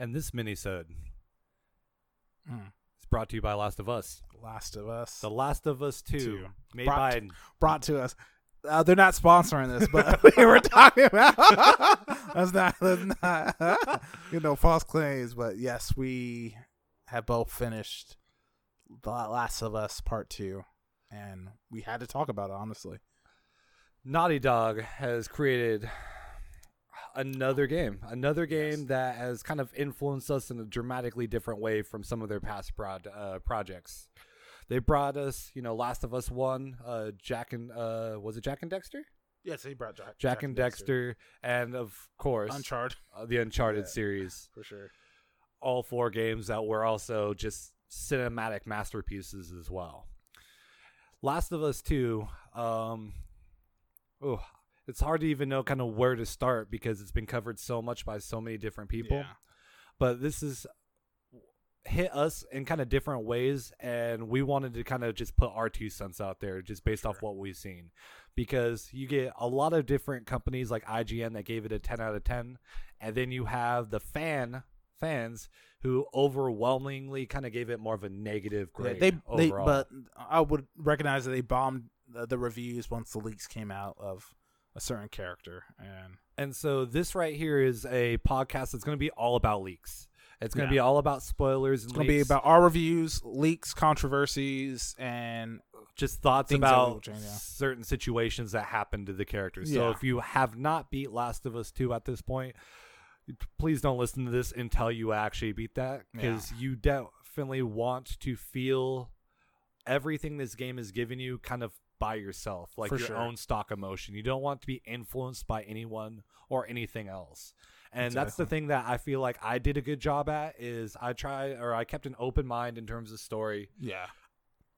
And this minisode Mm. is brought to you by Last of Us. Last of Us. The Last of Us 2, Two. made Brought- by brought to us. Uh, they're not sponsoring this, but we were talking about. that's not. That's not. you know, false claims. But yes, we have both finished The Last of Us Part Two, and we had to talk about it honestly. Naughty Dog has created another game, another game Yes. that has kind of influenced us in a dramatically different way from some of their past prod, uh, projects. They brought us, you know, Last of Us One, uh, Jak and uh, was it Jak and Daxter? Yes, he brought Jak, Jak, and Daxter, and of course Uncharted uh, the Uncharted Yeah. series. for sure. All four games that were also just cinematic masterpieces as well. Last of Us Two, um, oh, it's hard to even know kind of where to start because it's been covered so much by so many different people. Yeah. But this is hit us in kind of different ways and we wanted to kind of just put our two cents out there just based off what we've seen because you get a lot of different companies like IGN that gave it a 10 out of 10 and then you have the fan fans who overwhelmingly kind of gave it more of a negative Yeah, grade they they overall. but I would recognize that they bombed the, the reviews once the leaks came out of a certain character and And so this right here is a podcast that's going to be all about leaks. It's going to Yeah. be all about spoilers it's going to be about our reviews, leaks, controversies, and just thoughts Things about change, yeah. certain situations that happened to the characters. So if you have not beat Last of Us 2 at this point, please don't listen to this until you actually beat that because you definitely want to feel everything this game is giving you kind of by yourself, like For your sure. own stock emotion. You don't want to be influenced by anyone or anything else. And that's the thing that I feel like I did a good job at is I try or I kept an open mind in terms of story. yeah,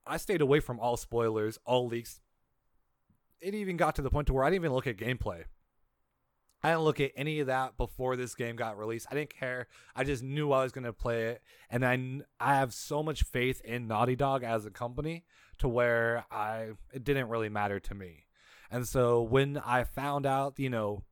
I stayed away from all spoilers, all leaks. It even got to the point to where I didn't even look at gameplay. I didn't look at any of that before this game got released. I didn't care. I just knew I was going to play it, and I I have so much faith in Naughty Dog as a company to where I it didn't really matter to me. And so when I found out, you know,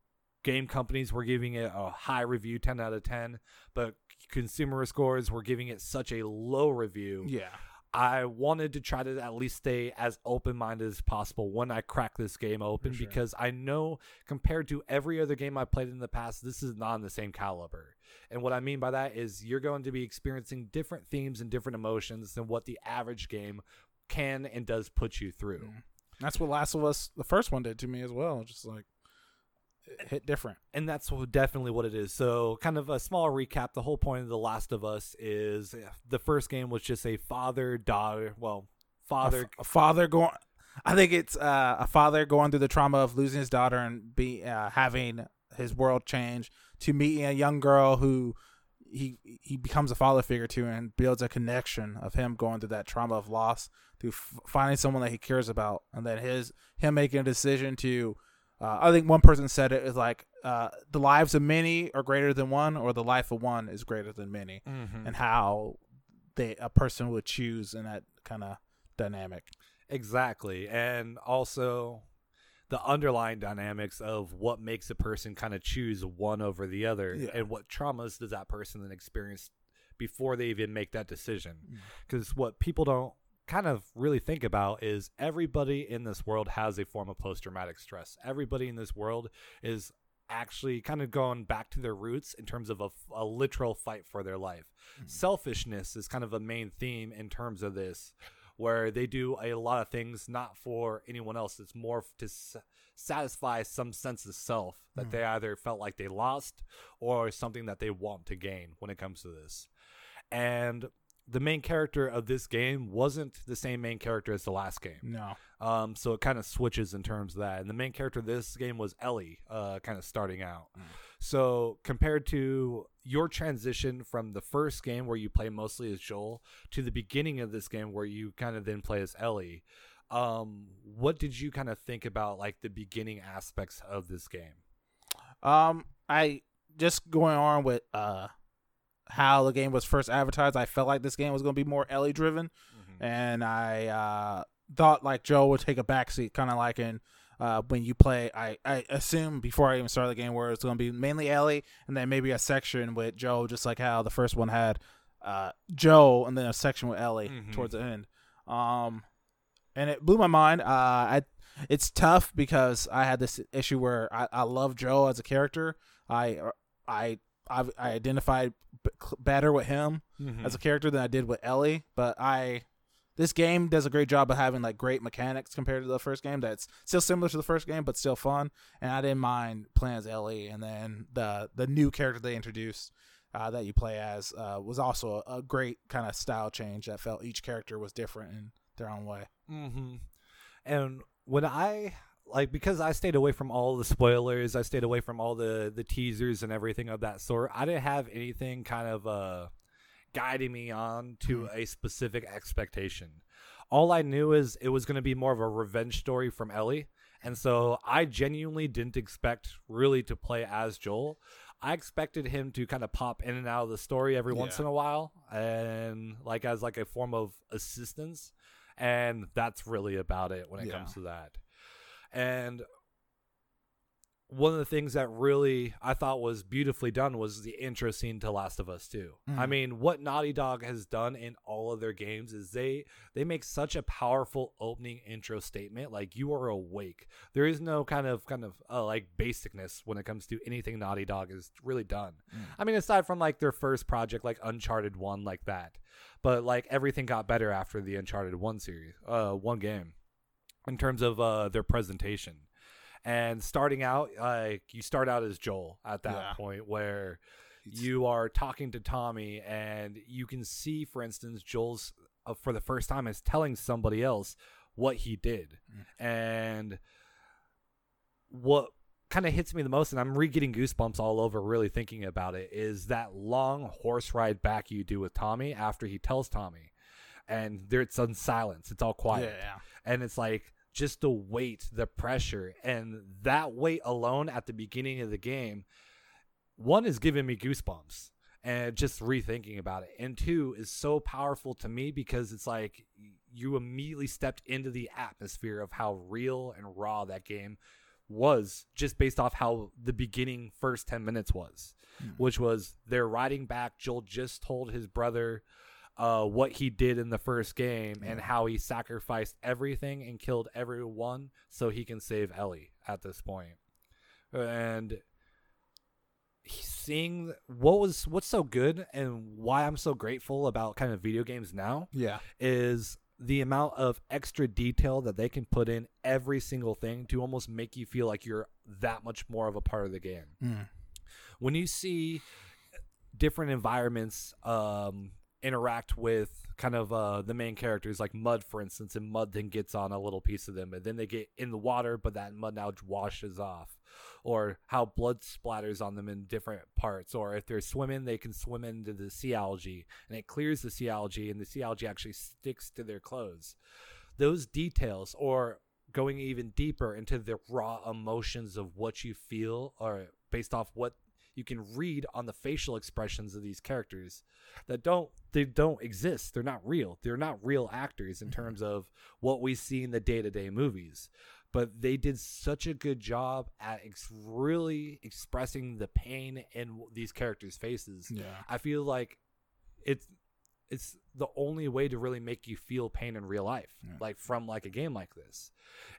game companies were giving it a high review, 10 out of 10, but consumer scores were giving it such a low review. yeah, I wanted to try to at least stay as open minded as possible when I crack this game open sure. because I know compared to every other game I played in the past, this is not on the same caliber. And what I mean by that is you're going to be experiencing different themes and different emotions than what the average game can and does put you through. That's what Last of Us, the first one, did to me as well. Just like hit different. and that's definitely what it is. So, kind of a small recap. The whole point of The Last of Us is the first game was just a father daughter, well, father f- a father going. I think it's uh, a father going through the trauma of losing his daughter and be uh, having his world change to meeting a young girl who he he becomes a father figure to and builds a connection of him going through that trauma of loss to f- finding someone that he cares about and then his him making a decision to uh, I think one person said it is like uh, the lives of many are greater than one or the life of one is greater than many Mhm. and how they a person would choose in that kind of dynamic. Exactly. And also the underlying dynamics of what makes a person kind of choose one over the other Yeah. and what traumas does that person then experience before they even make that decision. Mm. Because what people don't kind of really think about is everybody in this world has a form of post traumatic stress. Everybody in this world is actually kind of going back to their roots in terms of a, a literal fight for their life. Hmm. Selfishness is kind of a main theme in terms of this, where they do a lot of things not for anyone else. It's more to s- satisfy some sense of self that hmm. they either felt like they lost or something that they want to gain when it comes to this. And the main character of this game wasn't the same main character as the last game. No. Um, so it kind of switches in terms of that. And the main character of this game was Ellie, uh, kind of starting out. Mm. So compared to your transition from the first game where you play mostly as Joel to the beginning of this game where you kind of then play as Ellie, um, what did you kind of think about like the beginning aspects of this game? Um, I just going on with uh how the game was first advertised. I felt like this game was going to be more Ellie driven, and I uh thought like Joe would take a backseat, kind of like in uh, when you play. I, I assume before I even started the game where it's going to be mainly Ellie and then maybe a section with Joe, just like how the first one had uh, Joe and then a section with Ellie Mhm. towards the end. Um, and it blew my mind. Uh, I it's tough because I had this issue where I, I love Joe as a character. I I I, I identified b- better with him Mhm. as a character than I did with Ellie. But I this game does a great job of having like great mechanics compared to the first game. That's still similar to the first game, but still fun. And I didn't mind playing as Ellie. And then the the new character they introduced. Uh, that you play as uh, was also a, a great kind of style change that felt each character was different in their own way. Mm-hmm. And when I like because I stayed away from all the spoilers, I stayed away from all the the teasers and everything of that sort. I didn't have anything kind of uh guiding me on to a specific expectation. All I knew is it was going to be more of a revenge story from Ellie. And so I genuinely didn't expect really to play as Joel. I expected him to kind of pop in and out of the story every once in a while and like as like a form of assistance and that's really about it when it Yeah. comes to that. And one of the things that really I thought was beautifully done was the intro scene to Last of Us 2. I Mhm. mean, what Naughty Dog has done in all of their games is they they make such a powerful opening intro statement like you are awake. There is no kind of kind of uh, like basicness when it comes to anything Naughty Dog has really done. Mm. I mean, aside from like their first project like Uncharted 1 like that. But like everything got better after the Uncharted 1 series, uh one game in terms of uh their presentation. And starting out, like you start out as Joel at that Yeah. point where you are talking to Tommy, and you can see, for instance, Joel's uh, for the first time is telling somebody else what he did, Mm. and what kind of hits me the most, and I'm re getting goosebumps all over, really thinking about it, is that long horse ride back you do with Tommy after he tells Tommy, and there it's in silence, it's all quiet Yeah, and it's like just the weight, the pressure, and that weight alone at the beginning of the game, one is giving me goosebumps and just rethinking about it, and two is so powerful to me because it's like you immediately stepped into the atmosphere of how real and raw that game was just based off how the beginning first 10 minutes was Mm. which was they're riding back joel just told his brother uh, what he did in the first game and how he sacrificed everything and killed everyone so he can save Ellie at this point. And seeing what was what's so good and why I'm so grateful about kind of video games now yeah, is the amount of extra detail that they can put in every single thing to almost make you feel like you're that much more of a part of the game Mm. when you see different environments um, interact with kind of uh, the main characters, like Mud, for instance, and Mud then gets on a little piece of them, and then they get in the water, but that mud now washes off. Or how blood splatters on them in different parts, or if they're swimming, they can swim into the sea algae and it clears the sea algae, and the sea algae actually sticks to their clothes. Those details, or going even deeper into the raw emotions of what you feel, or based off what you can read on the facial expressions of these characters that don't they don't exist. They're not real. They're not real actors in mm-hmm. terms of what we see in the day-to-day movies. But they did such a good job at ex- really expressing the pain in these characters faces. Yeah, i feel like it's it's the only way to really make you feel pain in real life Yeah. like from like a game like this.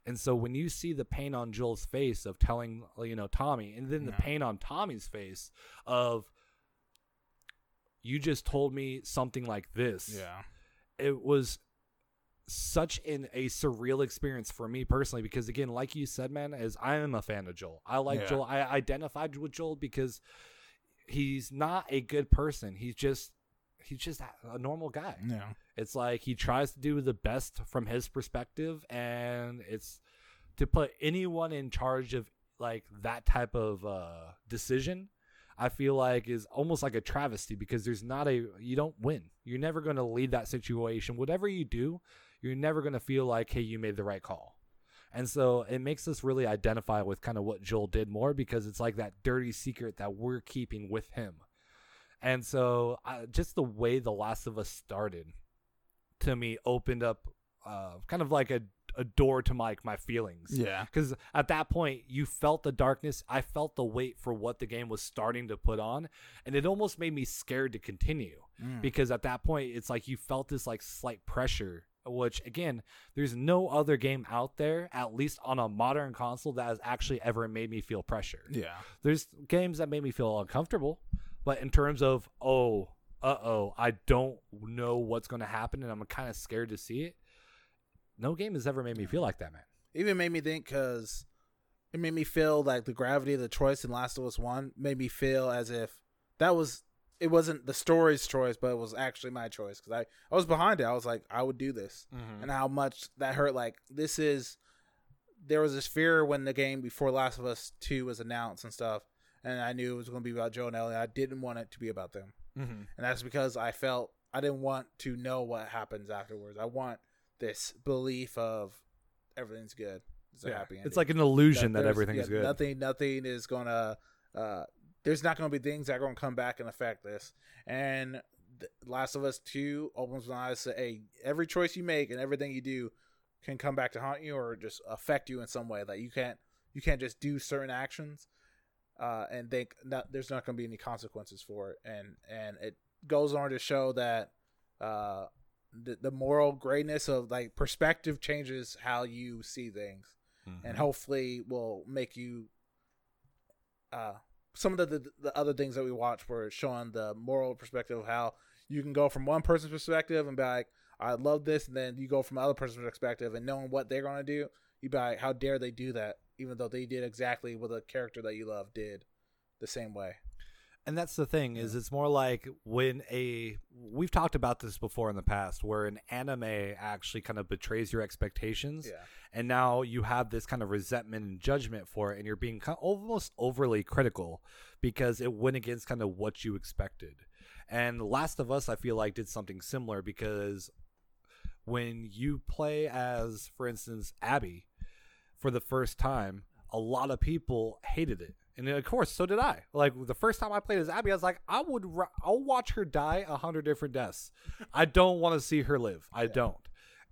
And so when you see the pain on joel's face of telling you know tommy and then the pain on tommy's face of you just told me something like this yeah, it was such an a surreal experience for me personally because again like you said man is i am a fan of joel. I like Yeah. joel. I identified with joel because he's not a good person. He's just he's just a normal guy yeah, it's like he tries to do the best from his perspective and it's to put anyone in charge of like that type of uh decision I feel like is almost like a travesty because there's not a you don't win. You're never going to lead that situation. Whatever you do, you're never going to feel like hey you made the right call. And so it makes us really identify with kind of what Joel did more because it's like that dirty secret that we're keeping with him. And so uh, just the way The Last of Us started to me opened up uh, kind of like a, a door to my my feelings. Yeah. Because at that point, you felt the darkness. I felt the weight for what the game was starting to put on, and it almost made me scared to continue. Mm. Because at that point, it's like you felt this like slight pressure. Which again, there's no other game out there, at least on a modern console, that has actually ever made me feel pressure. Yeah. There's games that made me feel uncomfortable, but in terms of oh, uh oh, I don't know what's going to happen, and I'm kind of scared to see it. No game has ever made me feel like that, man. even made me think because it made me feel like the gravity of the choice in Last of Us One made me feel as if that was it wasn't the story's choice, but it was actually my choice because I I was behind it. I was like, I would do this, and how much that hurt. Like this is there was this fear when the game before Last of Us Two was announced and stuff, and I knew it was going to be about Joe and Ellie. I didn't want it to be about them, Mm-hmm. and that's because I felt I didn't want to know what happens afterwards. I want this belief of everything's good. It's a Yeah. happy ending. It's like an illusion that, there's- everything yeah, is good. Nothing, nothing is gonna. Uh, there's not gonna be things that are gonna come back and affect this. And the Last of Us Two opens my eyes to hey, every choice you make and everything you do can come back to haunt you or just affect you in some way. That you can't, you can't just do certain actions, uh, and think that there's not gonna be any consequences for it. And and it goes on to show that. Uh, the, the moral greatness of like perspective changes how you see things Mm-hmm. and hopefully will make you uh some of the, the the other things that we watched were showing the moral perspective of how you can go from one person's perspective and be like i love this and then you go from another person's perspective and knowing what they're going to do you be like how dare they do that even though they did exactly what the character that you love did the same way. And that's the thing is it's more like when a we've talked about this before in the past where an anime actually kind of betrays your expectations yeah. and now you have this kind of resentment and judgment for it and you're being kind of almost overly critical because it went against kind of what you expected. And last of us i feel like did something similar because when you play as for instance abby for the first time a lot of people hated it. And of course so did i. Like the first time i played as abby i was like i would i'll watch her die a hundred different deaths. I don't want to see her live. I don't.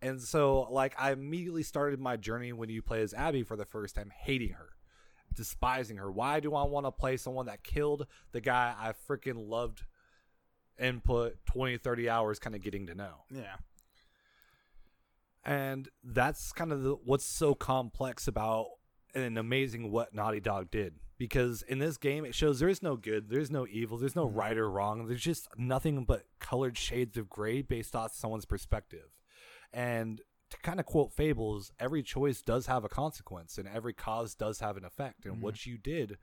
And so, like, I immediately started my journey when you play as Abby for the first time, hating her, despising her. Why do I want to play someone that killed the guy I freaking loved and put 20, 30 hours kind of getting to know? yeah And that's kind of the, what's so complex about and amazing what Naughty Dog did. Because in this game, it shows there is no good, there's no evil, there's no mm-hmm. right or wrong. There's just nothing but colored shades of gray based off someone's perspective. And to kind of quote Fables, every choice does have a consequence and every cause does have an effect. And what mm-hmm. you did,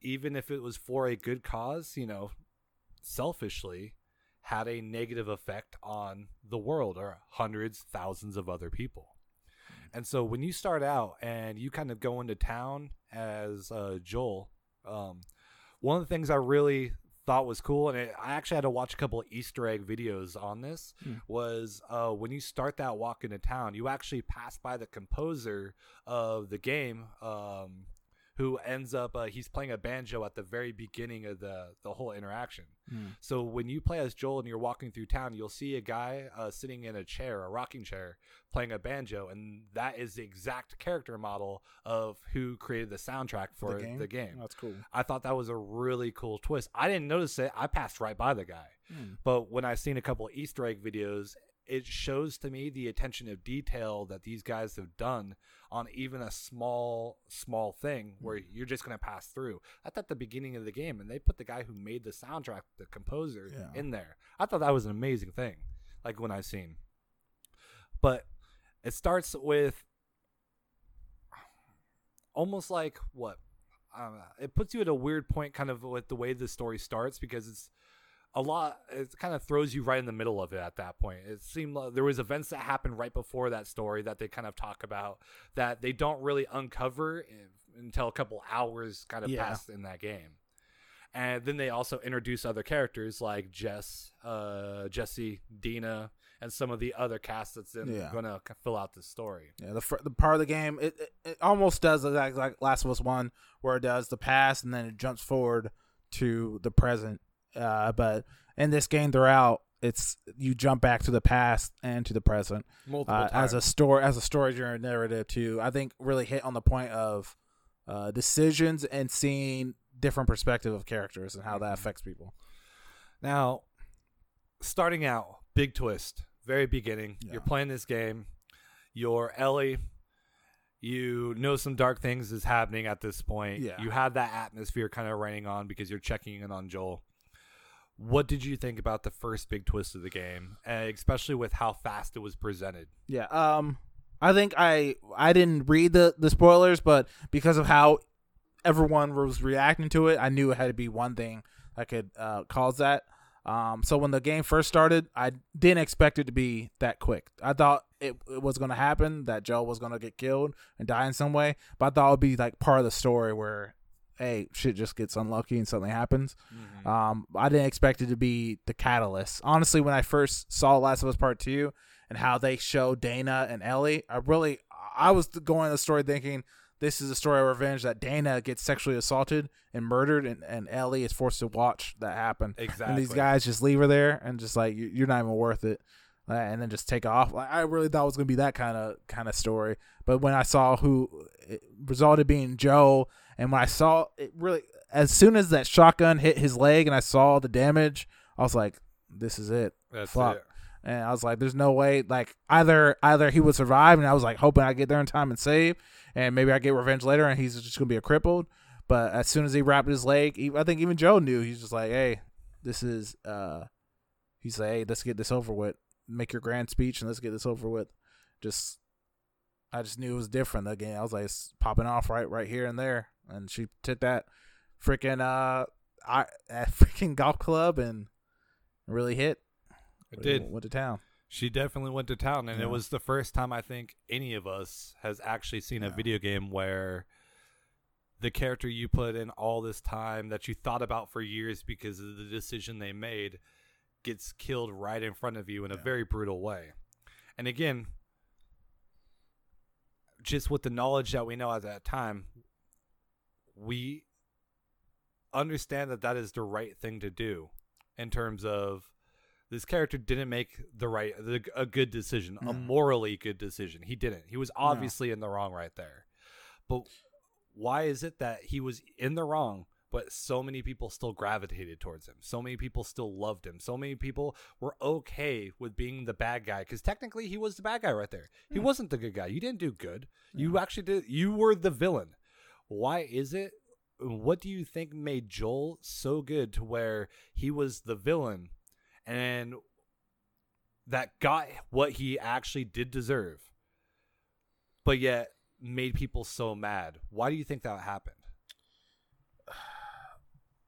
even if it was for a good cause, you know, selfishly, had a negative effect on the world or hundreds, thousands of other people. And so when you start out and you kind of go into town as uh, Joel, um, one of the things I really thought was cool, and it, I actually had to watch a couple of Easter egg videos on this, Hmm. was uh, when you start that walk into town, you actually pass by the composer of the game, um, who ends up uh, he's playing a banjo at the very beginning of the the whole interaction. So when you play as Joel and you're walking through town, you'll see a guy uh, sitting in a chair, a rocking chair, playing a banjo, and that is the exact character model of who created the soundtrack for the game, the game. that's cool I thought that was a really cool twist. I didn't notice it. I passed right by the guy. But when I seen a couple of Easter egg videos, it shows to me the attention of detail that these guys have done on even a small, small thing where mm. you're just going to pass through. That's at the beginning of the game, and they put the guy who made the soundtrack, the composer, Yeah. in there. I thought that was an amazing thing, like when I seen. But it starts with almost like what I. It puts you at a weird point, kind of with the way the story starts, because it's a lot. It kind of throws you right in the middle of it at that point. It seemed like there was events that happened right before that story that they kind of talk about that they don't really uncover in- until a couple hours kind of Yeah. passed in that game. And then they also introduce other characters like Jess, uh, Jesse, Dina, and some of the other cast that's in, Yeah. going to fill out the story. Yeah, the fir- the part of the game it, it, it almost does like like Last of Us One, where it does the past and then it jumps forward to the present. Uh, but in this game throughout, it's you jump back to the past and to the present Multiple uh, as a story as a story driven narrative too. I think really hit on the point of uh, decisions and seeing different perspective of characters and how that Mhm. affects people. Now, starting out, big twist, very beginning. Yeah. You're playing this game. You're Ellie. You know some dark things is happening at this point. Yeah. You have that atmosphere kind of raining on because you're checking in on Joel. What did you think about the first big twist of the game, uh, especially with how fast it was presented? Yeah. Um I think I I didn't read the the spoilers, but because of how everyone was reacting to it, I knew it had to be one thing that could uh, cause that. Um, so when the game first started, I didn't expect it to be that quick. I thought it, it was going to happen, that Joe was going to get killed and die in some way, but I thought it would be like part of the story where, hey, shit just gets unlucky and something happens. Um, I didn't expect it to be the catalyst. Honestly, when I first saw Last of Us Part Two and how they show Dana and Ellie, I really, I was going the story thinking this is a story of revenge that Dana gets sexually assaulted and murdered, and, and Ellie is forced to watch that happen. Exactly. And these guys just leave her there and just like "You- you're not even worth it, uh, and then just take off. Like I really thought it was gonna be that kind of kind of story, but when I saw who it resulted being Joe, and when I saw it really, as soon as that shotgun hit his leg and I saw the damage, I was like, this is it. That's fuck. it. And I was like, "There's no way." Like either either he would survive, and I was like hoping I get there in time and save, and maybe I get revenge later, and he's just gonna be a crippled. But as soon as he wrapped his leg, I think even Joe knew. He's just like, "Hey, this is." uh He's like, "Hey, let's get this over with. Make your grand speech, and let's get this over with." Just, I just knew it was different again. I was like, it's popping off right, right here and there, and she took that freaking uh, I freaking golf club and really hit. It did. Went to town. She definitely went to town, and Yeah. it was the first time I think any of us has actually seen a video game where the character you put in all this time that you thought about for years because of the decision they made gets killed right in front of you in a very brutal way. And again, just with the knowledge that we know at that time, we understand that that is the right thing to do in terms of this character didn't make the right the, a good decision a mm-hmm. morally good decision. He didn't. He was obviously in the wrong right there. But why is it that he was in the wrong but so many people still gravitated towards him? So many people still loved him. So many people were okay with being the bad guy because technically he was the bad guy right there. He Yeah. wasn't the good guy. You didn't do good. You actually did you were the villain why is it what do you think made Joel so good to where he was the villain and that got what he actually did deserve but yet made people so mad? Why do you think that happened?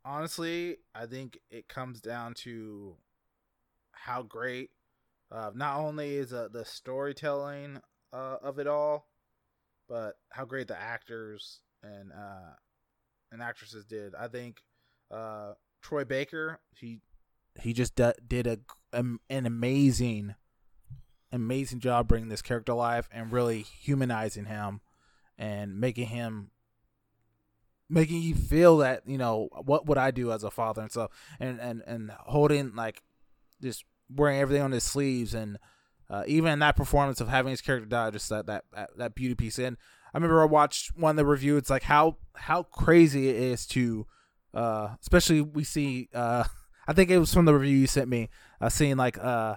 Honestly, I think it comes down to how great, uh, not only is uh, the storytelling uh, of it all, but how great the actors and uh, and actresses did. I think uh, Troy Baker, he he just d- did a um, an amazing, amazing job bringing this character alive and really humanizing him and making him making you feel that you know what would I do as a father and so and and and holding like just wearing everything on his sleeves and uh, even in that performance of having his character die just that that, that beauty piece in I remember I watched one of the review it's like how how crazy it is to uh especially we see uh I think it was from the review you sent me uh seeing like uh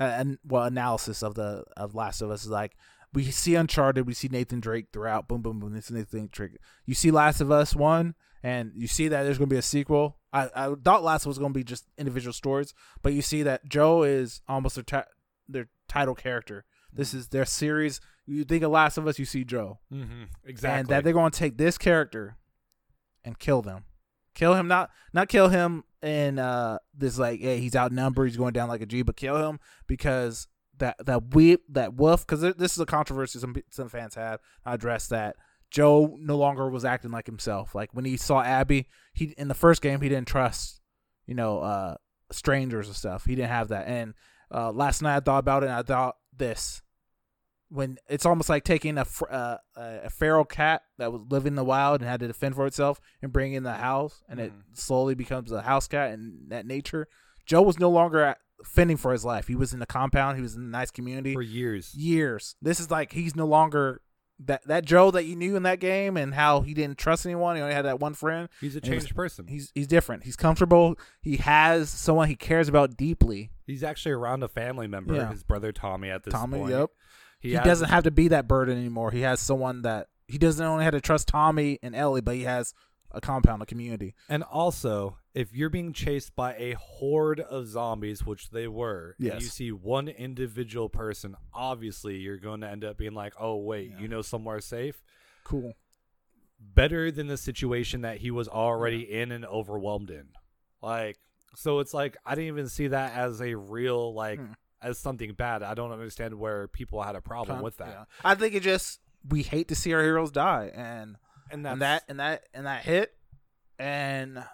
and well analysis of the of Last of Us is like we see Uncharted, we see Nathan Drake throughout. Boom, boom, boom. This is Nathan Drake. You see Last of Us one, and you see that there's going to be a sequel. I, I thought Last of Us was going to be just individual stories, but you see that Joe is almost their ti- their title character. This is their series. You think of Last of Us, you see Joe, mm-hmm. exactly and that they're going to take this character and kill them, kill him. Not not kill him in uh this like hey he's outnumbered, he's going down like a G, but kill him because that that we that wolf because this is a controversy some some fans have I addressed that Joe no longer was acting like himself. Like when he saw Abby, he in the first game he didn't trust you know uh strangers and stuff. He didn't have that. And uh last night I thought about it and I thought this when it's almost like taking a uh, a feral cat that was living in the wild and had to defend for itself and bring in the house and it Mhm. slowly becomes a house cat and that nature. Joe was no longer fending for his life. He was in the compound. He was in a nice community for years. years. This is like he's no longer that that Joe that you knew in that game and how he didn't trust anyone. He only had that one friend. He's a And he was- changed person. He's he's different. He's comfortable. He has someone he cares about deeply. He's actually around a family member, Yeah. his brother Tommy. At this point. Tommy, point, yep. He, He, has- doesn't have to be that burden anymore. He has someone that he doesn't only have to trust Tommy and Ellie, but he has a compound, a community. And also, if you're being chased by a horde of zombies, which they were, and Yes. you see one individual person, obviously you're going to end up being like, "Oh wait, Yeah. you know somewhere safe." Cool. Better than the situation that he was already in and overwhelmed in. Like, so it's like I didn't even see that as a real like Hmm. As something bad. I don't understand where people had a problem with that. yeah. I think it just we hate to see our heroes die, and And and that and that and that hit, and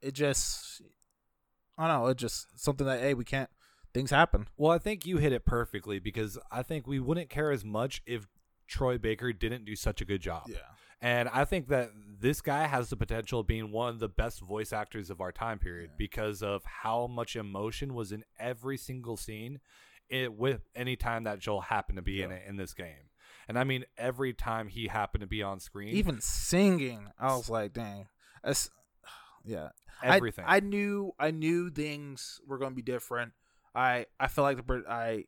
it just I don't know. It just something that hey, we can't. Things happen. Well, I think you hit it perfectly because I think we wouldn't care as much if Troy Baker didn't do such a good job. And I think that this guy has the potential of being one of the best voice actors of our time period Yeah. because of how much emotion was in every single scene it, with any time that Joel happened to be in it in this game. And I mean every time he happened to be on screen, Even singing, I was like, dang. That's, yeah. Everything. I, knew I knew things were going to be different. I I felt like the I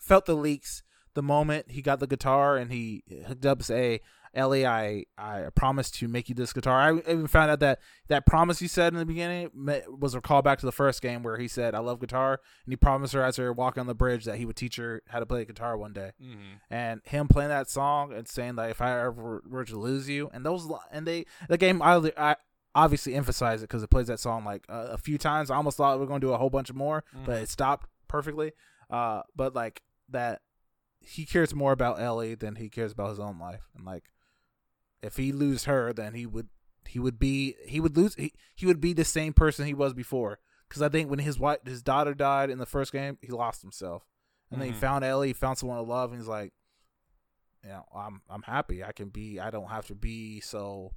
felt the leaks the moment he got the guitar and he hooked up say Ellie I I promised to make you this guitar. I even found out that that promise he said in the beginning was a callback to the first game where he said I love guitar and he promised her as they were walking on the bridge that he would teach her how to play guitar one day Mhm. and him playing that song and saying that if I ever were to lose you, and those and they the game I, I obviously emphasized it because it plays that song like uh, a few times. I almost thought we were going to do a whole bunch more, but Mhm. it stopped perfectly. Uh, but like that, he cares more about Ellie than he cares about his own life, and like if he lose her, then he would he would be he would lose he, he would be the same person he was before. Because I think when his wife his daughter died in the first game, he lost himself, and then he Mhm. found Ellie, he found someone to love, and he's like you know, I'm I'm happy. I can be. I don't have to be so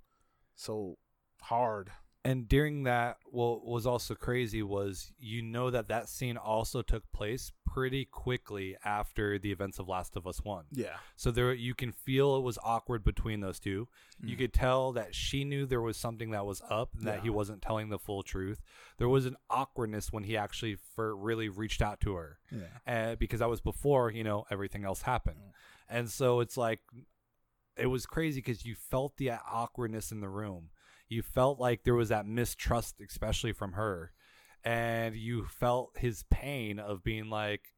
so hard. And during that what was also crazy was you know that that scene also took place pretty quickly after the events of last of us 1 Yeah. so there you can feel it was awkward between those two you Mm. could tell that she knew there was something that was up and that he wasn't telling the full truth there was an awkwardness when he actually for really reached out to her Yeah. uh, because that was before you know everything else happened Mm. and so it's like it was crazy because you felt the awkwardness in the room you felt like there was that mistrust especially from her and you felt his pain of being like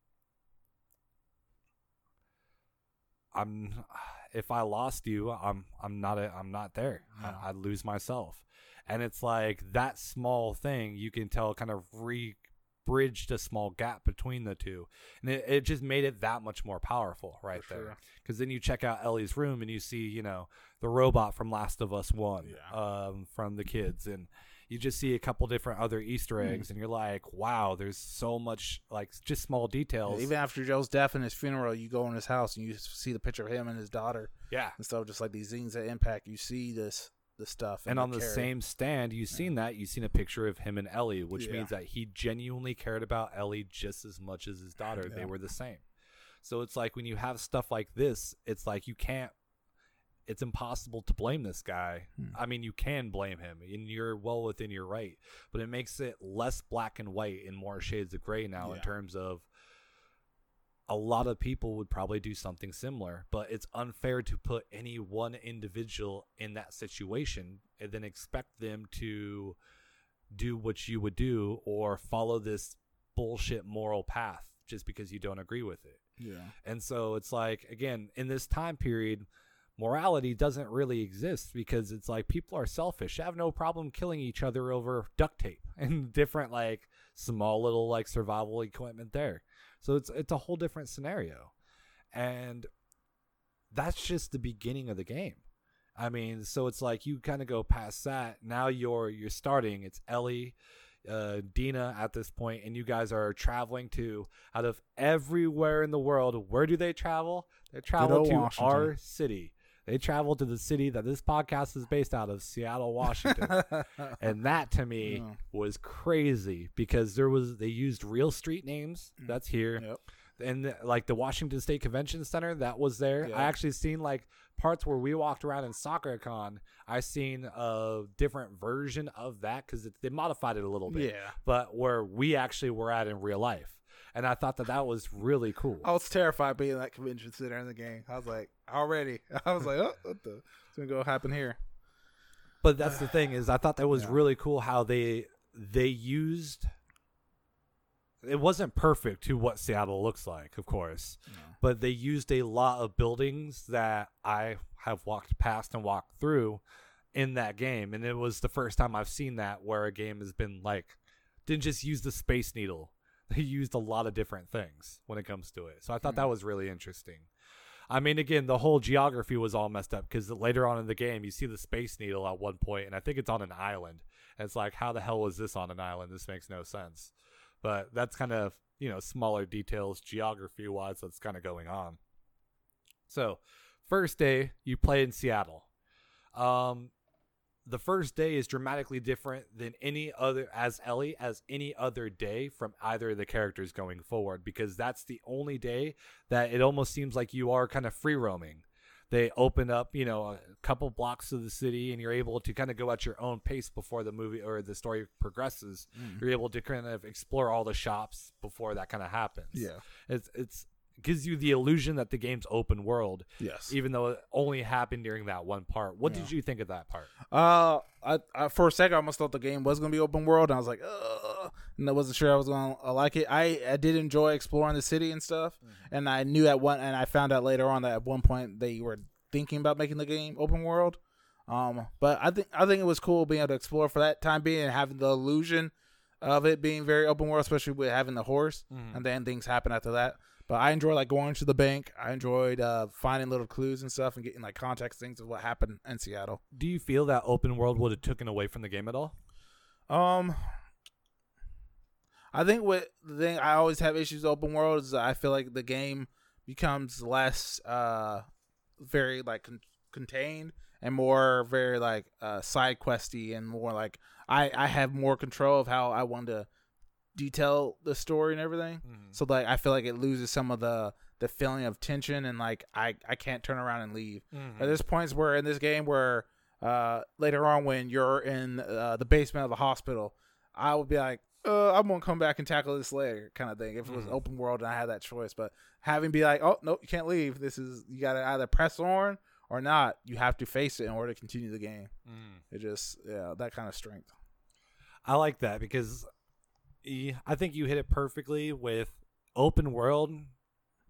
i'm if i lost you i'm i'm not a, i'm not there Yeah. I, i'd lose myself and it's like that small thing you can tell kind of re bridged a small gap between the two and it, it just made it that much more powerful right For there sure. because then you check out ellie's room and you see you know the robot from last of us one Yeah. um, from the kids and you just see a couple different other easter Hmm. eggs and you're like wow there's so much like just small details Even after Joe's death and his funeral, you go in his house and you see the picture of him and his daughter yeah and stuff. Just like these zines that impact, you see this this stuff. and they on the carry. same stand you've seen that you've seen a picture of him and ellie which Yeah. means that he genuinely cared about ellie just as much as his daughter they were the same so it's like when you have stuff like this it's like you can't it's impossible to blame this guy Hmm. i mean you can blame him and you're well within your right but it makes it less black and white and more shades of gray now in terms of a lot of people would probably do something similar, but it's unfair to put any one individual in that situation and then expect them to do what you would do or follow this bullshit moral path just because you don't agree with it. Yeah. And so it's like, again, in this time period, morality doesn't really exist because it's like people are selfish. have no problem killing each other over duct tape and different, like, small little, like, survival equipment there. So it's it's a whole different scenario. And that's just the beginning of the game. I mean, so it's like you kind of go past that. Now you're you're starting. It's Ellie, uh, Dina at this point, and you guys are traveling to out of everywhere in the world. Where do they travel? They travel to Washington. our city. They traveled to the city that this podcast is based out of, Seattle, Washington. and that to me Yeah. was crazy because there was they used real street names. Mm. That's here. Yep. And the- like the Washington State Convention Center, that was there. Yeah. I actually seen like parts where we walked around in Sakura-Con. I seen a different version of that because they modified it a little bit Yeah. but where we actually were at in real life. And I thought that that was really cool. I was terrified being in that convention center in the game. I was like, already. I was like, oh, what the? What's gonna go happen here? But that's the thing is, I thought that was Yeah. really cool how they they used. It wasn't perfect to what Seattle looks like, of course, but they used a lot of buildings that I have walked past and walked through in that game, and it was the first time I've seen that where a game has been like didn't just use the Space Needle. They used a lot of different things when it comes to it. So I thought that hmm. was really interesting. I mean, again, the whole geography was all messed up because later on in the game, you see the Space Needle at one point, and I think it's on an island. And it's like, how the hell is this on an island? This makes no sense. But that's kind of, you know, smaller details geography wise that's kind of going on. So, first day, you play in Seattle. Um, the first day is dramatically different than any other as Ellie as any other day from either of the characters going forward because that's the only day that it almost seems like you are kind of free roaming. They open up, you know, a couple blocks of the city and you're able to kind of go at your own pace before the movie or the story progresses. Mm-hmm. You're able to kind of explore all the shops before that kind of happens. Yeah. It's it's gives you the illusion that the game's open world Yes. even though it only happened during that one part. What did you think of that part? Uh, I, I for a second I almost thought the game was gonna be open world, and I was like, Ugh, and I wasn't sure I was gonna uh, like it. I I did enjoy exploring the city and stuff, and I knew at one, and I found out later on that at one point they were thinking about making the game open world. Um, but I think I think it was cool being able to explore for that time being and having the illusion of it being very open world, especially with having the horse, and then things happen after that. But I enjoy like going to the bank. I enjoyed uh, finding little clues and stuff and getting like context things of what happened in Seattle. Do you feel that open world would have taken away from the game at all? Um, I think what the thing I always have issues with open world is that I feel like the game becomes less uh very like con- contained and more very like uh side questy and more like I I have more control of how I want to detail the story and everything. So like I feel like it loses some of the the feeling of tension and like I I can't turn around and leave. Uh, There's points where in this game where uh later on when you're in uh, the basement of the hospital, I would be like, uh, I'm gonna come back and tackle this later, kind of thing. If it was Mhm. open world and I had that choice, but having be like, oh no, you can't leave. This is you gotta either press on or not. You have to face it in order to continue the game. It just yeah, that kind of strength. I like that because I think you hit it perfectly with open world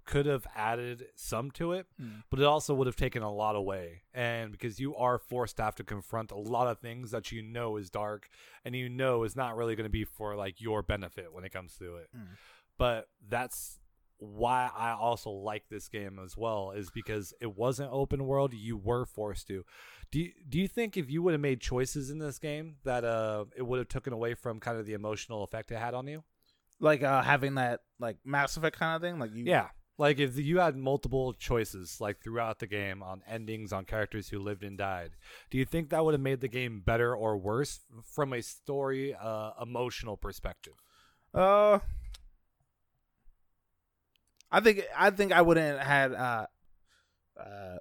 could have added some to it, Mm. but it also would have taken a lot away. And because you are forced to have to confront a lot of things that you know is dark and you know is not really going to be for like your benefit when it comes to it. Mm. But that's why I also like this game as well is because it wasn't open world, you were forced to. Do you, do you think if you would have made choices in this game that uh it would have taken away from kind of the emotional effect it had on you? Like uh having that like Mass Effect kind of thing. Like you Yeah. Like if you had multiple choices like throughout the game on endings on characters who lived and died, do you think that would have made the game better or worse from a story uh emotional perspective? Uh, I think I think I wouldn't had uh, uh,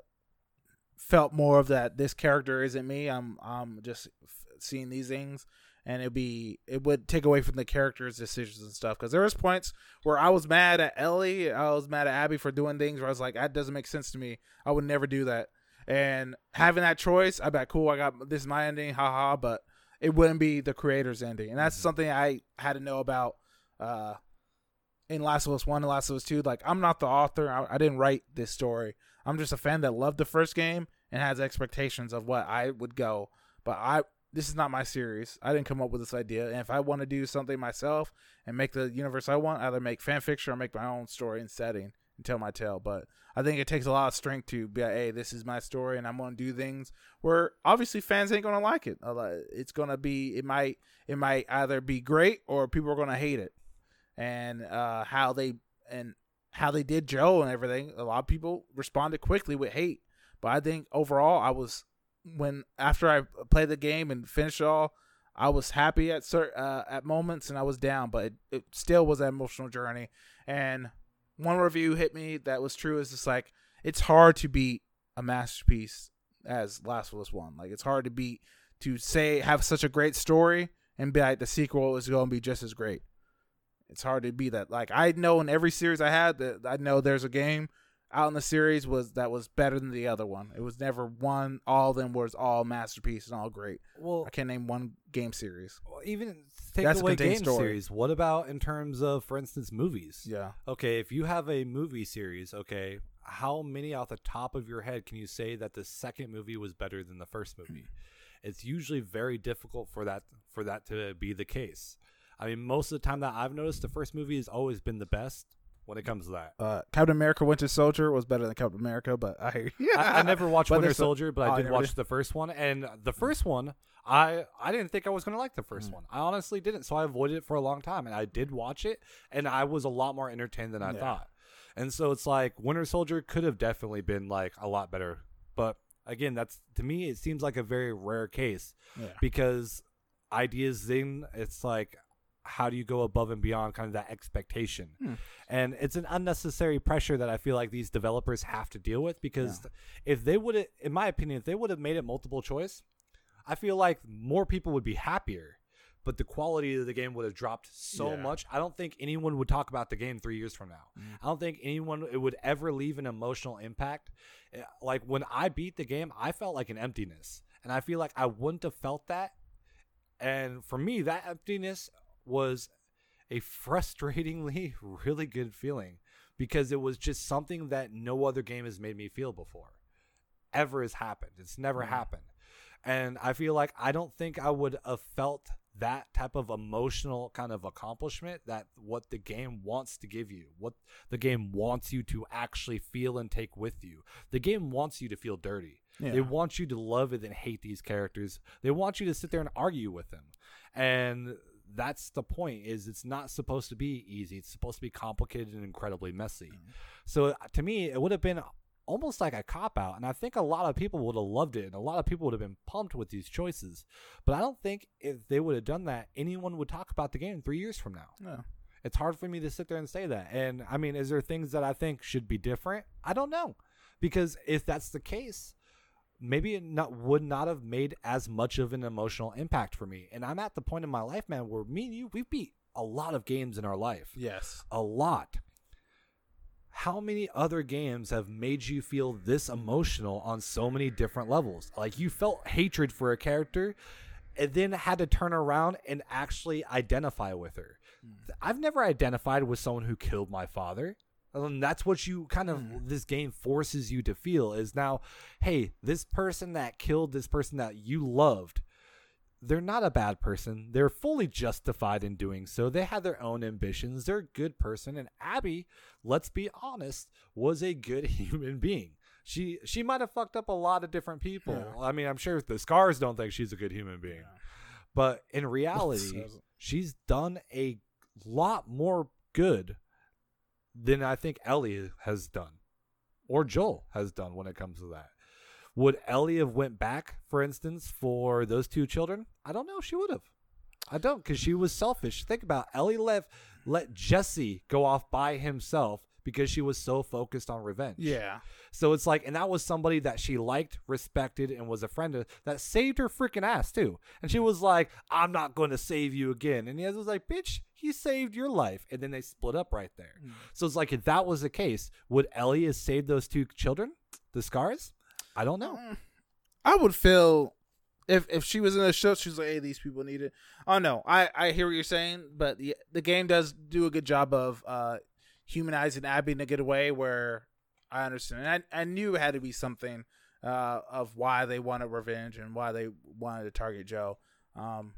felt more of that. This character isn't me. I'm I'm just f- seeing these things, and it'd be it would take away from the character's decisions and stuff. Because there was points where I was mad at Ellie, I was mad at Abby for doing things where I was like, that doesn't make sense to me. I would never do that. And having that choice, I bet cool. I got this is my ending, haha. But it wouldn't be the creator's ending, and that's Mhm. something I had to know about. Uh, in Last of Us One and Last of Us Two, like I'm not the author. I, I didn't write this story. I'm just a fan that loved the first game and has expectations of what I would go. But I, this is not my series. I didn't come up with this idea. And if I want to do something myself and make the universe I want, either make fan fiction or make my own story and setting and tell my tale. But I think it takes a lot of strength to be like, hey, this is my story, and I'm gonna do things where obviously fans ain't gonna like it. It's gonna be, it might, it might either be great or people are gonna hate it and uh, how they and how they did Joe and everything. A lot of people responded quickly with hate, But I think overall, I was when after I played the game and finished it all, I was happy at certain uh, at moments and I was down, but it, it still was an emotional journey. And one review hit me that was true. Is just like it's hard to beat a masterpiece as Last of Us One. Like it's hard to beat to say have such a great story and be like the sequel is going to be just as great. It's hard to be that. Like I know in every series I had that I know there's a game out in the series was that was better than the other one. It was never one. All of them was all masterpiece and all great. Well, I can't name one game series. well, even take That's a away game story. series. What about in terms of, for instance, movies? Yeah, Okay, if you have a movie series, okay, how many off the top of your head can you say that the second movie was better than the first movie? It's usually very difficult for that for that to be the case. I mean, most of the time that I've noticed, the first movie has always been the best when it comes to that. uh, Captain America: Winter Soldier was better than Captain America, but I I, I never watched Winter Soldier, but Oh, I did watch the first one, and the first one, I I didn't think I was gonna like the first Mm. one. I honestly didn't, so I avoided it for a long time, and I did watch it, and I was a lot more entertained than I Yeah. thought. And so it's like Winter Soldier could have definitely been like a lot better, but again, that's to me it seems like a very rare case yeah. because ideas then it's like how do you go above and beyond kind of that expectation Hmm. and it's an unnecessary pressure that i feel like these developers have to deal with because if they would have in my opinion if they would have made it multiple choice i feel like more people would be happier but the quality of the game would have dropped so Yeah. much i don't think anyone would talk about the game three years from now Mhm. i don't think anyone it would ever leave an emotional impact Eh, like when i beat the game i felt like an emptiness and i feel like i wouldn't have felt that and for me, that emptiness was a frustratingly really good feeling because it was just something that no other game has made me feel before. Ever has happened. It's never Mhm. happened. And I feel like I don't think I would have felt that type of emotional kind of accomplishment that what the game wants to give you, what the game wants you to actually feel and take with you. The game wants you to feel dirty. Yeah. They want you to love it and hate these characters. They want you to sit there and argue with them. And that's the point is it's not supposed to be easy. It's supposed to be complicated and incredibly messy. So uh, to me, it would have been almost like a cop out and I think a lot of people would have loved it and a lot of people would have been pumped with these choices. But I don't think if they would have done that, anyone would talk about the game 3 years from now Yeah. it's hard for me to sit there and say that. And I mean, is there things that I think should be different? I don't know. Because if that's the case, maybe it not would not have made as much of an emotional impact for me. And I'm at the point in my life, man, where me and you we've beat a lot of games in our life. Yes. A lot. How many other games have made you feel this emotional on so many different levels? Like you felt hatred for a character and then had to turn around and actually identify with her. Hmm. I've never identified with someone who killed my father. And that's what you kind of mm-hmm. this game forces you to feel is now, hey, this person that killed this person that you loved, they're not a bad person. They're fully justified in doing so. They had their own ambitions. They're a good person. And Abby, let's be honest, was a good human being. She she might have fucked up a lot of different people. Yeah. I mean, I'm sure the scars don't think she's a good human being. But in reality, she's done a lot more good than I think Ellie has done or Joel has done when it comes to that. Would Ellie have went back, for instance, for those two children? I don't know. She would have. I don't, because she was selfish. Think about it. Ellie let let Jesse go off by himself because she was so focused on revenge. Yeah. So it's like, and that was somebody that she liked, respected, and was a friend of that saved her freaking ass too. And she was like, I'm not going to save you again. And he was like, bitch, he saved your life. And then they split up right there. So it's like, if that was the case, would Ellie have saved those two children, the scars? I don't know. I would feel if if she was in the show, she's like, "Hey, these people need it." Oh no, I I hear what you're saying, but the the game does do a good job of uh humanizing Abby in a good way. Where I understand, and I I knew it had to be something uh of why they wanted revenge and why they wanted to target Joe. Um,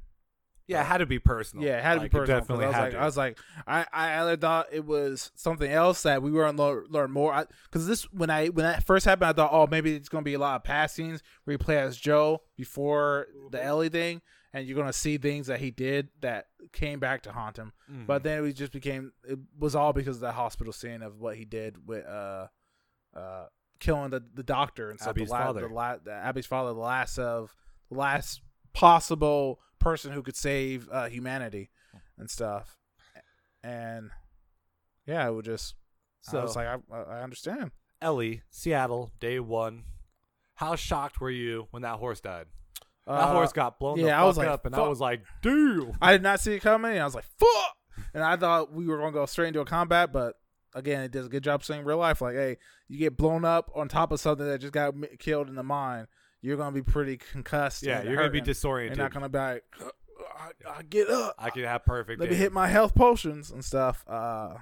Yeah, it had to be personal. yeah, it had to Like, be personal. definitely I was had like, to. I was like, I, I either thought it was something else that we weren't learn, learn more. Because this, when I when that first happened, I thought, oh, maybe it's gonna be a lot of passings where you play as Joe before the Ellie thing, and you're gonna see things that he did that came back to haunt him. Mhm. But then it just became, it was all because of the hospital scene of what he did with uh, uh, killing the, the doctor and stuff. Abby's the, la- father. The, la- the Abby's father, the last of the last possible person who could save uh, humanity and stuff. And yeah, it would just. So So I was like, I, I understand. Ellie, Seattle, day one. How shocked were you when that horse died? That Uh, horse got blown the yeah, fuck I was like, up, and I was like, dude. I did not see it coming, and I was like, "Fuck!" And I thought we were going to go straight into a combat, but again, it does a good job saying real life. Like, hey, you get blown up on top of something that just got killed in the mine, you're going to be pretty concussed. Yeah, you're gonna be disoriented. You're not going to be like, I, I get up. I can have perfect. Let me hit my health potions and stuff. Uh,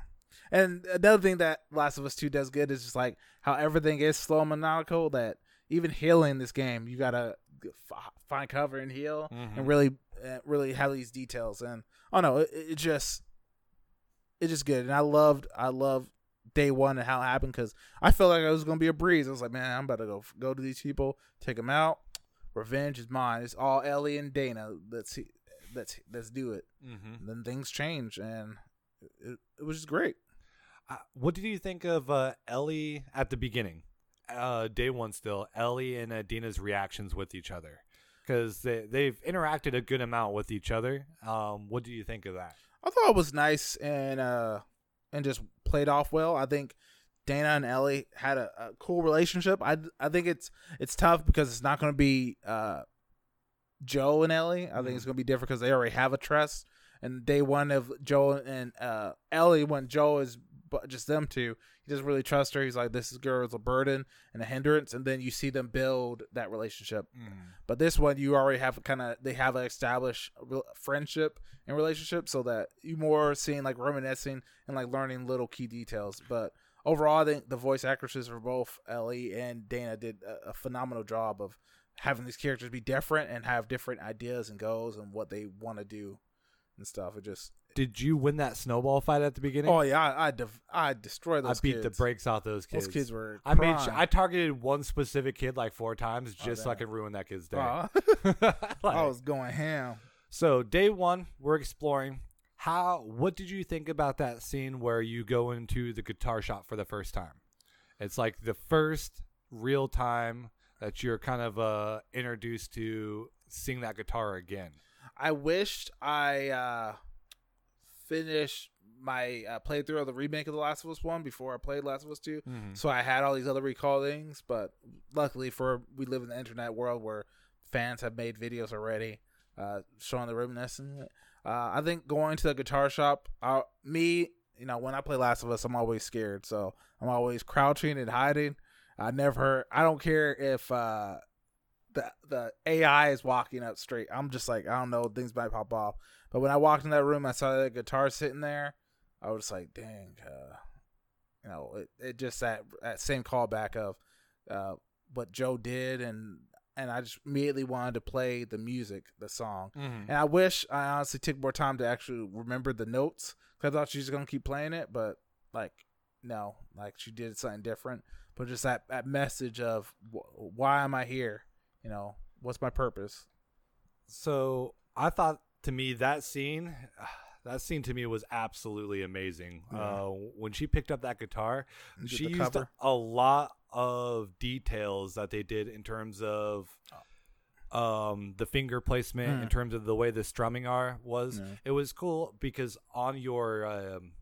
and another thing that Last of Us Two does good is just like how everything is slow and maniacal. That even healing this game, you gotta f- find cover and heal, Mhm. and really, uh, really have these details. And oh no, it, it just, it's just good. And I loved, I loved day one and how it happened because I felt like it was gonna be a breeze. I was like, man, I'm about to go go to these people, take them out. Revenge is mine. It's all Ellie and Dana. Let's see, let's let's do it Mhm. then things change and it, it was just great Uh, what did you think of uh, Ellie at the beginning? Uh, day one still. Ellie and Adina's reactions with each other, because they they've interacted a good amount with each other. Um, what do you think of that? i thought it was nice and uh and just played off well i think dana and ellie had a, a cool relationship i i think it's it's tough because it's not going to be uh joe and ellie i think it's going to be different because they already have a trust and day one of joe and uh ellie when joe is bu- just them two he doesn't really trust her he's like this girl is a burden and a hindrance and then you see them build that relationship mm. But this one, you already have kind of they have an established friendship and relationship, so that you more seeing like reminiscing and like learning little key details. But overall, I think the voice actresses for both Ellie and Dana did a, a phenomenal job of having these characters be different and have different ideas and goals and what they want to do and stuff. It just Did you win that snowball fight at the beginning? oh yeah, I I, dev- I destroyed I those. beat the brakes off those kids. Those kids were. I made. Sure. I targeted one specific kid like four times Oh, just so I damn. could ruin that kid's day. Aw. Like- I was going ham. So day one, we're exploring. How? What did you think about that scene where you go into the guitar shop for the first time? It's like the first real time that you're kind of uh, introduced to seeing that guitar again. I wished I uh, finished my uh, playthrough of the remake of The Last of Us One before I played Last of Us 2 So I had all these other recordings, but luckily for we live in the internet world where fans have made videos already uh, showing the reminiscence. Uh, I think going to the guitar shop, uh, me, you know, when I play Last of Us, I'm always scared, so I'm always crouching and hiding. I never, I don't care if uh, the the AI is walking up straight. I'm just like, I don't know, things might pop off. But when I walked in that room, I saw that guitar sitting there. I was like, dang, uh, you know, it, it just that that same callback of uh, what Joe did, and and I just immediately wanted to play the music, the song. Mm-hmm. And I wish I honestly took more time to actually remember the notes because I thought she was gonna keep playing it, but like no, like she did something different. But just that that message of wh- why am I here? You know, what's my purpose? So I thought to me that scene, that scene to me was absolutely amazing. Yeah. Uh, when she picked up that guitar, Did she used cover. a lot of details that they did in terms of um the finger placement in Hmm. terms of the way the strumming are was Yeah. it was cool because on your um,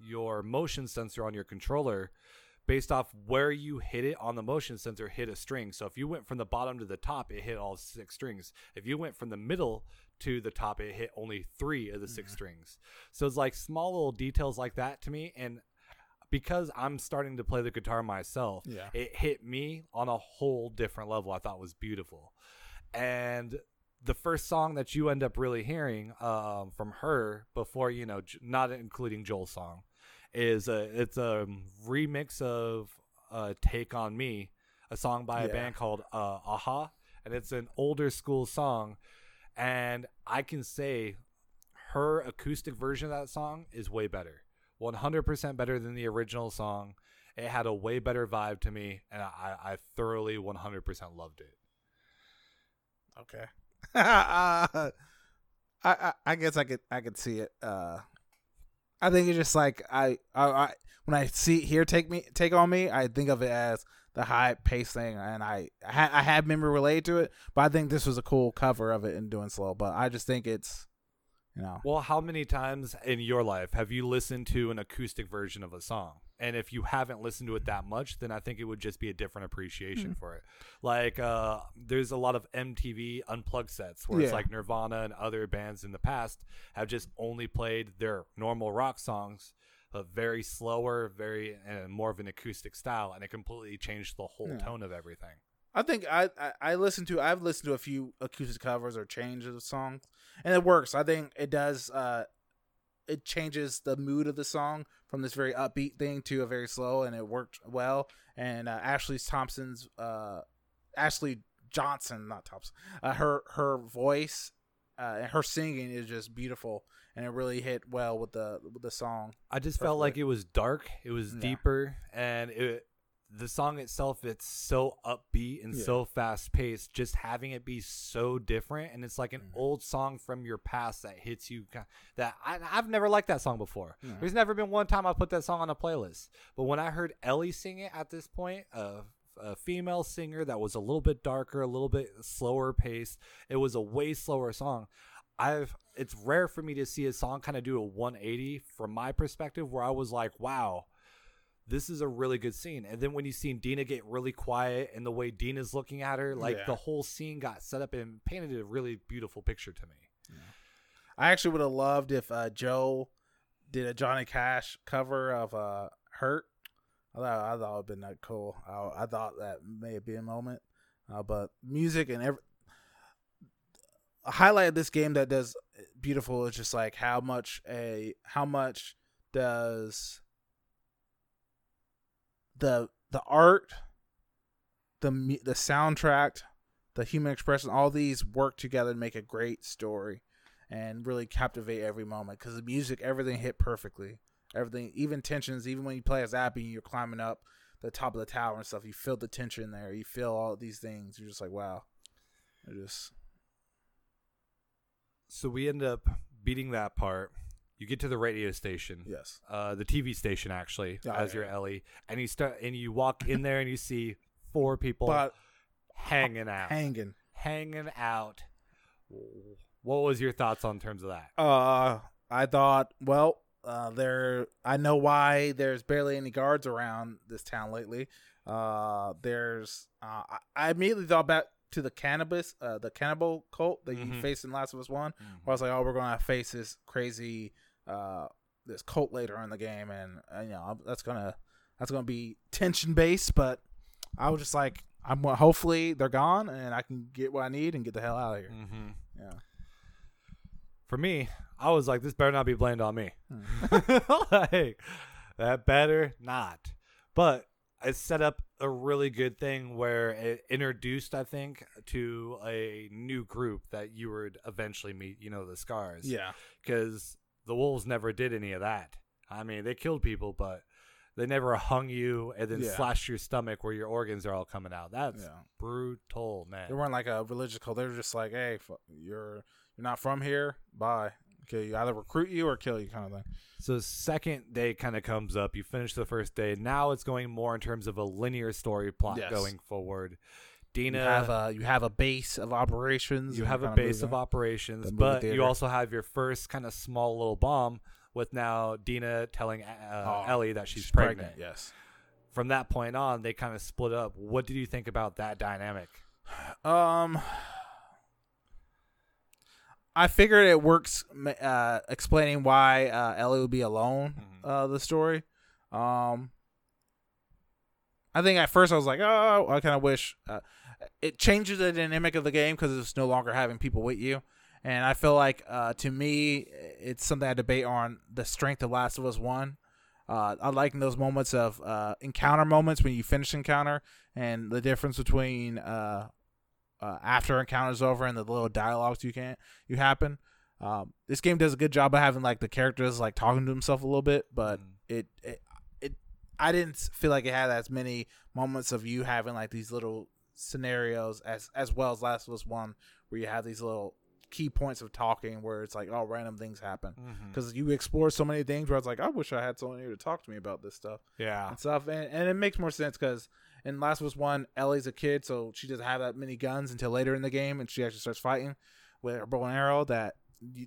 your motion sensor on your controller based off where you hit it on the motion sensor hit a string so if you went from the bottom to the top it hit all six strings if you went from the middle to the top it hit only three of the six strings. So it's like small little details like that to me and because i'm starting to play the guitar myself Yeah. it hit me on a whole different level i thought was beautiful. And the first song that you end up really hearing um, from her before you know not including joel's song is a it's a remix of uh, take on me a song by a band called uh, a-ha and it's an older school song and i can say her acoustic version of that song is way better 100% better than the original song it had a way better vibe to me and i, I thoroughly 100% loved it Okay. uh, I, I I guess I could I could see it. Uh, I think it's just like I, I I when I see here take me take on me, I think of it as the high pace thing, and I I, ha- I had memory related to it, but I think this was a cool cover of it and doing slow. But I just think it's, you know, Well, how many times in your life have you listened to an acoustic version of a song? And if you haven't listened to it that much, then I think it would just be a different appreciation Hmm. for it. Like, uh, there's a lot of MTV unplugged sets where it's like Nirvana and other bands in the past have just only played their normal rock songs, but very slower, very and more of an acoustic style, and it completely changed the whole Yeah. tone of everything. I think I, I I listened to I've listened to a few acoustic covers or changes of songs, and it works. I think it does. Uh, it changes the mood of the song from this very upbeat thing to a very slow, and it worked well. And uh, Ashley Thompson's uh, Ashley Johnson, not Thompson, uh, her her voice uh, and her singing is just beautiful, and it really hit well with the with the song. I just felt like it was dark, it was Yeah. deeper, and it the song itself it's so upbeat and Yeah. so fast paced. Just having it be so different, and it's like an Mhm. old song from your past that hits you. That I, I've never liked that song before. Yeah. There's never been one time I put that song on a playlist. But when I heard Ellie sing it at this point, uh, a female singer that was a little bit darker, a little bit slower paced. It was a way slower song. I've it's rare for me to see a song kind of do a 180 from my perspective where I was like, wow, this is a really good scene. And then when you seen Dina get really quiet and the way Dina's looking at her, like Yeah. the whole scene got set up and painted a really beautiful picture to me. I actually would have loved if uh, Joe did a Johnny Cash cover of uh, "Hurt." I thought I thought it'd been that cool. I, I thought that may be a moment, uh, but music and every a highlight of this game that does beautiful is just like how much a how much does the the art, the the soundtrack, the human expression, all these work together to make a great story and really captivate every moment because the music, everything hit perfectly. Everything, even tensions, even when you play as Abby and you're climbing up the top of the tower and stuff, you feel the tension there. You feel all these things. You're just like, wow. Just So we end up beating that part. You get to the radio station. yes, uh, the TV station actually as yeah. your Ellie, and you start and you walk in there and you see four people but hanging out, hanging. hanging out. What was your thoughts on terms of that? Uh, I thought, well, uh, there. I know why there's barely any guards around this town lately. Uh, there's. Uh, I, I immediately thought back to the cannabis, uh, the cannibal cult that you Mhm. faced in Last of Us One. Where I was like, oh, we're gonna face this crazy, uh, this cult later in the game, and uh, you know that's gonna that's gonna be tension based. But I was just like, I'm hopefully they're gone, and I can get what I need and get the hell out of here. Mm-hmm. Yeah. For me, I was like, this better not be blamed on me. Hmm. like that better not. But it set up a really good thing where it introduced, I think, to a new group that you would eventually meet. You know, the scars. yeah. because the wolves never did any of that. I mean, they killed people, but they never hung you and then Yeah. slashed your stomach where your organs are all coming out. That's Yeah. brutal, man. They weren't like a religious cult. They were just like, hey, you're you're not from here. Bye. Okay, you either recruit you or kill you, kind of thing. So second day kind of comes up. You finish the first day. Now it's going more in terms of a linear story plot Yes. going forward. You Dina, have a you have a base of operations. you have a base of operations, but you also have your first kind of small little bomb with now Dina telling uh, Oh, Ellie that she's, pregnant. Yes. From that point on, they kind of split up. What did you think about that dynamic? Um, I figured it works. Uh, explaining why uh, Ellie would be alone. Mhm. Uh, the story. Um, I think at first I was like, oh, I kind of wish uh, it changes the dynamic of the game because it's no longer having people with you. And I feel like, uh, to me, it's something I debate on the strength of Last of Us One. Uh, I like those moments of uh, encounter moments when you finish encounter and the difference between uh, uh, after encounter's over and the little dialogues you can you happen. Um, this game does a good job of having like the characters like talking to himself a little bit, but Mhm. it, it it I didn't feel like it had as many moments of you having like these little scenarios as as well as Last of Us One, where you have these little key points of talking where it's like oh random things happen Mm-hmm. because you explore so many things where it's like I wish I had someone here to talk to me about this stuff Yeah. and stuff, and, and it makes more sense because in Last Us One, Ellie's a kid, so she doesn't have that many guns until later in the game, and she actually starts fighting with her bow and arrow. That you,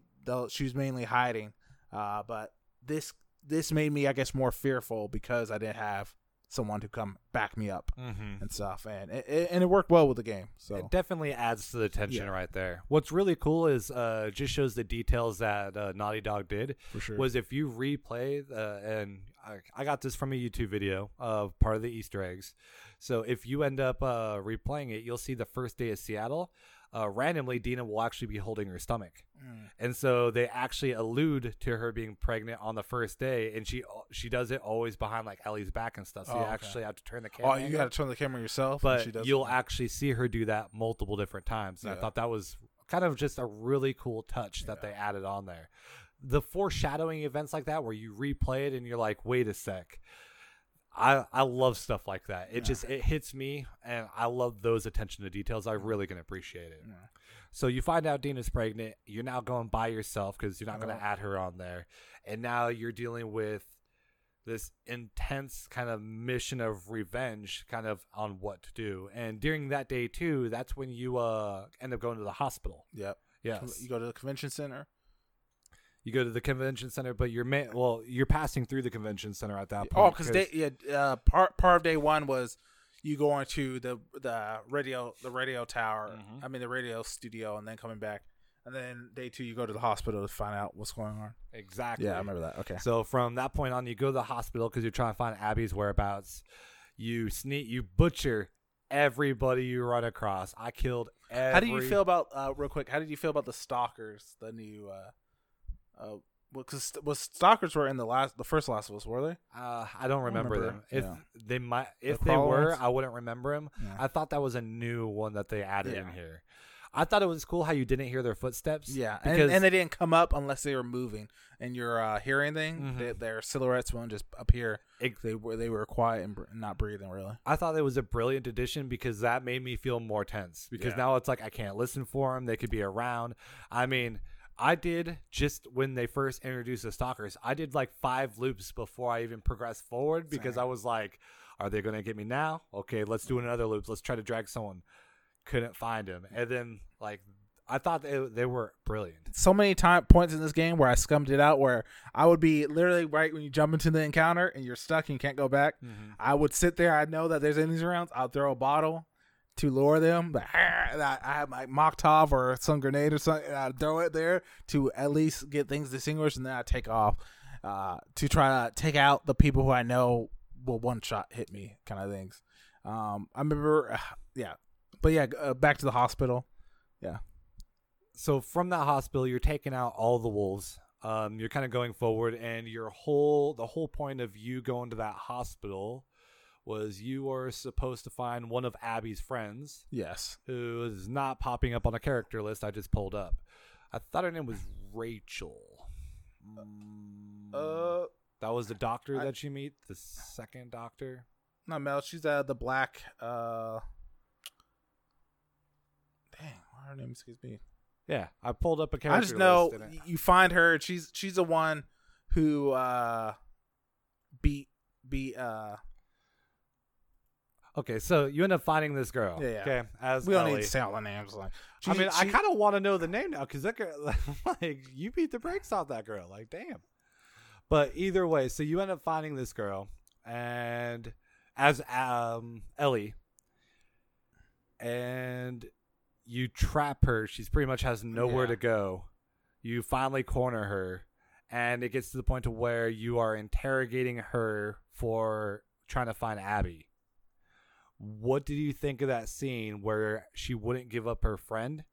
she was mainly hiding, uh, but this this made me, I guess, more fearful because I didn't have someone to come back me up Mm-hmm. and stuff, and it, it- and it worked well with the game. So It definitely adds to the tension Yeah. right there. What's really cool is uh, just shows the details that uh, Naughty Dog did. for sure, Was if you replay uh, and I, I got this from a YouTube video of part of the Easter eggs. So if you end up uh, replaying it, you'll see the first day of Seattle. Uh, randomly, Dina will actually be holding her stomach, Mm. and so they actually allude to her being pregnant on the first day, and she she does it always behind like Ellie's back and stuff. So Oh, you okay. actually have to turn the camera. oh, you got to turn the camera yourself, but you'll it. actually see her do that multiple different times. And I thought that was kind of just a really cool touch that Yeah. they added on there. The foreshadowing events like that, where you replay it and you're like, "Wait a sec." I I love stuff like that. It Yeah. just it hits me, and I love those attention to details. I really can appreciate it. Yeah. So you find out Dina's pregnant. You're now going by yourself because you're not going to add her on there, and now you're dealing with this intense kind of mission of revenge, kind of on what to do. And during that day too, that's when you uh end up going to the hospital. Yep. Yes, You go to the convention center. You go to the convention center, but you're ma- well, you're passing through the convention center at that point. Oh, because they yeah, uh, part part of day one was you going to the the radio the radio tower. Mhm. I mean the radio studio, and then coming back. And then day two, you go to the hospital to find out what's going on. exactly. Yeah, I remember that. Okay. So from that point on, you go to the hospital because you're trying to find Abby's whereabouts. You sneak, you butcher everybody you run across. I killed. Every, How do you feel about uh, real quick? How did you feel about the stalkers? The new, uh, uh, because was stalkers were in the last, the first Last of Us, were they? Uh, I don't remember, remember, them. If yeah. they might, if The they were, ones? I wouldn't remember them. Yeah. I thought that was a new one that they added in here. I thought it was cool how you didn't hear their footsteps. Yeah, and, because and they didn't come up unless they were moving. And your uh, hearing thing, Mhm. they, their silhouettes won't just appear. Ex- They were they were quiet and br- not breathing really. I thought it was a brilliant addition because that made me feel more tense. Because Yeah. now it's like I can't listen for them; they could be around. I mean, I did just when they first introduced the stalkers. I did like five loops before I even progressed forward because Same. I was like, "Are they going to get me now? Okay, let's do another loop. Let's try to drag someone." Couldn't find him, and then like I thought they they were brilliant. so many time points in this game where I scummed it out where I would be literally right when you jump into the encounter and you're stuck and you can't go back. Mm-hmm. I would sit there. I know that there's enemies around. I'll throw a bottle to lure them. But I I have my Molotov or some grenade or something. And I'd throw it there to at least get things distinguished, and then I take off uh, to try to take out the people who I know will one shot hit me, kind of things. Um, I remember, yeah, but yeah, uh, back to the hospital. Yeah. So from that hospital you're taking out all the wolves um, you're kind of going forward and your whole the whole point of you going to that hospital was you were supposed to find one of abby's friends Yes. who is not popping up on a character list i just pulled up i thought her name was rachel Mm, Uh, that was the doctor I- that you meet the second doctor Not Mel. She's uh the black. uh Dang, why her name escapes me. yeah i pulled up a character I just know list you find her. She's she's the one who uh beat beat uh. Okay so you end up finding this girl Yeah, yeah. okay as We don't need to say all the names. Like, I she- mean, I kind of want to know the name now because that girl, like, you beat the brakes off that girl. Like, damn. But either way, so you end up finding this girl, and as um Ellie, and you trap her. She's pretty much has nowhere Yeah. to go. You finally corner her, and it gets to the point to where you are interrogating her for trying to find Abby. What did you think of that scene where she wouldn't give up her friend,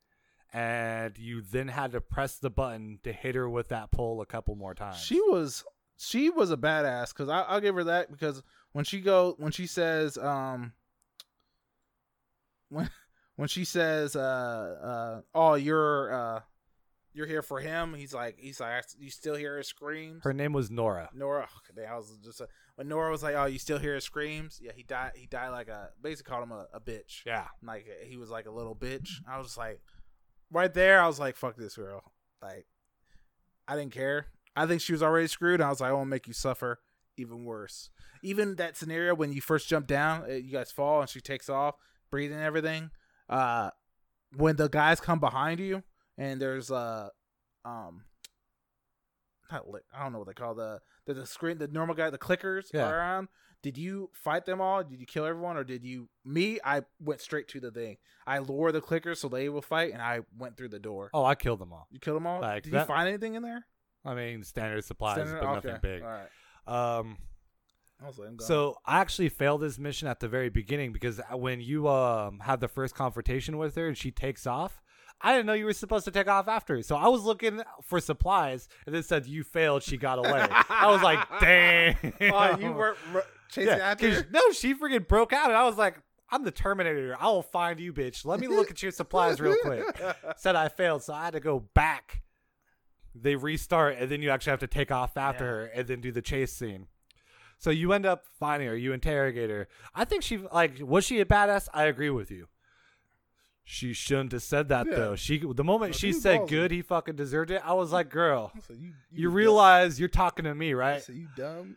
and you then had to press the button to hit her with that pole a couple more times? She was she was a badass because I'll give her that because when she go when she says um when when she says uh uh oh you're uh you're here for him he's like he's like you still hear his screams her name was Nora. Nora I was just uh, when Nora was like oh you still hear his screams yeah he died he died like a basically called him a, a bitch Yeah, like he was like a little bitch. I was just like, right there, I was like, fuck this girl. Like, I didn't care. I think she was already screwed. I was like, I won't make you suffer even worse. Even that scenario when you first jump down, you guys fall and she takes off, breathing everything. Uh, when the guys come behind you and there's uh, um, not li- I don't know what they call the the, the screen the normal guy the clickers Yeah. around. Did you fight them all? Did you kill everyone, or did you? Me, I went straight to the thing. I lure the clickers so they will fight, and I went through the door. Oh, I killed them all. You killed them all. Like did that- you find anything in there? I mean, standard supplies, Standard- but okay. nothing big. Right. Um, I was letting him go. so I actually failed this mission at the very beginning because when you um have the first confrontation with her and she takes off, I didn't know you were supposed to take off after. So I was looking for supplies and it said you failed. She got away. I was like, dang. oh, you were r- chasing yeah, after. her? no, she freaking broke out, and I was like, "I'm the Terminator. I will find you, bitch. Let me look at your supplies real quick." Said I failed, so I had to go back. They restart, and then you actually have to take off after Yeah. her, and then do the chase scene. So you end up finding her. You interrogate her. I think she like was she a badass? I agree with you. She shouldn't have said that Yeah. though. She the moment No, she said good, he fucking deserved it. I was like, girl, So you, you dumb- realize you're talking to me, right? So you dumb.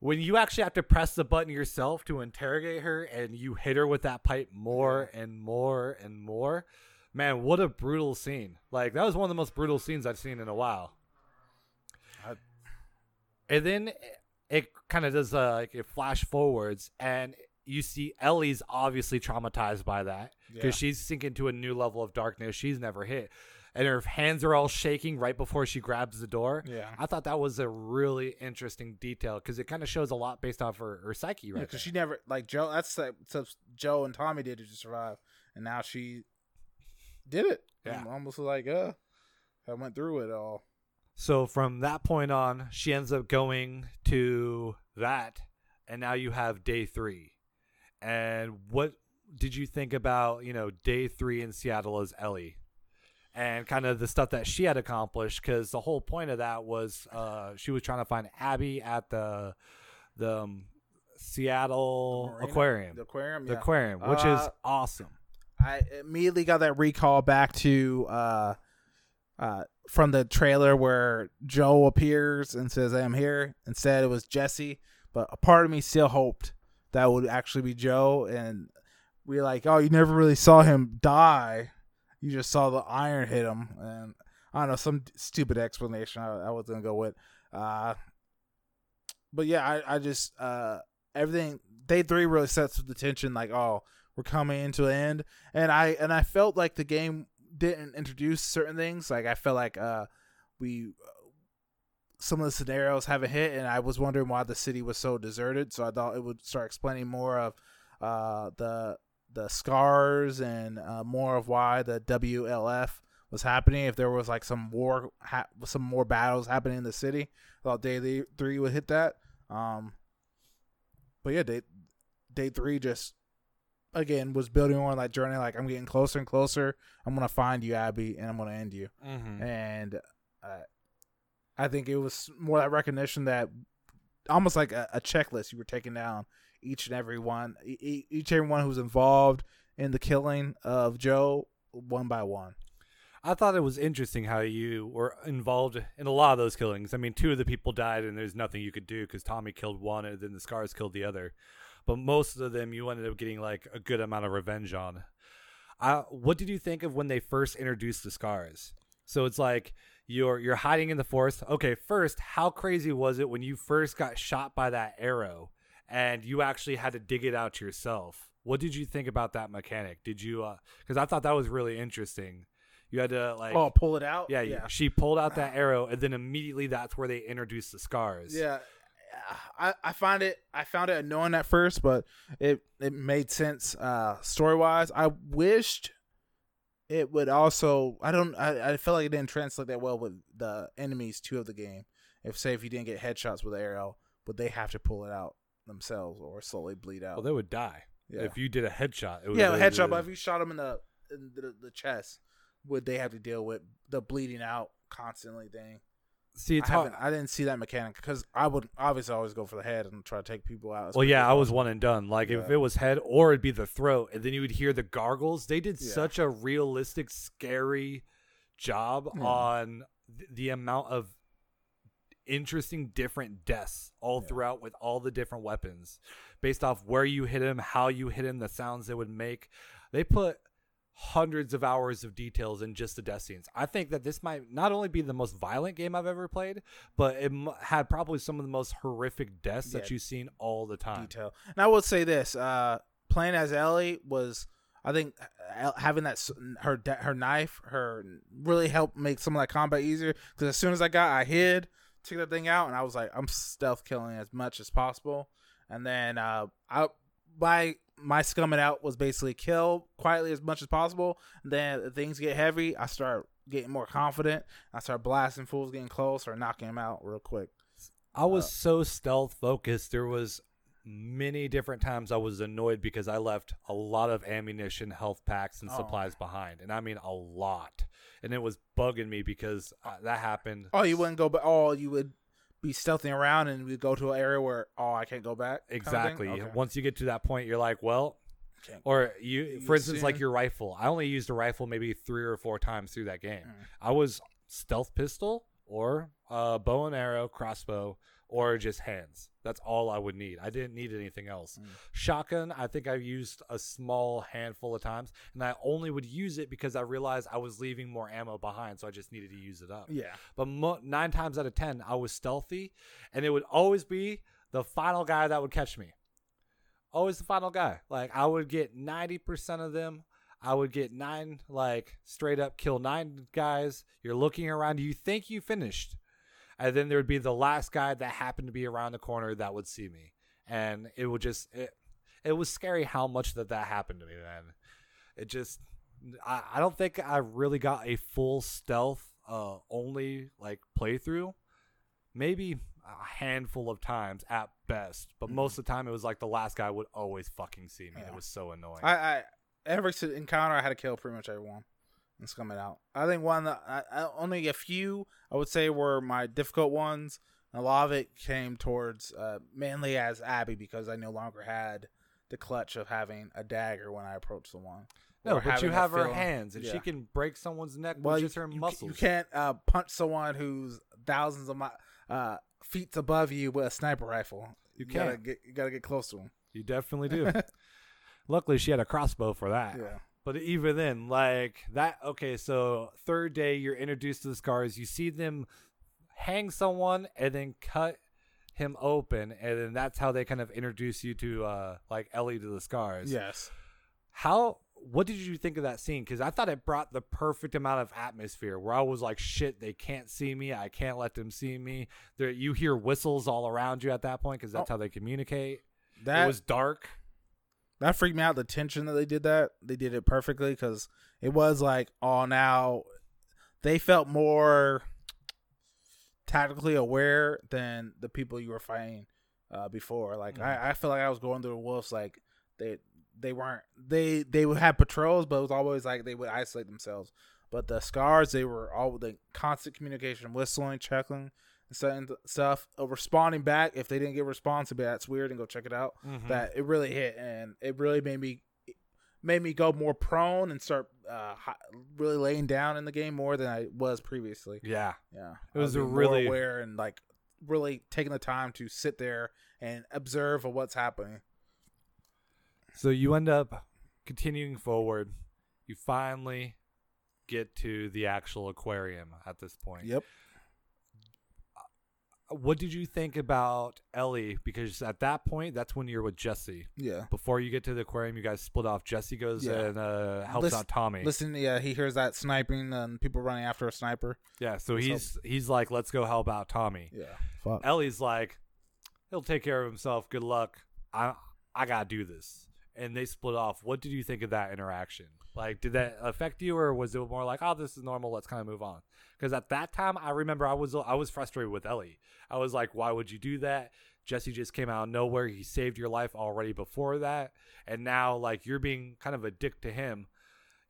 when you actually have to press the button yourself to interrogate her and you hit her with that pipe more and more and more man what a brutal scene like that was one of the most brutal scenes i've seen in a while I- and then it kind of does uh, like it flash forwards and you see ellie's obviously traumatized by that because Yeah. she's sinking to a new level of darkness she's never hit and her hands are all shaking right before she grabs the door Yeah. I thought that was a really interesting detail because it kind of shows a lot based off her, her psyche, right? because she never like Joe. That's like stuff Joe and Tommy did to survive, and now she did it. Yeah. I'm almost like uh, I went through it all. so from that point on, she ends up going to that, and now you have day three. And what did you think about you know day three in Seattle as Ellie? And kind of the stuff that she had accomplished, because the whole point of that was uh, she was trying to find Abby at the the um, Seattle Marina? Aquarium, The aquarium. the yeah. aquarium, which is Uh, awesome. I immediately got that recall back to uh, uh, from the trailer where Joe appears and says, "I'm here." Instead, it was Jesse. But a part of me still hoped that would actually be Joe, and we like, "Oh, you never really saw him die. You just saw the iron hit him." And I don't know some stupid explanation I, I was gonna go with. Uh, but yeah, I, I just uh, everything day three really sets the tension. Like, oh, we're coming into an end, and I and I felt like the game didn't introduce certain things. Like I felt like uh, we some of the scenarios haven't hit, and I was wondering why the city was so deserted. So I thought it would start explaining more of uh, the the scars and uh, more of why the WLF was happening. If there was like some war, ha- some more battles happening in the city, I thought day three would hit that. Um, but yeah, day day three just again was building on that journey. Like I'm getting closer and closer. I'm gonna find you, Abby, and I'm gonna end you. Mm-hmm. And uh, I think it was more that recognition that almost like a, a checklist you were taking down each and every one, each and every one who's involved in the killing of Joe one by one. I thought it was interesting how you were involved in a lot of those killings. I mean, two of the people died, and there's nothing you could do because Tommy killed one, and then the Scars killed the other. But most of them, you ended up getting like a good amount of revenge on. What did you think of when they first introduced the Scars? So it's like you're you're hiding in the forest. Okay, first, how crazy was it when you first got shot by that arrow, and you actually had to dig it out yourself? What did you think about that mechanic? Did you? Because I thought that was really interesting. You had to like oh, pull it out. yeah, yeah. She pulled out that arrow, and then immediately that's where they introduced the scars. Yeah, I I find it I found it annoying at first, but it it made sense uh, story wise. I wished it would also. I don't. I I felt like it didn't translate that well with the enemies too of the game. If say if you didn't get headshots with the arrow, would they have to pull it out themselves or slowly bleed out? Well, they would die yeah, if you did a headshot. It would, yeah, a headshot. But if you shot them in the in the, the chest, would they have to deal with the bleeding out constantly thing? see, it's I, hard. I didn't see that mechanic because I would obviously always go for the head and try to take people out. Well, yeah, I was one and done. Like if it was head or it'd be the throat, and then you would hear the gargles. They did Yeah. such a realistic, scary job Yeah. on th- the amount of interesting different deaths all Yeah. throughout with all the different weapons based off where you hit him, how you hit him, the sounds it would make. They put hundreds of hours of details in just the death scenes. I think that this might not only be the most violent game I've ever played, but it m- had probably some of the most horrific deaths that you've seen all the time. detail. And I will say this: uh, playing as Ellie was, I think, uh, having that her her knife, her really helped make some of that combat easier. Because as soon as I got, I hid, took that thing out, and I was like, I'm stealth killing as much as possible. And then uh, I my my scumming out was basically kill quietly as much as possible. And then things get heavy, I start getting more confident. I start blasting fools, getting close, or knocking them out real quick. I was Uh, so stealth focused. There was many different times I was annoyed because I left a lot of ammunition, health packs, and Oh. supplies behind, and I mean a lot. And it was bugging me because uh, that happened. Oh, you wouldn't go, but oh, you would be stealthing around and we go to an area where oh, I can't go back. kind of? Exactly. Okay. Once you get to that point, you're like, well, Can't- or you, You for instance, like your rifle. I only used a rifle maybe three or four times through that game. Mm. I was stealth pistol or uh, bow and arrow, crossbow, or just hands. That's all I would need. I didn't need anything else. Mm. Shotgun, I think I used a small handful of times, and I only would use it because I realized I was leaving more ammo behind, so I just needed to use it up. Yeah. But mo- nine times out of ten, I was stealthy, and it would always be the final guy that would catch me. Always the final guy. Like I would get ninety percent of them. I would get nine, like straight up kill nine guys. You're looking around. You think you finished, and then there would be the last guy that happened to be around the corner that would see me, and it would just it. It was scary how much that that happened to me, man. It just I, I don't think I really got a full stealth uh only like playthrough. Maybe a handful of times at best, but Mhm. most of the time it was like the last guy would always fucking see me. Yeah. It was so annoying. I, I every encounter I had to kill pretty much everyone and coming out. I think one I, I, only a few I would say were my difficult ones. A lot of it came towards uh, mainly as Abby because I no longer had the clutch of having a dagger when I approached someone. no, but you have her feeling- hands, and she can break someone's neck well, with you, just her you, muscles. you can't uh, punch someone who's thousands of mi- uh, feet above you with a sniper rifle. You gotta can't. get you gotta get close to him. You definitely do. Luckily, she had a crossbow for that. Yeah. But even then, like that, okay, so third day, you're introduced to the scars. You see them hang someone and then cut him open. And then that's how they kind of introduce you to, uh, like Ellie to the scars. Yes. How, what did you think of that scene? Because I thought it brought the perfect amount of atmosphere where I was like, shit, they can't see me. I can't let them see me. There, you hear whistles all around you at that point because that's Oh. how they communicate. That it was dark. That freaked me out. The tension that they did that they did it perfectly because it was like, oh, now they felt more tactically aware than the people you were fighting uh, before. Like Mhm. I, I feel like I was going through the wolves. Like they they weren't they they would have patrols, but it was always like they would isolate themselves. But the scars, they were all the constant communication, whistling, checking, certain stuff, uh, responding back. If they didn't get a response, it'd that's weird and go check it out Mhm. that it really hit and it really made me made me go more prone and start uh, really laying down in the game more than I was previously. yeah. Yeah, It was I a really- aware and like really taking the time to sit there and observe of what's happening. So you end up continuing forward. You finally get to the actual aquarium at this point. Yep. What did you think about Ellie? Because at that point, that's when you're with Jesse. Yeah. Before you get to the aquarium, you guys split off. Jesse goes Yeah. and uh, helps Listen- out Tommy. Listen, yeah, he hears that sniping and people running after a sniper. yeah, so let's he's he's like, "Let's go help out Tommy." Yeah. Fuck. Ellie's like, "He'll take care of himself. Good luck. I I gotta do this." And they split off. What did you think of that interaction? Like, did that affect you, or was it more like, "Oh, this is normal. Let's kind of move on"? Because at that time, I remember I was I was frustrated with Ellie. I was like, "Why would you do that?" Jesse just came out of nowhere. He saved your life already before that, and now like you're being kind of a dick to him.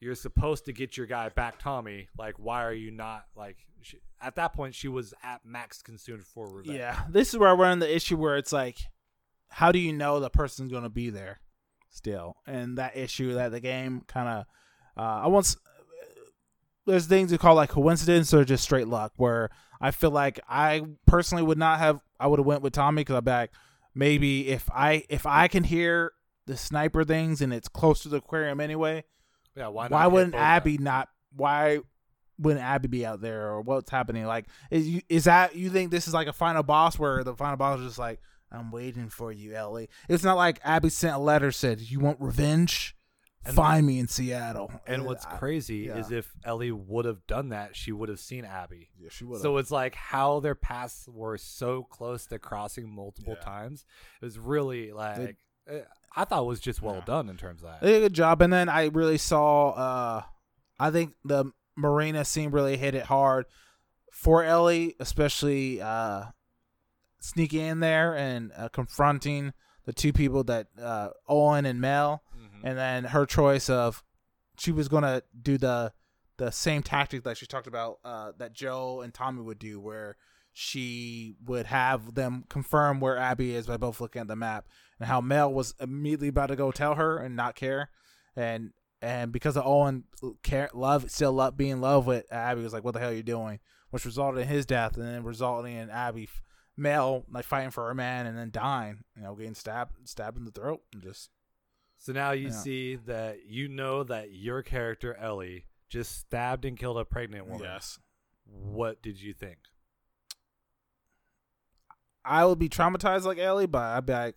You're supposed to get your guy back, Tommy. Like, why are you not like? She, at that point, she was at max consumed for revenge. Yeah, this is where run into the issue where it's like, how do you know the person's going to be there still? And that issue that the game kind of, uh, I once, there's things you call like coincidence or just straight luck, where I feel like I personally would not have. I would have went with Tommy because I'm back. Maybe if I if I can hear the sniper things and it's close to the aquarium anyway, Yeah, why? Not why wouldn't Abby not? Why wouldn't Abby be out there or what's happening? Like, is you is that you think this is like a final boss where the final boss is just like, I'm waiting for you, Ellie. It's not like Abby sent a letter said, "You want revenge? And- Find me in Seattle." And what's I- crazy yeah. is if Ellie would have done that, she would have seen Abby. yeah, she would. So it's like how their paths were so close to crossing multiple Yeah. times. It was really like eh, I thought it was just well Yeah. done in terms of that. They did a good job. And then I really saw. uh I think the Marina scene really hit it hard for Ellie, especially uh sneaking in there and uh, confronting the two people that uh Owen and Mel, Mhm. and then her choice of she was gonna do the the same tactic that she talked about uh that Joe and Tommy would do, where she would have them confirm where Abby is by both looking at the map, and how Mel was immediately about to go tell her and not care, and and because of Owen care love still love being in love with Abby was like, what the hell are you doing? Which resulted in his death, and then resulting in Abby Mel like fighting for her man and then dying, you know, getting stabbed stabbed in the throat and just So now you Yeah. see that you know that your character Ellie just stabbed and killed a pregnant woman. Yes. What did you think? I would be traumatized like Ellie, but I'd be like,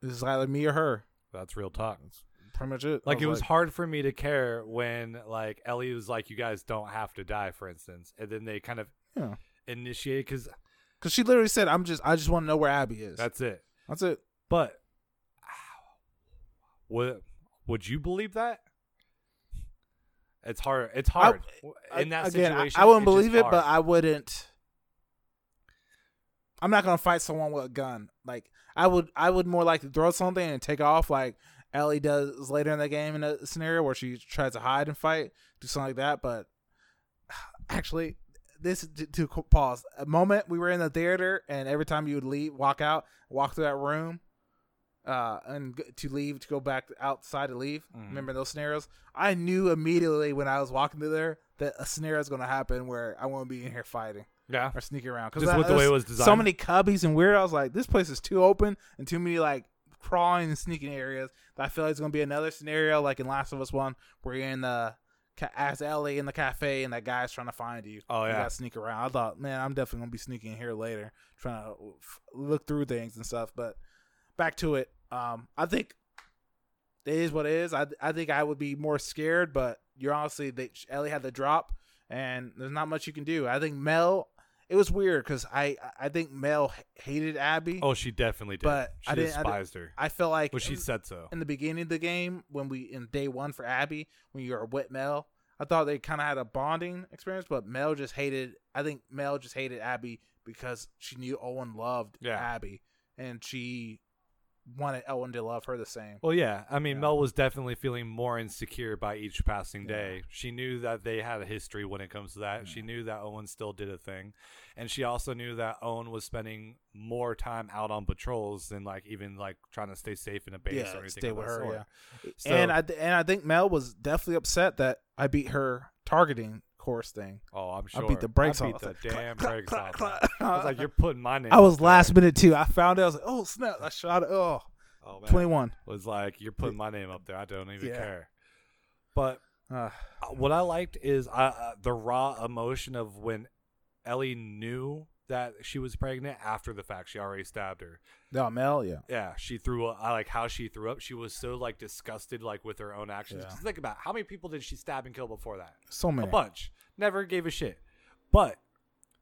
this is either me or her. That's real talk. That's pretty much it. Like it was hard for me to care when like Ellie was like, "You guys don't have to die," for instance, and then they kind of Yeah. initiate because because she literally said, "I'm just, I just want to know where Abby is." that's it. That's it. But would would you believe that? It's hard. It's hard in that Again, I- situation. I, wouldn't believe it, hard. but I wouldn't. I'm not gonna fight someone with a gun. Like I would, I would more like to throw something and take off, like Ellie does later in the game in a scenario where she tries to hide and fight, do something like that. But actually, this to, to pause a moment. We were in the theater, and every time you would leave, walk out, walk through that room, uh, and to leave to go back outside to leave. Mhm. Remember those scenarios? I knew immediately when I was walking through there that a scenario is going to happen where I won't be in here fighting yeah. or sneaking around. Just with the way it was designed. So many cubbies and weird. I was like, this place is too open and too many like crawling and sneaking areas. That I feel like it's going to be another scenario like in Last of Us One where you're in the as Ellie in the cafe and that guy's trying to find you. Oh You yeah. gotta sneak around. I thought, man, I'm definitely gonna be sneaking in here later, trying to f- look through things and stuff. But back to it. Um, I think it is what it is. I I think I would be more scared, but you're honestly they Ellie had the drop, and there's not much you can do. I think Mel. It was weird because I I think Mel hated Abby. Oh, she definitely did. But she I didn't- I despised her. I felt like Well, she in- said so. in the beginning of the game when we in day one for Abby when you were with Mel. I thought they kind of had a bonding experience, but Mel just hated. I think Mel just hated Abby because she knew Owen loved Yeah. Abby, and she wanted Owen to love her the same. Well, yeah. I mean, Yeah. Mel was definitely feeling more insecure by each passing Yeah. day. She knew that they had a history when it comes to that. She knew that Owen still did a thing, and she also knew that Owen was spending more time out on patrols than like even like trying to stay safe in a base yeah, or anything. stay with her. sort. Yeah, So- and I th- and I think Mel was definitely upset that I beat her targeting course thing. Oh, I'm sure. I beat the brakes I beat off. the damn brakes off. I was like, you're putting my name. I was up there. last minute too. I found it. I was like, oh snap! I shot it. Oh, Oh, man. 21. was like, you're putting my name up there. I don't even Yeah. care. But Uh, what I liked is uh, uh, the raw emotion of when Ellie knew that she was pregnant after the fact. She already stabbed her. Oh, no, Mel. Yeah, Yeah, she threw. up. I like how she threw up. She was so like disgusted, like with her own actions. Yeah. think about how many people did she stab and kill before that? so many. A bunch. Never gave a shit. But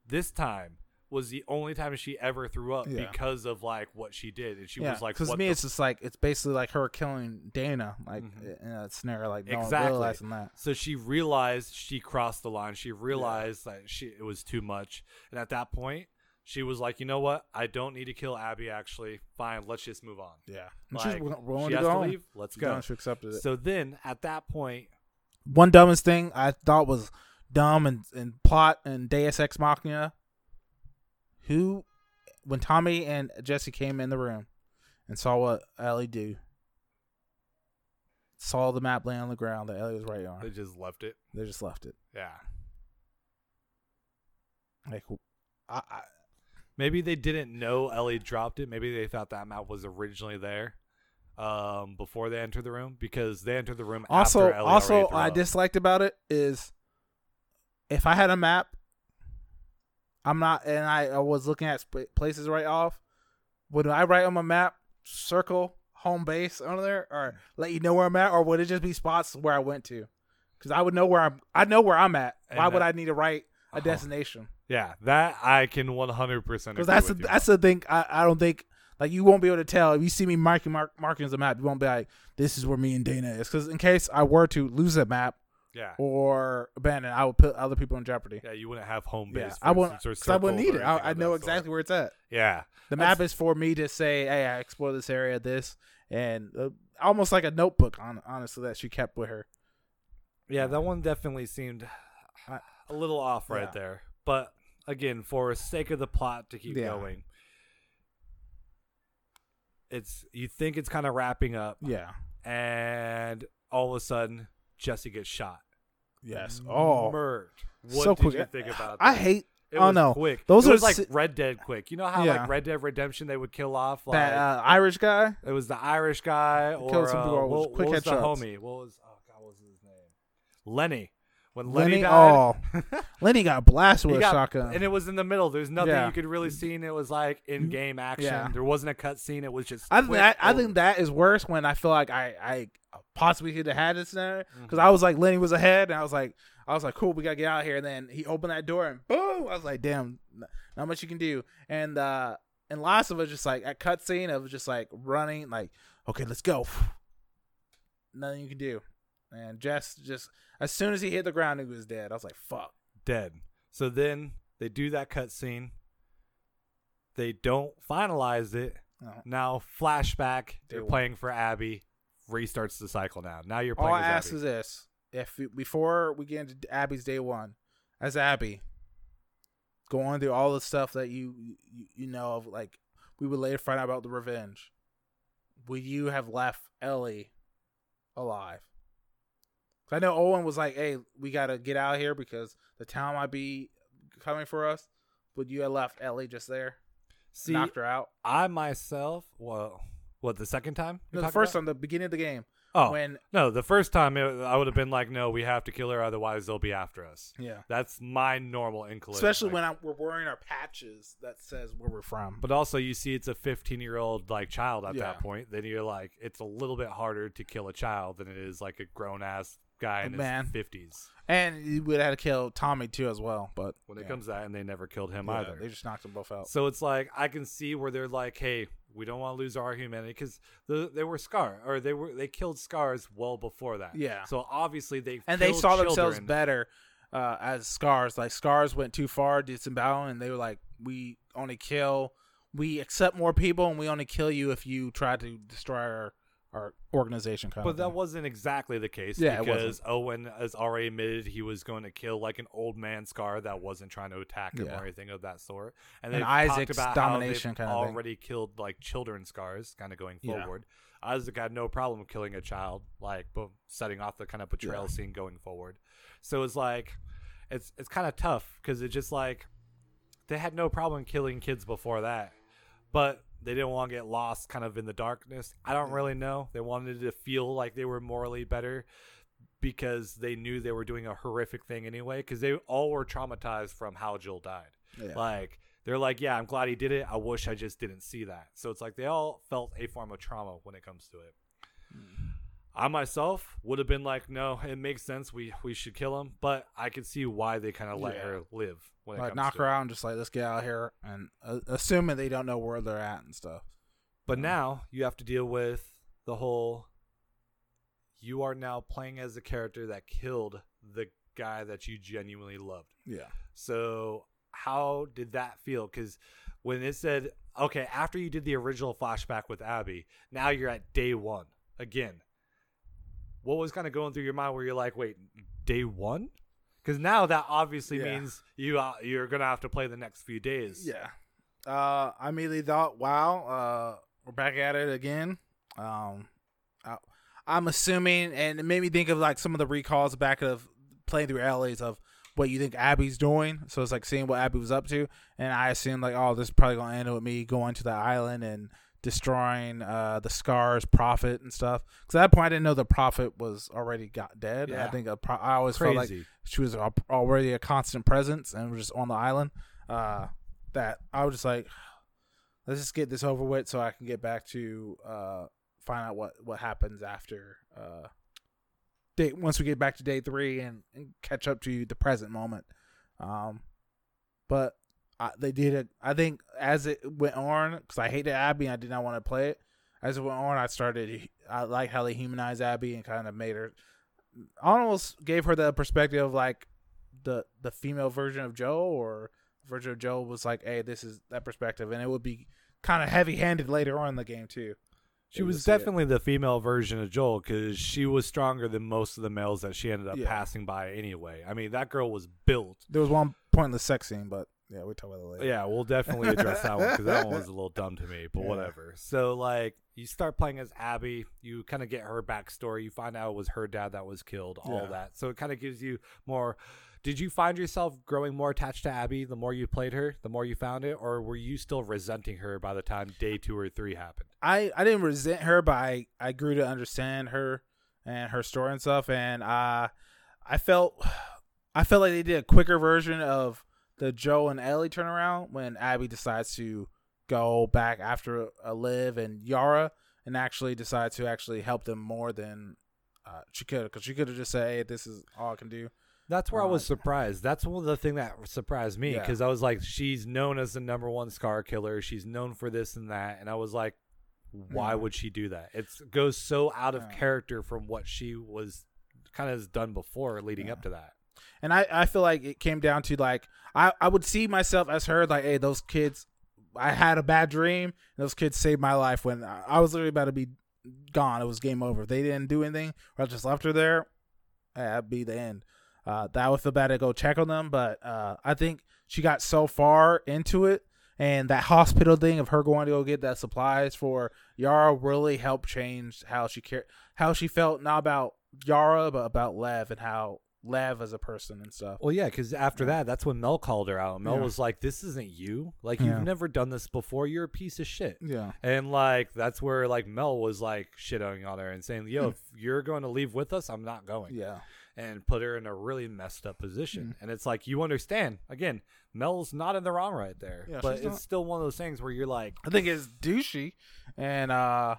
this time was the only time she ever threw up Yeah. because of like what she did, and she yeah, was like, because me, the it's just like it's basically like her killing Dina, like Mhm. in a scenario, like no Exactly. realizing that. So she realized she crossed the line. She realized that she it was too much, and at that point, she was like, "You know what? I don't need to kill Abby. Actually, fine. Let's just move on. Yeah, Like, she's wi- willing she to has go to leave. Let's go." done, She accepted it. So then, at that point, One dumbest thing I thought was dumb and, and plot and Deus Ex Machina. Who, when Tommy and Jesse came in the room and saw what Ellie do, saw the map laying on the ground that Ellie was right on. they just left it. they just left it. Yeah. Like, I, I, Maybe they didn't know Ellie dropped it. Maybe they thought that map was originally there um, before they entered the room because they entered the room also, after Ellie also, I disliked about it is if I had a map, I'm not, and I, I was looking at sp- places right off. Would I write on my map circle home base on there, or let you know where I'm at, or would it just be spots where I went to? Because I would know where I'm. I know where I'm at. And Why would I need to write a Oh. destination? Yeah, that I can 100% Because that's the, with you. that's the thing. I, I don't think like you won't be able to tell if you see me marking mark, marking as a map. You won't be like, this is where me and Dina is. Because in case I were to lose a map yeah. or abandon, I would put other people in jeopardy. Yeah, you wouldn't have home base. Yeah, I wouldn't. I wouldn't need it. I, I know exactly sort. where it's at. Yeah. The That's- map is for me to say, hey, I explored this area, this, and uh, almost like a notebook. On honestly, that she kept with her. Yeah, that one definitely seemed a little off right Yeah. there. But again, for the sake of the plot to keep Yeah. going, it's you think it's kind of wrapping up, Yeah. and all of a sudden Jesse gets shot. Yes. Oh, murdered. What so did quick. you think about that? I hate It oh, was no. quick. Those it are like si- Red Dead quick. You know how Yeah. like Red Dead Redemption they would kill off like that uh, Irish guy. it was the Irish guy or Killed some uh, people with what, quick what was the headshots. homie? What was oh god, what was his name? Lenny. When Lenny, Lenny. died, Oh, Lenny got blasted he with a got- shotgun. and it was in the middle. There's nothing Yeah. you could really see. And it was like in game action. Yeah. There wasn't a cut scene. It was just. I think quick that, I think that is worse when I feel like I I possibly could have had this there Mm-hmm. because I was like Lenny was ahead and I was like I was like cool we gotta get out of here and then he opened that door and boom I was like damn not much you can do and uh and Last of Us just like at cutscene of just like running like okay let's go nothing you can do and Jess just as soon as he hit the ground he was dead I was like fuck dead. So then they do that cutscene. They don't finalize it. No. Now flashback. They're playing for Abby. Restarts the cycle now. Now you're all playing I as ask Abby. is this: if before we get into Abby's day one, as Abby, going through all the stuff that you you, you know of, like we would later find out about the revenge, would you have left Ellie alive? I know Owen was like, "Hey, we got to get out of here because the town might be coming for us." Would you have left Ellie just there, See, knocked her out? I myself, well, what the second time? No, the first about? time, the beginning of the game, Oh when no, the first time it, I would have been like, no, we have to kill her, otherwise they'll be after us. yeah, That's my normal inclination. especially like- when I, we're wearing our patches that says where we're from. But also, you see, it's a 15 year old like child at Yeah. that point. Then you're like, it's a little bit harder to kill a child than it is like a grown ass guy in Man. his 50s. And you would have had to kill Tommy too as well. But When it yeah. comes to that, and they never killed him Yeah, either. they just knocked them both out. So it's like I can see where they're like, "Hey, we don't want to lose our humanity," because the, they were Scar, or they were they killed Scars well before that. Yeah. So obviously they And they saw themselves better uh, as scars. Like scars went too far, disembowel, and they were like, "We only kill, we accept more people, and we only kill you if you try to destroy our our organization." Kind But of. that thing. wasn't exactly the case Yeah, because Owen has already admitted he was going to kill like an old man Scar that wasn't trying to attack him Yeah. or anything of that sort. And, And they've Isaac's about domination kind of thing. already killed like children Scars, kind of going Yeah. forward. Isaac had no problem killing a child, like but setting off the kind of betrayal Yeah. scene going forward. So it's like, it's it's kind of tough because it's just like they had no problem killing kids before that, but they didn't want to get lost kind of in the darkness. I don't really know. They wanted to feel like they were morally better because they knew they were doing a horrific thing anyway because they all were traumatized from how Jill died. Yeah. Like they're like, yeah, I'm glad he did it. I wish I just didn't see that. So it's like they all felt a form of trauma when it comes to it. Hmm. I myself would have been like, no, it makes sense. We we should kill him, but I could see why they kind of let Yeah. her live when like knock her it. out and just like let's get out of here, and uh, assuming they don't know where they're at and stuff. But Yeah. now you have to deal with the whole. You are now playing as the character that killed the guy that you genuinely loved. Yeah. So how did that feel? Because when it said, okay, after you did the original flashback with Abby, now you're at day one again. What was kind of going through your mind where you're like, wait, day one? Because now that obviously Yeah. means you uh, you're gonna have to play the next few days. Yeah. Uh, I immediately thought, wow, uh, we're back at it again. Um, I, I'm assuming, and it made me think of like some of the recalls back of playing through LAs of what you think Abby's doing. So it's like seeing what Abby was up to, and I assumed like, oh, this is probably gonna end with me going to the island and destroying uh, the Scar's prophet and stuff. Because at that point, I didn't know the prophet was already got dead. Yeah. I think a pro- I always felt like she was al- already a constant presence and was just on the island. Uh, that I was just like, let's just get this over with so I can get back to uh, find out what what happens after uh, day once we get back to day three and, and catch up to the present moment. Um, but I, they did it. I think as it went on, because I hated Abby, and I did not want to play it. As it went on, I started. I like how they humanized Abby and kind of made her almost gave her the perspective of like the the female version of Joe or version of Joe was like, hey, this is that perspective, and it would be kind of heavy handed later on in the game too. She was would see it. definitely the female version of Joel because she was stronger than most of the males that she ended up Yeah. passing by anyway. I mean, that girl was built. There was one pointless sex scene, but yeah, we talk about that later. Yeah, we'll definitely address that one because that one was a little dumb to me, but Yeah. whatever. So, like, you start playing as Abby, you kind of get her backstory. You find out it was her dad that was killed, all Yeah. that. So, it kind of gives you more. Did you find yourself growing more attached to Abby the more you played her, the more you found it, or were you still resenting her by the time day two or three happened? I I didn't resent her, but I I grew to understand her and her story and stuff, and uh, I felt I felt like they did a quicker version of the Joe and Ellie turnaround when Abby decides to go back after uh, Liv and Yara and actually decide to actually help them more than uh, she could because she could have just said, "Hey, this is all I can do." That's where I was Uh, surprised. That's one of the thing that surprised me Yeah. because I was like, she's known as the number one scar killer. She's known for this and that, and I was like, why Yeah. would she do that? It goes so out of Yeah. character from what she was kind of has done before, leading Yeah. up to that. And I, I feel like it came down to like I, I would see myself as her like, hey, those kids I had a bad dream. Those kids saved my life when I was literally about to be gone. It was game over. If they didn't do anything or I just left her there, eh, that'd be the end. Uh, that would feel bad to go check on them, but uh, I think she got so far into it, and that hospital thing of her going to go get that supplies for Yara really helped change how she cared, how she felt not about Yara but about Lev and how Lev as a person and stuff. Well, yeah, because after that, that's when Mel called her out. Mel Yeah. was like, "This isn't you. Like, Yeah. you've never done this before. You're a piece of shit." Yeah, And like, that's where like Mel was like shitting on her and saying, "Yo, if you're going to leave with us, I'm not going." yeah, and put her in a really messed up position. Mm. And it's like you understand. Again, Mel's not in the wrong right there. Yeah, but she's it's not. still one of those things where you're like, I think it's douchey, and uh,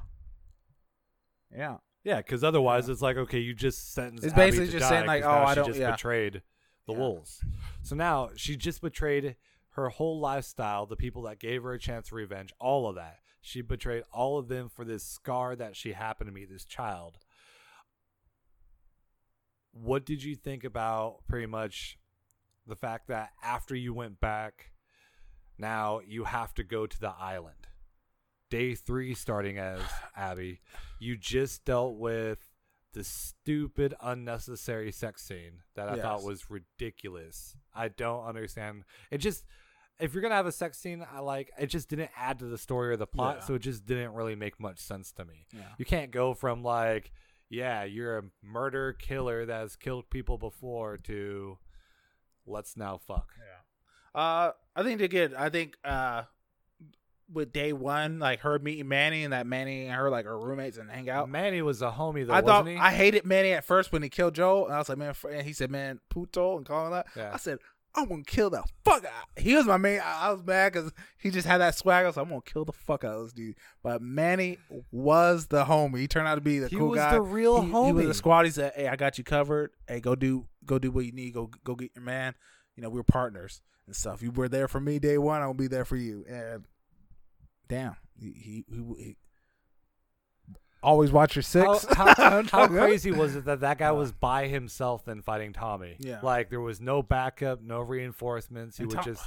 yeah, yeah, because otherwise it's like, okay, you just sentenced. It's Abby basically to just die saying, like, 'cause oh, now oh, I she don't- just yeah. betrayed the Yeah. wolves. So now she just betrayed her whole lifestyle, the people that gave her a chance for revenge, all of that. She betrayed all of them for this scar that she happened to be, this child. What did you think about pretty much the fact that after you went back, now you have to go to the island? Day three, starting as Abby, you just dealt with the stupid, unnecessary sex scene that I thought was ridiculous. I don't understand. It just, if you're gonna have a sex scene, I like it. Just didn't add to the story or the plot, Yeah. so it just didn't really make much sense to me. yeah. You can't go from like, yeah, you're a murder killer that has killed people before to let's now fuck. Uh, I think they get. I think uh, with day one, like her meeting Manny and that Manny and her like her roommates and hang out. Manny was a homie though, I thought he? I hated Manny at first when he killed Joe, and I was like, man, and he said, man, puto, and calling that. Yeah. I said, I'm gonna kill the fuck out. He was my main. I, was mad because he just had that swag. I was like, I'm gonna kill the fuck out of this dude. But Manny was the homie. He turned out to be the he cool was guy. the real he, homie. he was the squad. He said, "Hey, I got you covered. Hey, go do go do what you need. Go go get your man. You know, we were partners and stuff. You were there for me day one. I'll be there for you." And damn, he he, he, he always watch your six. How, how, how crazy was it that that guy was uh. by himself then fighting Tommy? Yeah. Like there was no backup, no reinforcements. He And would Tom- just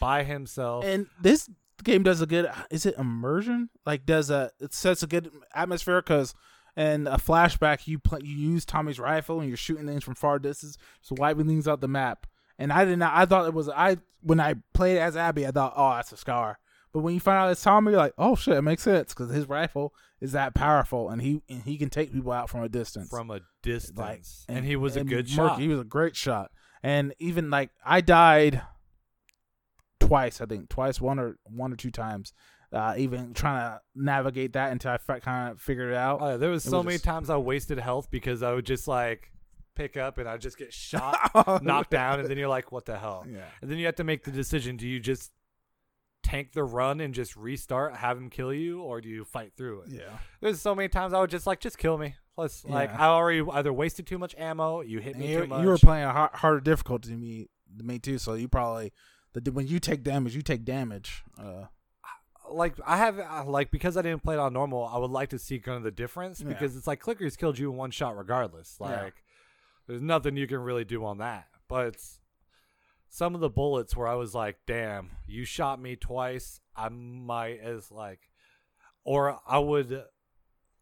by himself. And this game does a good. Is it immersion? Like does a it sets a good atmosphere because. In a flashback, you play, you use Tommy's rifle and you're shooting things from far distance, so wiping things out the map. And I did not. I thought it was I when I played as Abby. I thought, oh, that's a scar. But when you find out it's Tommy, you're like, oh shit, it makes sense because his rifle is that powerful and he and he can take people out from a distance. from a distance, Like, and, he was a good shot. He was a great shot. and even like I died twice. I think twice, one or one or two times. Uh, even trying to navigate that until I kind of figured it out. Uh, there was It so was many just- times I wasted health because I would just like pick up and I just get shot, knocked down, and then you're like, what the hell? Yeah. And then you have to make the decision: do you just tank the run and just restart, have him kill you, or do you fight through it? Yeah. There's so many times I would just like, just kill me. Let's like, I already either wasted too much ammo, you hit And me you, too much. you were playing a har- harder difficulty than me, than me too. So you probably the when you take damage, you take damage. Uh, like I have uh, like because I didn't play it on normal, I would like to see kind of the difference Yeah. because it's like clickers killed you in one shot regardless. Like Yeah. there's nothing you can really do on that. But it's some of the bullets where I was like, "Damn, you shot me twice. I might as like," or I would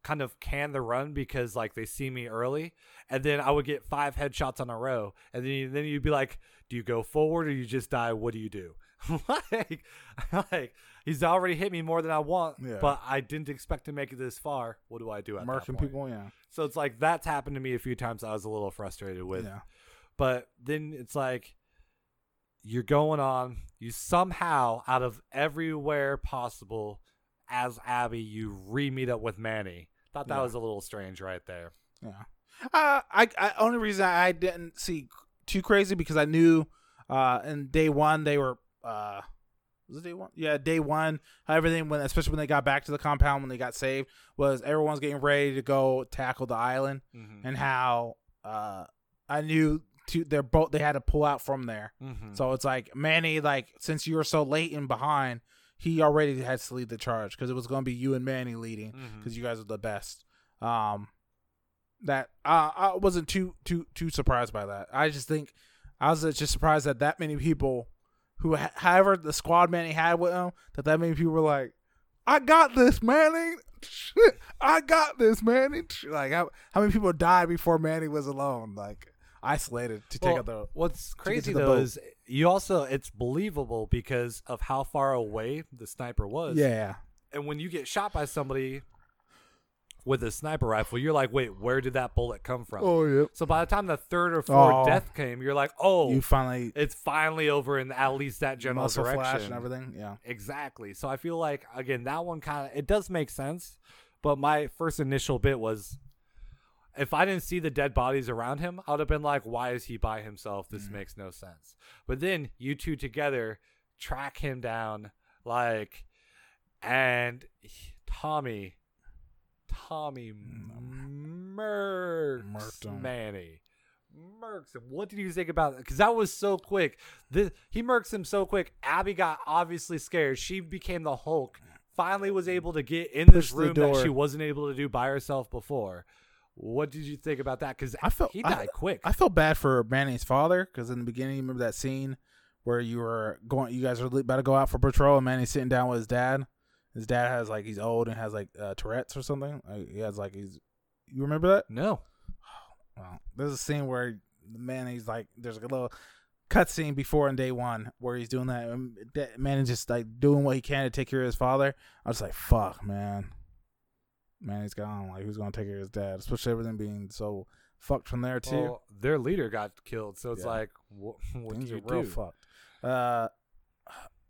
kind of can the run because like they see me early, and then I would get five headshots on a row, and then you, then you'd be like, "Do you go forward or you just die? What do you do?" like, like he's already hit me more than I want, Yeah. but I didn't expect to make it this far. What do I do at marking people, yeah, So it's like that's happened to me a few times. I was a little frustrated with, yeah, but then it's like you're going on. You somehow, out of everywhere possible, as Abby, you re meet up with Manny. Thought that Yeah. was a little strange right there. yeah. Uh, I, I only reason I didn't see too crazy because I knew uh in day one they were uh was it day one? Yeah, day one. How everything when especially when they got back to the compound when they got saved was everyone's getting ready to go tackle the island Mm-hmm. and how uh I knew to they're both they had to pull out from there. mm-hmm. So it's like Manny, like since you were so late and behind, he already has to lead the charge because it was going to be you and Manny leading because you guys are the best. Um, that uh, I wasn't too too too surprised by that. I just think I was just surprised that that many people, who however the squad Manny had with him, that that many people were like, "I got this, Manny." I got this, Manny. Like how how many people died before Manny was alone, like isolated to take out the What's crazy though is you also it's believable because of how far away the sniper was. yeah. And when you get shot by somebody with a sniper rifle, you're like, wait, where did that bullet come from? Oh yeah. So by the time the third or fourth Oh. death came, you're like, oh, You finally it's finally over in at least that general muscle direction. flash and everything. Yeah. Exactly. So I feel like again that one kind of it does make sense, but my first initial bit was if I didn't see the dead bodies around him, I would have been like, why is he by himself? This Mm. makes no sense. But then you two together track him down like and he- Tommy Tommy murks Murked him. Manny. Murks him. What did you think about that? Because that was so quick. This, he murks him so quick. Abby got obviously scared. She became the Hulk. Finally, was able to get in this Push the room that she wasn't able to do by herself before. What did you think about that? Because I felt he I- died quick. I felt bad for Manny's father because in the beginning, you remember that scene where you were going, you guys were about to go out for patrol, and Manny's sitting down with his dad. His dad has like he's old and has like uh, Tourette's or something. Like, he has like he's. You remember that? no. Well, there's a scene where Manny's like there's a little cut scene before in day one where he's doing that. And that Manny's just like doing what he can to take care of his father. I was like, fuck, man. Manny's gone. Like, who's gonna take care of his dad? Especially everything being so fucked from there too. Well, their leader got killed, so it's Yeah. like, wh- what do Things you are real do? fucked. Uh,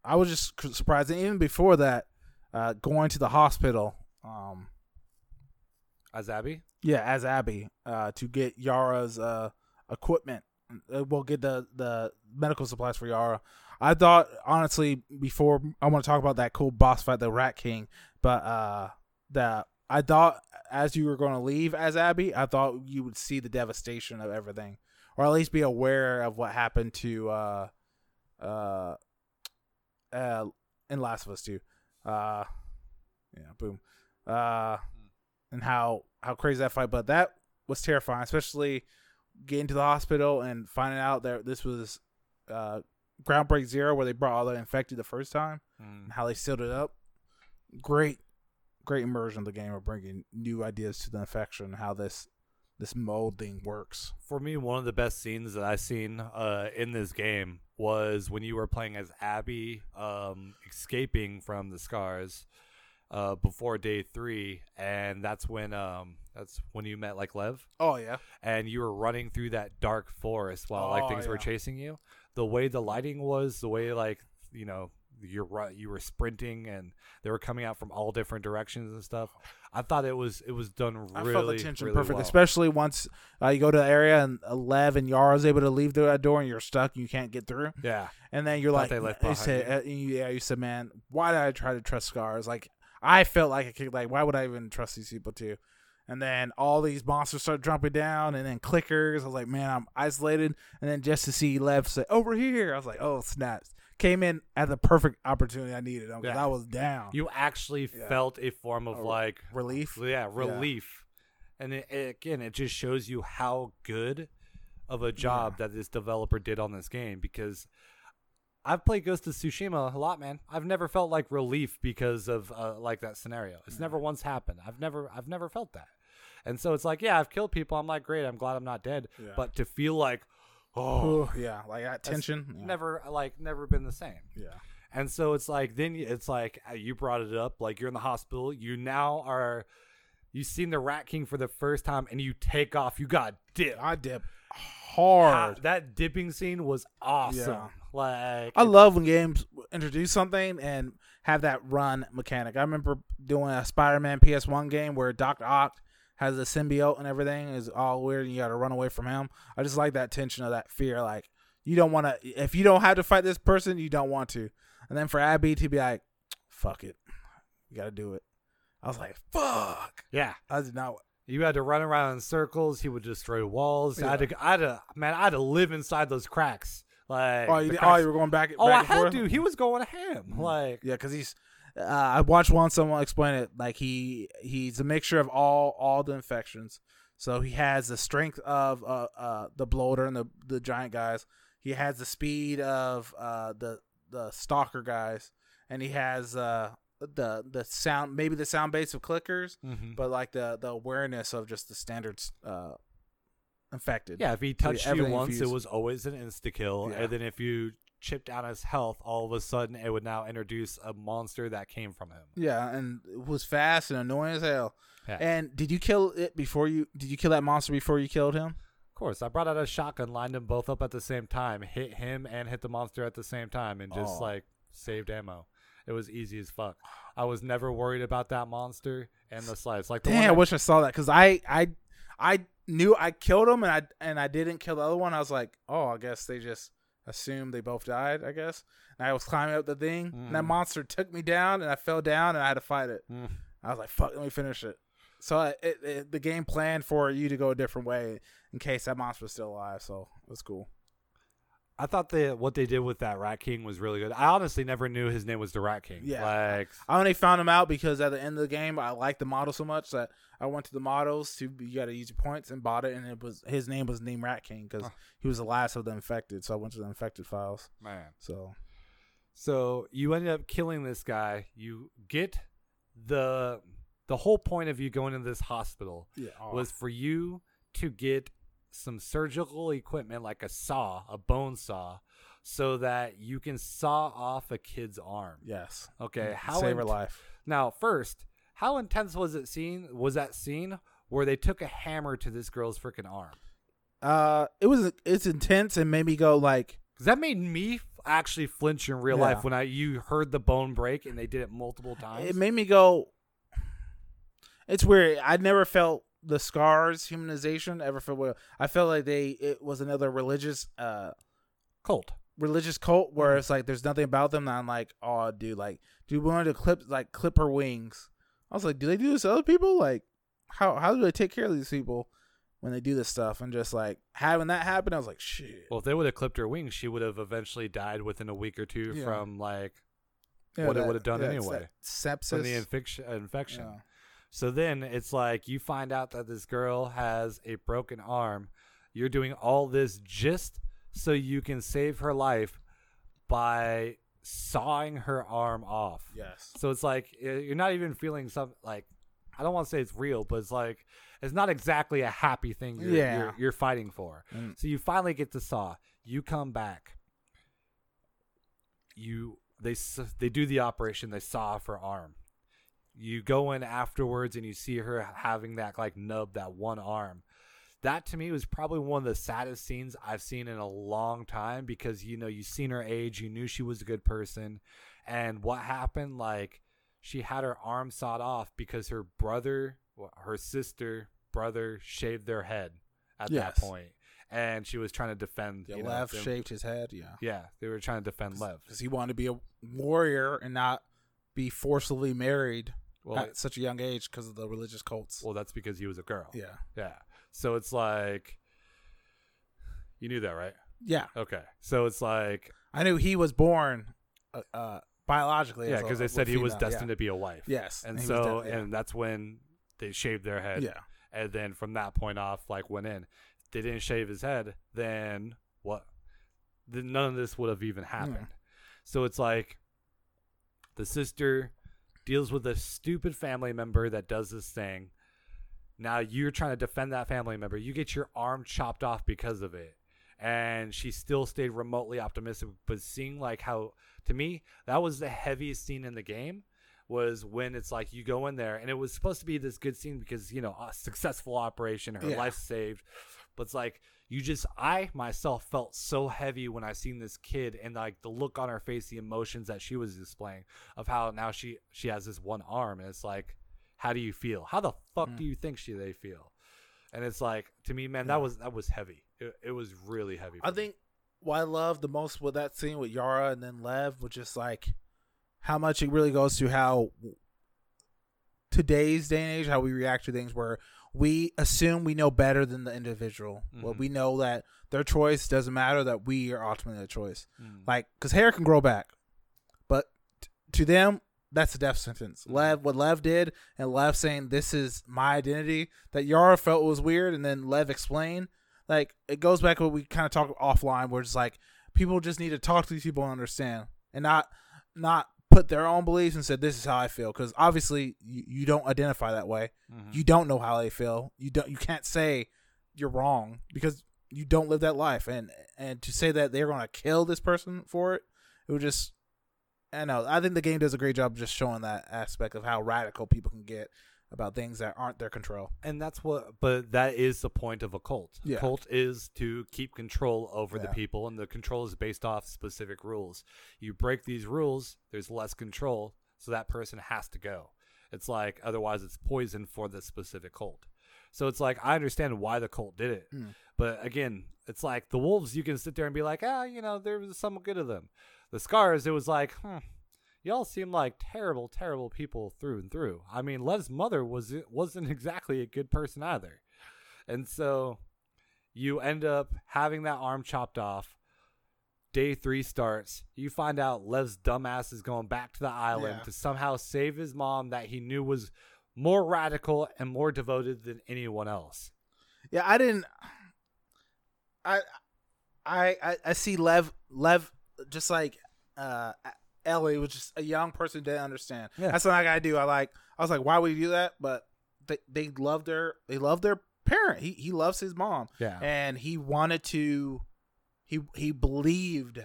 I was just surprised, and even before that, uh, going to the hospital. Um, As Abby? yeah, as Abby, uh, to get Yara's uh equipment. Uh, We'll get the the medical supplies for Yara. I thought honestly before I want to talk about that cool boss fight, the Rat King, but uh, that I thought as you were going to leave as Abby, I thought you would see the devastation of everything, or at least be aware of what happened to uh, uh, uh, in Last of Us Two. Uh, yeah, boom. Uh, and how how crazy that fight, but that was terrifying, especially getting to the hospital and finding out that this was uh, Groundbreak Zero, where they brought all the infected the first time, Mm. and how they sealed it up. Great, great immersion of the game of bringing new ideas to the infection, how this this mold thing works. For me, one of the best scenes that I've seen uh, in this game was when you were playing as Abby, um, escaping from the scars, uh, before day three, and that's when um that's when you met like Lev, Oh yeah. and you were running through that dark forest while like Oh, things were chasing you. The way the lighting was, the way like you know you're you were sprinting and they were coming out from all different directions and stuff. I thought it was it was done I really felt the tension really perfect, well. especially once uh, you go to the area and Lev and Yara is able to leave that door and you're stuck and you can't get through. yeah. And then you're like, they left behind you. uh, you- yeah, you said, man, why did I try to trust Scars? Like, I felt like a kid, like, why would I even trust these people too? And then all these monsters start jumping down, and then clickers. I was like, man, I'm isolated. And then just to see Lev say, over here, I was like, oh, snaps. Came in at the perfect opportunity I needed because Yeah. I was down. You actually Yeah. felt a form of A like Relief. yeah relief. And it, it- again it just shows you how good of a job that this developer did on this game because i've played ghost of tsushima a lot man. I've never felt like relief because of uh, like that scenario. It's never once happened. I've never i've never felt that. And so it's like yeah i've killed people. I'm like great. I'm glad i'm not dead. Yeah. but to feel like oh yeah, like that tension. Yeah. never like never been the same Yeah. and so it's like then it's like uh, you brought it up like you're in the hospital you now are you've seen the rat king for the first time and you take off you got dip I dip hard. that dipping scene was awesome Yeah. like I love when games introduce something and have that run mechanic. I remember doing a Spider-Man PS1 game where Doctor Ock has a symbiote and everything is all weird and you got to run away from him. I just like that tension of that fear. Like you don't want to if you don't have to fight this person, you don't want to. And then for Abby to be like, "Fuck it, you got to do it." I was like, "Fuck." yeah I did not. you had to run around in circles he would destroy walls I, had to, I had to man i had to live inside those cracks like Oh, you, did- oh, you were going back. oh back i and had forth? to he was going ham mm-hmm. like Yeah, because he's. Uh, I watched one someone explain it like he he's a mixture of all all the infections. So he has the strength of uh, uh the bloater and the the giant guys. He has the speed of uh the the stalker guys, and he has uh the the sound maybe the sound base of clickers, mhm. but like the the awareness of just the standards uh infected. Yeah, if he So touched you once, infused. it was always an insta kill, Yeah. and then if you chipped down his health, all of a sudden it would now introduce a monster that came from him. Yeah, and it was fast and annoying as hell. Yeah. And did you kill it before you? Did you kill that monster before you killed him? Of course, I brought out a shotgun, lined them both up at the same time, hit him and hit the monster at the same time, and just Oh. like saved ammo. It was easy as fuck. I was never worried about that monster and the slides. Like the Damn, I wish I saw that because I I I knew I killed him and I and I didn't kill the other one. I was like, oh, I guess they just assumed they both died. I guess. And I was climbing up the thing, and that Mm. monster took me down, and I fell down, and I had to fight it. Mm. I was like, fuck, let me finish it. So I, it, it, the game planned for you to go a different way in case that monster was still alive. So it was cool. I thought that what they did with that Rat King was really good. I honestly never knew his name was the Rat King. Yeah. like I only found him out because at the end of the game, I liked the model so much that I went to the models to you got to use your points and bought it, and it was his name was named Rat King because Huh. he was the last of the infected. So I went to the infected files. man. So So you ended up killing this guy. You get the the whole point of you going to this hospital yeah, oh. was for you to get some surgical equipment like a saw, a bone saw, so that you can saw off a kid's arm. yes, Okay, how save her life. Now, first, how intense was it scene? Was that scene where they took a hammer to this girl's freaking arm? Uh, it was it's intense and made me go like, Because that made me actually flinch in real Yeah. life when I you heard the bone break and they did it multiple times. it made me go. It's weird. I never felt the scars humanization ever felt well. I felt like they it was another religious uh Colt. religious cult where Mhm. it's like there's nothing about them that I'm like, oh dude, like dude we wanted to clip like clip her wings. I was like, do they do this to other people? Like how how do they take care of these people when they do this stuff? And just like having that happen, I was like, shit. Well, if they would have clipped her wings, she would have eventually died within a week or two Yeah. from like Yeah, what it would've done yeah, anyway. Sepsis. from the infection. Infection. So then it's like you find out that this girl has a broken arm. You're doing all this just so you can save her life by sawing her arm off. Yes. So it's like you're not even feeling some like I don't want to say it's real, but it's like it's not exactly a happy thing you're Yeah. you're, you're fighting for. Mm. So you finally get to saw. You come back. You they they do the operation. They saw off her arm. You go in afterwards and you see her having that like nub that one arm that to me was probably one of the saddest scenes I've seen in a long time because you know you've seen her age, you knew she was a good person, and what happened like she had her arm sawed off because her brother, her sister, brother shaved their head at Yes. that point, and she was trying to defend. Yeah, you know, Lev them- shaved his head. Yeah, Yeah, they were trying to defend Lev. because he wanted to be a warrior and not be forcibly married Well, at such a young age because of the religious cults. well, that's because he was a girl. yeah, Yeah. So it's like, you knew that, right? yeah. Okay. So it's like, I knew he was born uh, uh, biologically. yeah, because they said he was destined to be a wife. Yes, And was so, de- yeah. and that's when they shaved their head. yeah, And then from that point off, like went in. If they didn't shave his head, then what? Then none of this would have even happened. So it's like the sister deals with a stupid family member that does this thing. Now you're trying to defend that family member. You get your arm chopped off because of it. And she still stayed remotely optimistic. But seeing like how to me, that was the heaviest scene in the game was when it's like you go in there and it was supposed to be this good scene because, you know, a successful operation, her Yeah. life saved. But it's like you just I myself felt so heavy when I seen this kid and like the look on her face, the emotions that she was displaying of how now she she has this one arm and it's like, how do you feel? How the fuck Mm. do you think she they feel? And it's like to me, man, Yeah. that was that was heavy. It, it was really heavy. I me. think what I love the most with that scene with Yara and then Lev was just like how much it really goes to how today's day and age how we react to things where we assume we know better than the individual. Well, Mhm. we know that their choice doesn't matter. That we are ultimately the choice. Mm. Like, because hair can grow back, but t- to them, that's a death sentence. Mhm. Lev, what Lev did, and Lev saying this is my identity, that Yara felt was weird, and then Lev explained. Like, it goes back to what we kind of talked offline, where it's like people just need to talk to these people and understand, and not not put their own beliefs and said this is how I feel, because obviously you, you don't identify that way. Mhm. You don't know how they feel. You don't. You can't say you're wrong because you don't live that life. And and to say that they're going to kill this person for it, it would just. I know. I think the game does a great job just showing that aspect of how radical people can get about things that aren't their control. and that's what but that is the point of a cult. Yeah. cult is to keep control over the people and the control is based off specific rules. You break these rules there's less control so that person has to go. It's like otherwise it's poison for the specific cult. So it's like i understand why the cult did it. Mm. but again it's like the wolves you can sit there and be like ah you know there was some good of them. The scars it was like hmm y'all seem like terrible, terrible people through and through. I mean, Lev's mother was wasn't exactly a good person either, and so you end up having that arm chopped off. Day three starts. You find out Lev's dumbass is going back to the island Yeah. to somehow save his mom that he knew was more radical and more devoted than anyone else. Yeah, I didn't. I, I, I, I see Lev, Lev, just like uh, Ellie was just a young person didn't understand. Yeah. That's what I gotta do. I like. I was like, why would he do that? But they they love their they love their parent. He he loves his mom, Yeah. and he wanted to. He he believed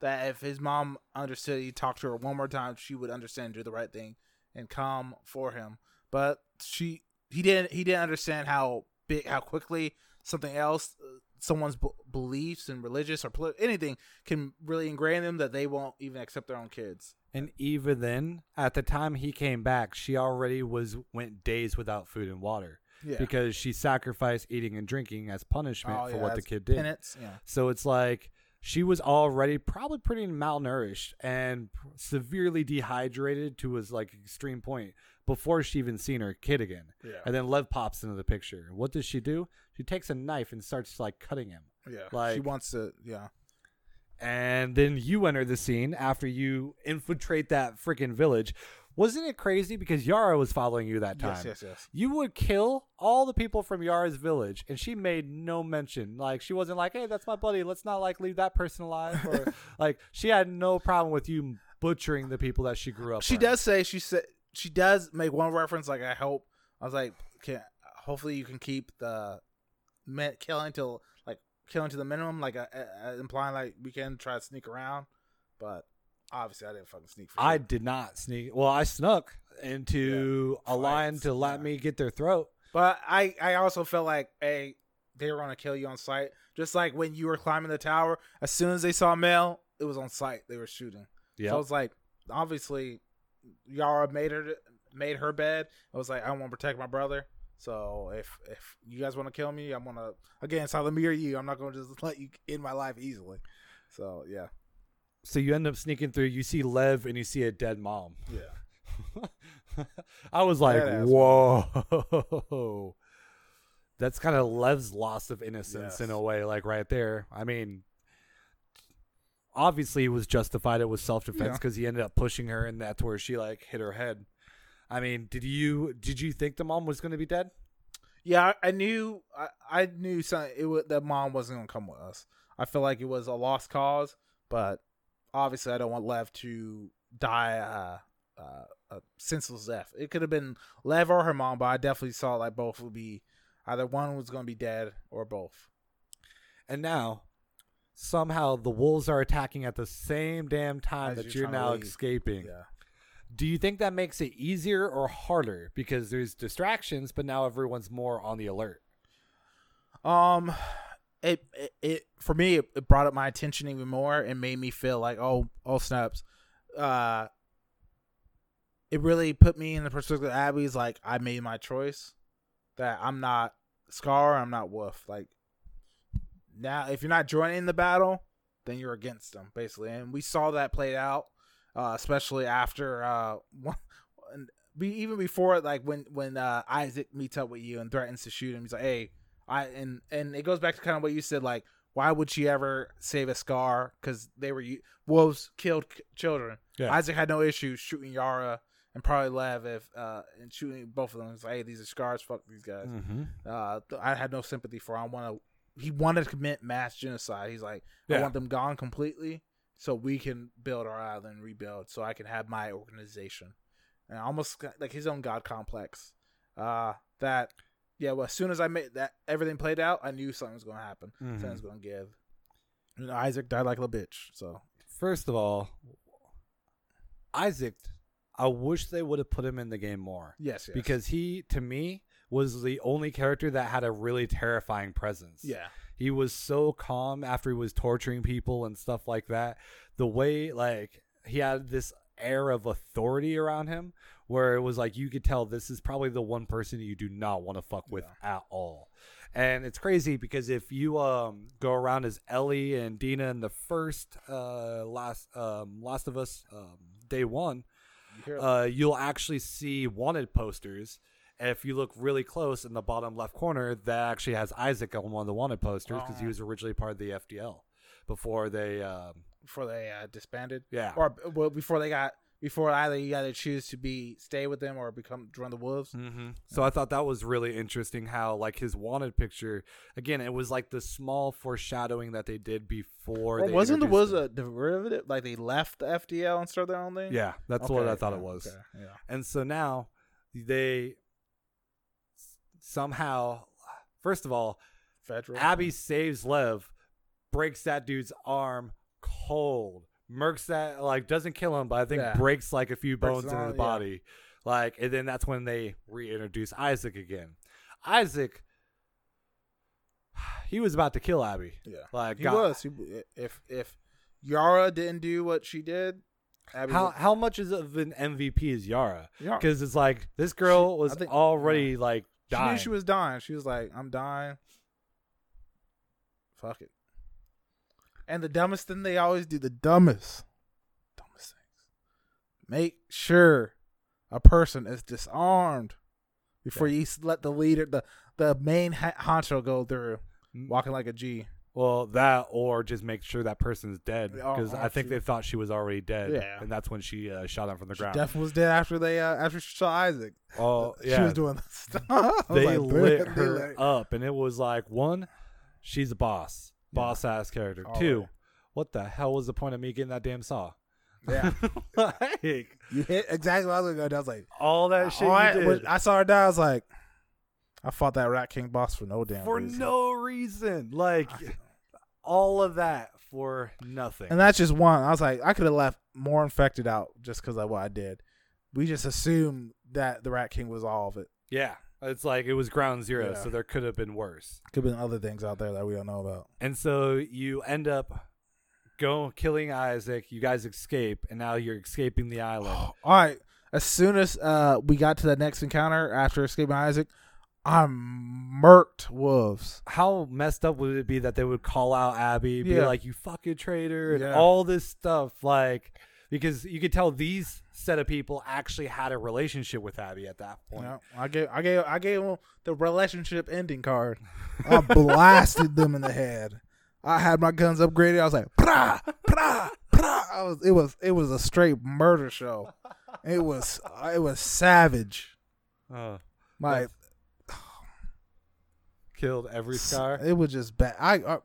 that if his mom understood, he talked to her one more time, she would understand, do the right thing, and come for him. But she he didn't he didn't understand how big how quickly something else uh, someone's b- beliefs and religious or polit- anything can really ingrain them that they won't even accept their own kids. And even then, at the time he came back, she already was went days without food and water Yeah. because she sacrificed eating and drinking as punishment Oh, for yeah, what the kid did. Penance. Yeah. So it's like she was already probably pretty malnourished and severely dehydrated to his like extreme point before she even seen her kid again. Yeah. And then Lev pops into the picture. What does she do? She takes a knife and starts like cutting him. Yeah. Like she wants to. Yeah. And then you enter the scene after you infiltrate that freaking village. Wasn't it crazy because Yara was following you that time? Yes. Yes. Yes. You would kill all the people from Yara's village, and she made no mention. Like she wasn't like, "Hey, that's my buddy. Let's not like leave that person alive." Or like she had no problem with you butchering the people that she grew up. She around. does say she said she does make one reference. Like I hope I was like, can hopefully you can keep the men, killing till like killing to the minimum, like uh, uh, implying like we can try to sneak around, but Obviously, I didn't fucking sneak. For I sure. did not sneak. Well, I snuck into a line to let yeah. me get their throat. But I, I also felt like, hey, they were gonna kill you on sight. Just like when you were climbing the tower, as soon as they saw Mel, it was on sight. They were shooting. Yeah. So was like, obviously, Yara made her made her bed. I was like, I want to protect my brother. So if if you guys want to kill me, I'm gonna again. It's either me or you. I'm not gonna just let you in my life easily. So yeah, so you end up sneaking through. You see Lev and you see a dead mom. yeah. I was like, Badass whoa. That's kind of Lev's loss of innocence in a way, like right there. I mean, obviously it was justified. It was self defense Yeah. because he ended up pushing her, and that's where she like hit her head. I mean, did you did you think the mom was going to be dead? Yeah, I, I knew I, I knew something. it would, that mom wasn't gonna come with us. I feel like it was a lost cause, but obviously I don't want Lev to die uh, uh, a senseless death. It could have been Lev or her mom, but I definitely saw like both would be either one was gonna be dead or both. And now, somehow the wolves are attacking at the same damn time As that you're you're now escaping. Yeah. Do you think that makes it easier or harder because there's distractions, but now everyone's more on the alert? Um, it it, it for me it, it brought up my attention even more and made me feel like oh oh snaps, uh, it really put me in the perspective of Abby's like I made my choice, that I'm not Scar, I'm not Wolf. Like now, if you're not joining the battle, then you're against them basically, and we saw that played out, uh, especially after uh, be even before like when when uh, Isaac meets up with you and threatens to shoot him. He's like, hey. I and and it goes back to kind of what you said, like why would she ever save a scar? Because they were wolves killed children. Yeah. Isaac had no issue shooting Yara and probably Lev if uh and shooting both of them. It's like, hey, these are scars. Fuck these guys. Mm-hmm. Uh, I had no sympathy for. I want to. He wanted to commit mass genocide. He's like, I want them gone completely, so we can build our island, rebuild, so I can have my organization, and almost like his own god complex. Uh, that yeah. Well, as soon as I made that everything played out, I knew something was going to happen. Mm-hmm. Something was going to give. And Isaac died like a bitch. So First of all, Isaac, I wish they would have put him in the game more yes, yes. because he, to me, was the only character that had a really terrifying presence. yeah, He was so calm after he was torturing people and stuff like that. The way like he had this air of authority around him where it was like you could tell this is probably the one person you do not want to fuck with at all. And it's crazy because if you um go around as Ellie and Dina in the first uh last um Last of Us um day 1, uh, you'll actually see wanted posters. And if you look really close in the bottom left corner, that actually has Isaac on one of the wanted posters because he Oh. was originally part of the FDL before they, um, before they uh, disbanded. yeah, or well, before they got before either you got to choose to be stay with them or become join the wolves. hmm So I thought that was really interesting how like his wanted picture again it was like the small foreshadowing that they did before. Well, wasn't the wolves a derivative? Like they left the FDL and started their own thing. Yeah, that's what I thought yeah, it was. okay, yeah. And so now they somehow, first of all, Federal. Abby saves Lev, breaks that dude's arm cold, murks that like doesn't kill him, but I think Yeah. breaks like a few bones in his arm, yeah. body. Like, and then that's when they reintroduce Isaac again. Isaac, he was about to kill Abby. yeah, Like, he God- was. He, if if Yara didn't do what she did, Abby How would- how much is of an MVP is Yara? Because it's like this girl was already like she knew she was dying. She was like, "I'm dying. Fuck it." And the dumbest thing they always do, the dumbest, dumbest things, make sure a person is disarmed before you let the leader, the the main ha- honcho go through, Mm. walking like a G. Well, that or just make sure that person's dead because oh, I think she- they thought she was already dead. Yeah. and that's when she uh, shot him from the She ground. definitely was dead after they uh, after she saw Isaac. oh, yeah, She was doing the stuff. They like, lit her lit- up, and it was like one, she's a boss, Yeah. boss ass character. All Two, right. what the hell was the point of me getting that damn saw? Yeah, like you hit exactly what I was gonna go. I was like, all that shit All right, you did when I saw her die. I was like, I fought that Rat King boss for no damn for reason. no reason. Like all of that for nothing. And that's just one. I was like, I could have left more infected out just because of what I did. We just assumed that the Rat King was all of it. yeah, it's like it was ground zero, Yeah. so there could have been worse. Could have been other things out there that we don't know about. And so you end up go killing Isaac. You guys escape, and now you're escaping the island. All right. As soon as uh, we got to the next encounter after escaping Isaac, I murked wolves. How messed up would it be that they would call out Abby, be Yeah. like, "You fucking traitor," and Yeah. all this stuff, like because you could tell these set of people actually had a relationship with Abby at that point. Yeah, I gave I gave I gave them the relationship ending card. I blasted them in the head. I had my guns upgraded. I was like, pra, pra, pra. I was it was it was a straight murder show. It was it was savage. Uh, My killed every scar. it was just bad. I, I,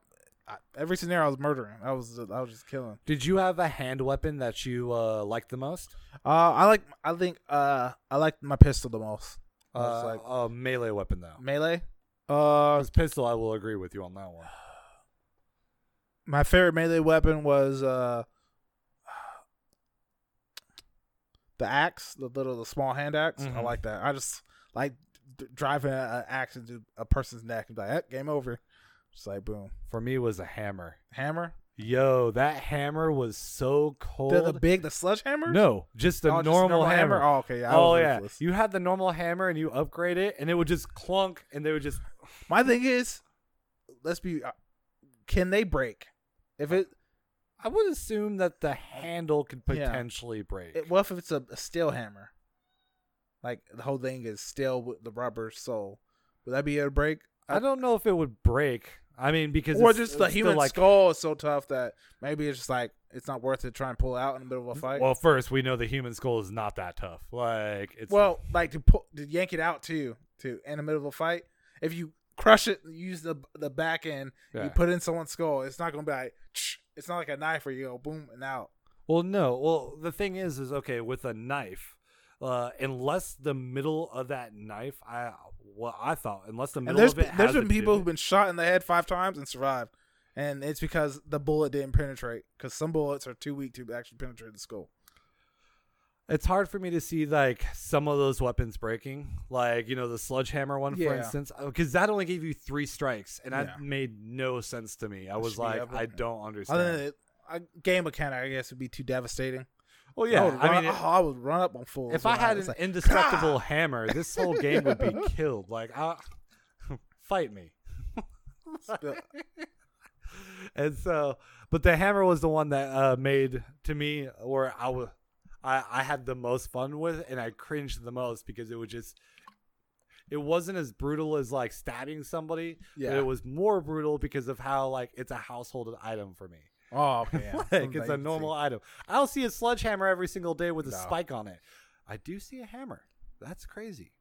I every scenario I was murdering. I was I was just killing. Did you have a hand weapon that you uh, liked the most? Uh, I like I think uh I like my pistol the most. Uh, like a melee weapon though. melee. Uh, pistol, I will agree with you on that one. my favorite melee weapon was uh the axe, the little the small hand axe. I Mhm. like that. I just like d- driving an axe into a person's neck and be like, eh, game over. Just like boom, For me, it was a hammer. hammer. Yo, that hammer was so cold. The, the big the sludge hammer. no, just the Oh, just a normal, hammer. Oh, okay. Yeah, I oh was yeah, ruthless. you had the normal hammer and you upgrade it, and it would just clunk, and they would just. My thing is, let's be. Uh, can they break? If it, I would assume that the handle could Yeah. potentially break. it what if it's a, a steel hammer? Like the whole thing is still with the rubber sole. Would that be to break? I don't know if it would break. I mean, because or it's- just the human like. skull is so tough that maybe it's just like it's not worth it to try and pull out in the middle of a fight. Well, first we know the human skull is not that tough. Like it's Well, like to pull to yank it out too, to in the middle of a fight. If you crush it, use the the back end, Yeah. you put in someone's skull. It's not gonna be like it's not like a knife where you go boom and out. Well, no. Well, the thing is, is okay with a knife. Uh, unless the middle of that knife, I what I thought, unless the And middle there's of it been, there's has a been people who've been shot in the head five times and survived, and it's because the bullet didn't penetrate. Because some bullets are too weak to actually penetrate the skull. It's hard for me to see like some of those weapons breaking, like you know the sledgehammer one, for instance, because that only gave you three strikes, and Yeah. that made no sense to me. I was like. I don't understand. Other than it, a game mechanic, I guess would be too devastating. Well, I yeah, would I mean, oh, I would run up on fools. if I had was an like, indestructible hammer, this whole game would be killed. Like, I, fight me. And so but the hammer was the one that uh, made to me where I wa- I I had the most fun with and I cringed the most because it was just it wasn't as brutal as like stabbing somebody but Yeah. it was more brutal because of how like it's a household item for me oh, yeah. like it's a normal item i don't see a sledgehammer every single day with a No. spike on it i do see a hammer that's crazy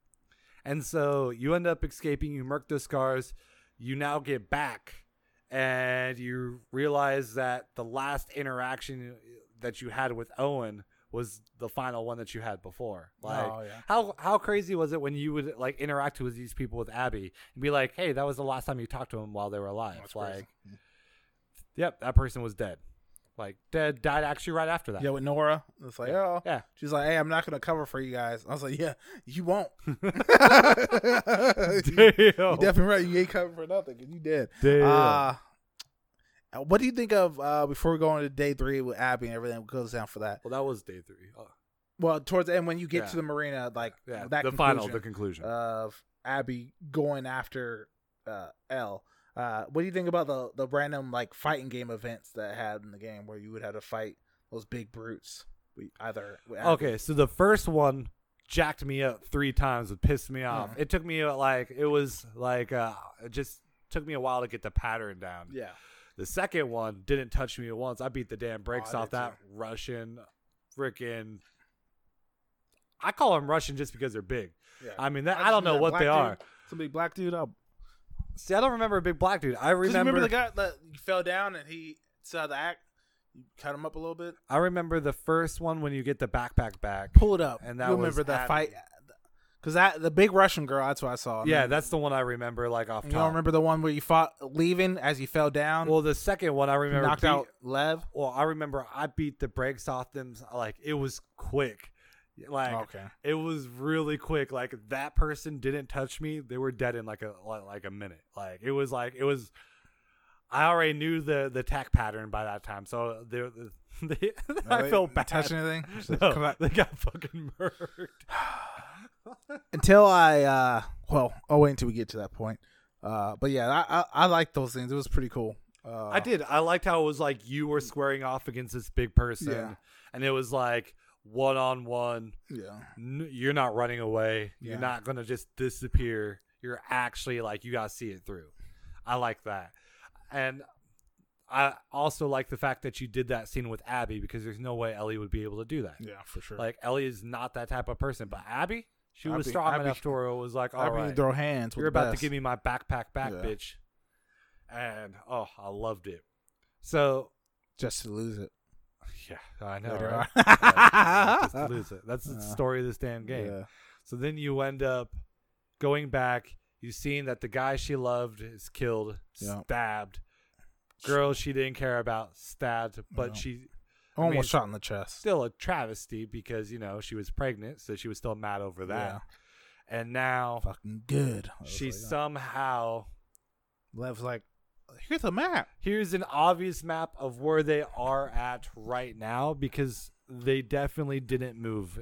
and so you end up escaping you murk those scars you now get back and you realize that the last interaction that you had with owen was the final one that you had before oh, like oh yeah. how how crazy was it when you would like interact with these people with abby and be like hey that was the last time you talked to them while they were alive That's like crazy. Yep, that person was dead. Like dead, died actually right after that. Yeah, with Nora, it's like, oh, Yeah. she's like, hey, I'm not gonna cover for you guys. I was like, yeah, you won't. you, you definitely right. You ain't covering for nothing 'cause you dead. Damn. Uh, what do you think of uh, before we go into day three with Abby and everything goes down for that? well, that was day three. Oh, Well, towards the end when you get Yeah. to the marina, like yeah, that the final, the conclusion. of Abby going after uh, L. Uh, what do you think about the the random like fighting game events that had in the game where you would have to fight those big brutes? We either Abby- okay, so the first one jacked me up three times. It pissed me off. Mhm. It took me like it was like uh, it just took me a while to get the pattern down. yeah, The second one didn't touch me once. I beat the damn brakes Oh, off that Russian, freaking. I call them Russian just because they're big. yeah. I mean, that, I I don't know what they black are. dude. Somebody black dude up. See, I don't remember a big black dude. I Remember, remember, the guy that fell down and he saw the act. You cut him up a little bit. I remember the first one when you get the backpack back. Pull it up. And that you was remember the fight Because that the big Russian girl, that's what I saw. Yeah, that's the one I remember like off you top. don't remember the one where you fought leaving as you fell down? Well, the second one I remember knocked beat- out Lev. Well, I remember I beat the brakes off them. Like it was quick. Like okay. it was really quick. Like that person didn't touch me. They were dead in like a like, a minute. Like it was like it was. I already knew the the attack pattern by that time, so they, they, I Wait, felt bad. Touch anything? No, they got fucking murdered. until I uh well, I'll wait until we get to that point. Uh but yeah, I I, I like those things. It was pretty cool. Uh I did. I liked how it was like you were squaring off against this big person, Yeah. and it was like one on one. Yeah. N- You're not running away. Yeah. You're not gonna just disappear. You're actually like you gotta see it through. I like that, and I also like the fact that you did that scene with Abby because there's no way Ellie would be able to do that. Yeah, for sure. Like Ellie is not that type of person, but Abby, she was strong Abby- enough to where it was like, all mean, right, throw hands. you're about best. to give me my backpack back, Yeah. bitch. And oh, I loved it. So just to lose it. Yeah, I know. Right? Yeah, just lose it. That's the Yeah. story of this damn game. Yeah. So then you end up going back. You've seen that the guy she loved is killed, Yeah. stabbed. Girl she didn't care about stabbed, but Yeah. she Almost mean, shot in the chest. still a travesty because you know she was pregnant, so she was still mad over that. And now Fucking good. She like, oh. somehow Lev's like, here's a map. here's an obvious map of where they are at right now because they definitely didn't move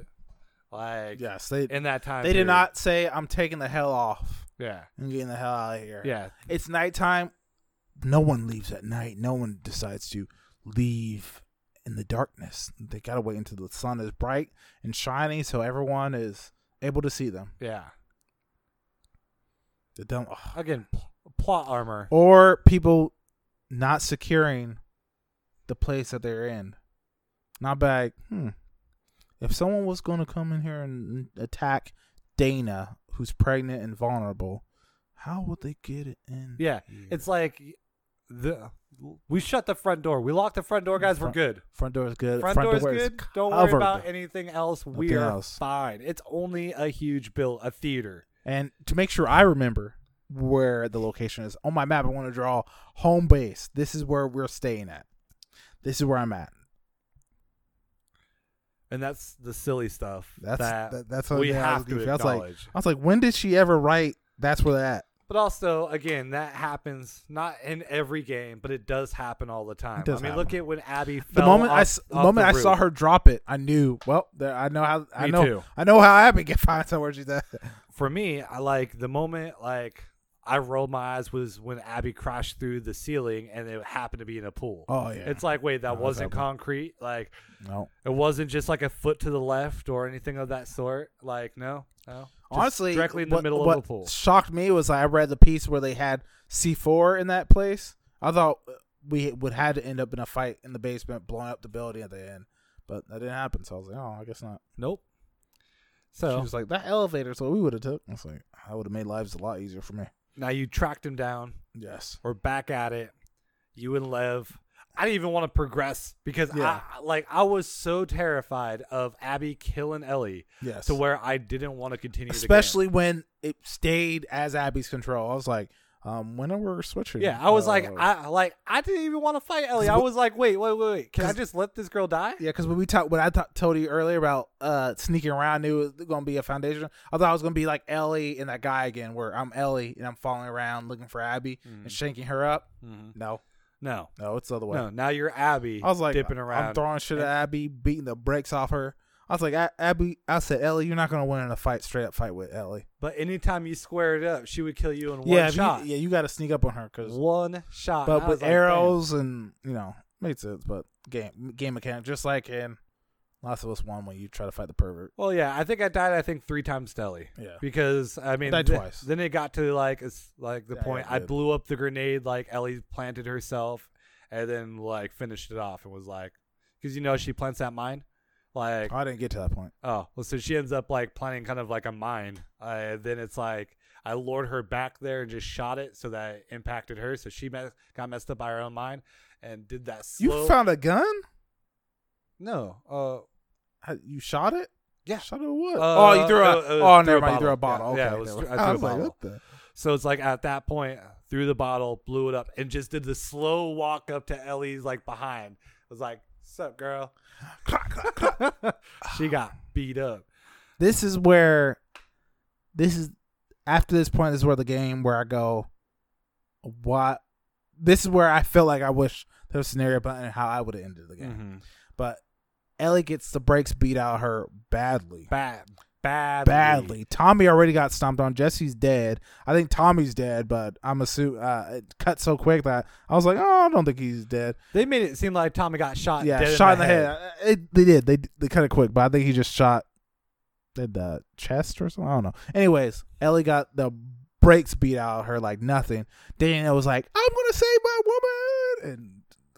like Yes, they in that time. they did not say I'm taking the hell off Yeah, I'm getting the hell out of here. yeah. It's nighttime. No one leaves at night. No one decides to leave in the darkness. They gotta wait until the sun is bright and shining, so everyone is able to see them. Yeah. The dumb. Again, plot armor. or people not securing the place that they're in. Not bad. Hmm. If someone was going to come in here and attack Dana, who's pregnant and vulnerable, how would they get it in? Yeah, here? it's like the we shut the front door. We locked the front door, guys. We're good. front door is good. Front, door is good. Don't worry about anything else. we're else. fine. It's only a huge bill, a theater. And to make sure I remember where the location is on my map, I want to draw home base. This is where we're staying at. This is where I'm at. And that's the silly stuff That's that, that, that's we what I have was to. I was like. I was like, when did she ever write? That's where they're at. But also, again, that happens not in every game, but it does happen all the time. I mean, happen. look at when Abby The moment I off- s- the moment the I saw her drop it, I knew. Well, there, I know how I Me know too. I know how Abby can find somewhere she's at. For me, I like the moment like I rolled my eyes was when Abby crashed through the ceiling and it happened to be in a pool. Oh yeah, It's like, wait, that that's wasn't concrete. Like, no. it wasn't just like a foot to the left or anything of that sort. Like, no, no. Just Honestly, directly in the what, middle what of the pool. shocked me was I read the piece where they had C four in that place. I thought we would had to end up in a fight in the basement, blowing up the building at the end, but that didn't happen. So I was like, oh, I guess not. Nope. So she was like, that elevator, so we would have took. I was like, I would have made lives a lot easier for me. Now you tracked him down. Yes. We're back at it. You and Lev. I didn't even want to progress because Yeah. I like I was so terrified of Abby killing Ellie Yes. to where I didn't want to continue. especially when it stayed as Abby's control. I was like, um, when are we switching? Yeah, I was like, Uh, I like, I didn't even want to fight Ellie. I was like, wait, wait, wait, wait. Can I just let this girl die? yeah, because when we talked, when I ta- told you earlier about uh sneaking around, I knew it was gonna be a foundation. I thought it was gonna be like Ellie and that guy again, where I'm Ellie and I'm falling around looking for Abby and shanking her up. Mhm. No, No, no, it's the other way. no. Now you're Abby. I was like, dipping around. I'm throwing shit at Abby, beating the brakes off her. I was like, "A- Abby, I said, Ellie, you're not gonna win in a fight, straight up fight with Ellie. but anytime you squared up, she would kill you in one yeah, if you- shot. yeah, you got to sneak up on her because One shot. but with like, arrows and you know made sense but game game mechanic just like in Last of Us One when you try to fight the pervert. Well, yeah. I think I died. I think three times to Ellie. Yeah. Because I mean, Died th- twice. then it got to like it's like the Yeah, point. I blew up the grenade. Like Ellie planted herself, and then like finished it off and was like, because you know she plants that mine, like I didn't get to that point. Oh, well, so she ends up like planning kind of like a mine. Uh, then it's like I lured her back there and just shot it so that it impacted her. So she me- got messed up by her own mind and did that slow. You found a gun? no, uh, You shot it? Yeah. Shot of what? Uh, oh, you threw a. it- it oh, never mind. You threw a bottle. Yeah, okay. yeah, it was I I threw a was like, bottle. what the? So it's like at that point, threw the bottle, blew it up, and just did the slow walk up to Ellie's like behind. It was like, "Sup, girl?" Clack, clack, clack. she got beat up. this is where this is after this point this is where the game where I go what this is where I feel like I wish there was a scenario button and how I would have ended the game. Mm-hmm. But Ellie gets the brakes beat out of her badly. Bad, bad, Badly. Tommy already got stomped on. Jesse's dead. I think Tommy's dead, but I'm assuming uh, it cut so quick that I was like, oh, I don't think he's dead. They made it seem like Tommy got shot. yeah, dead shot in the, head. Uh, It, they did. They they cut it quick, but I think he just shot in the chest or something. I don't know. Anyways, Ellie got the brakes beat out of her like nothing. Dana was like, "I'm gonna save my woman," and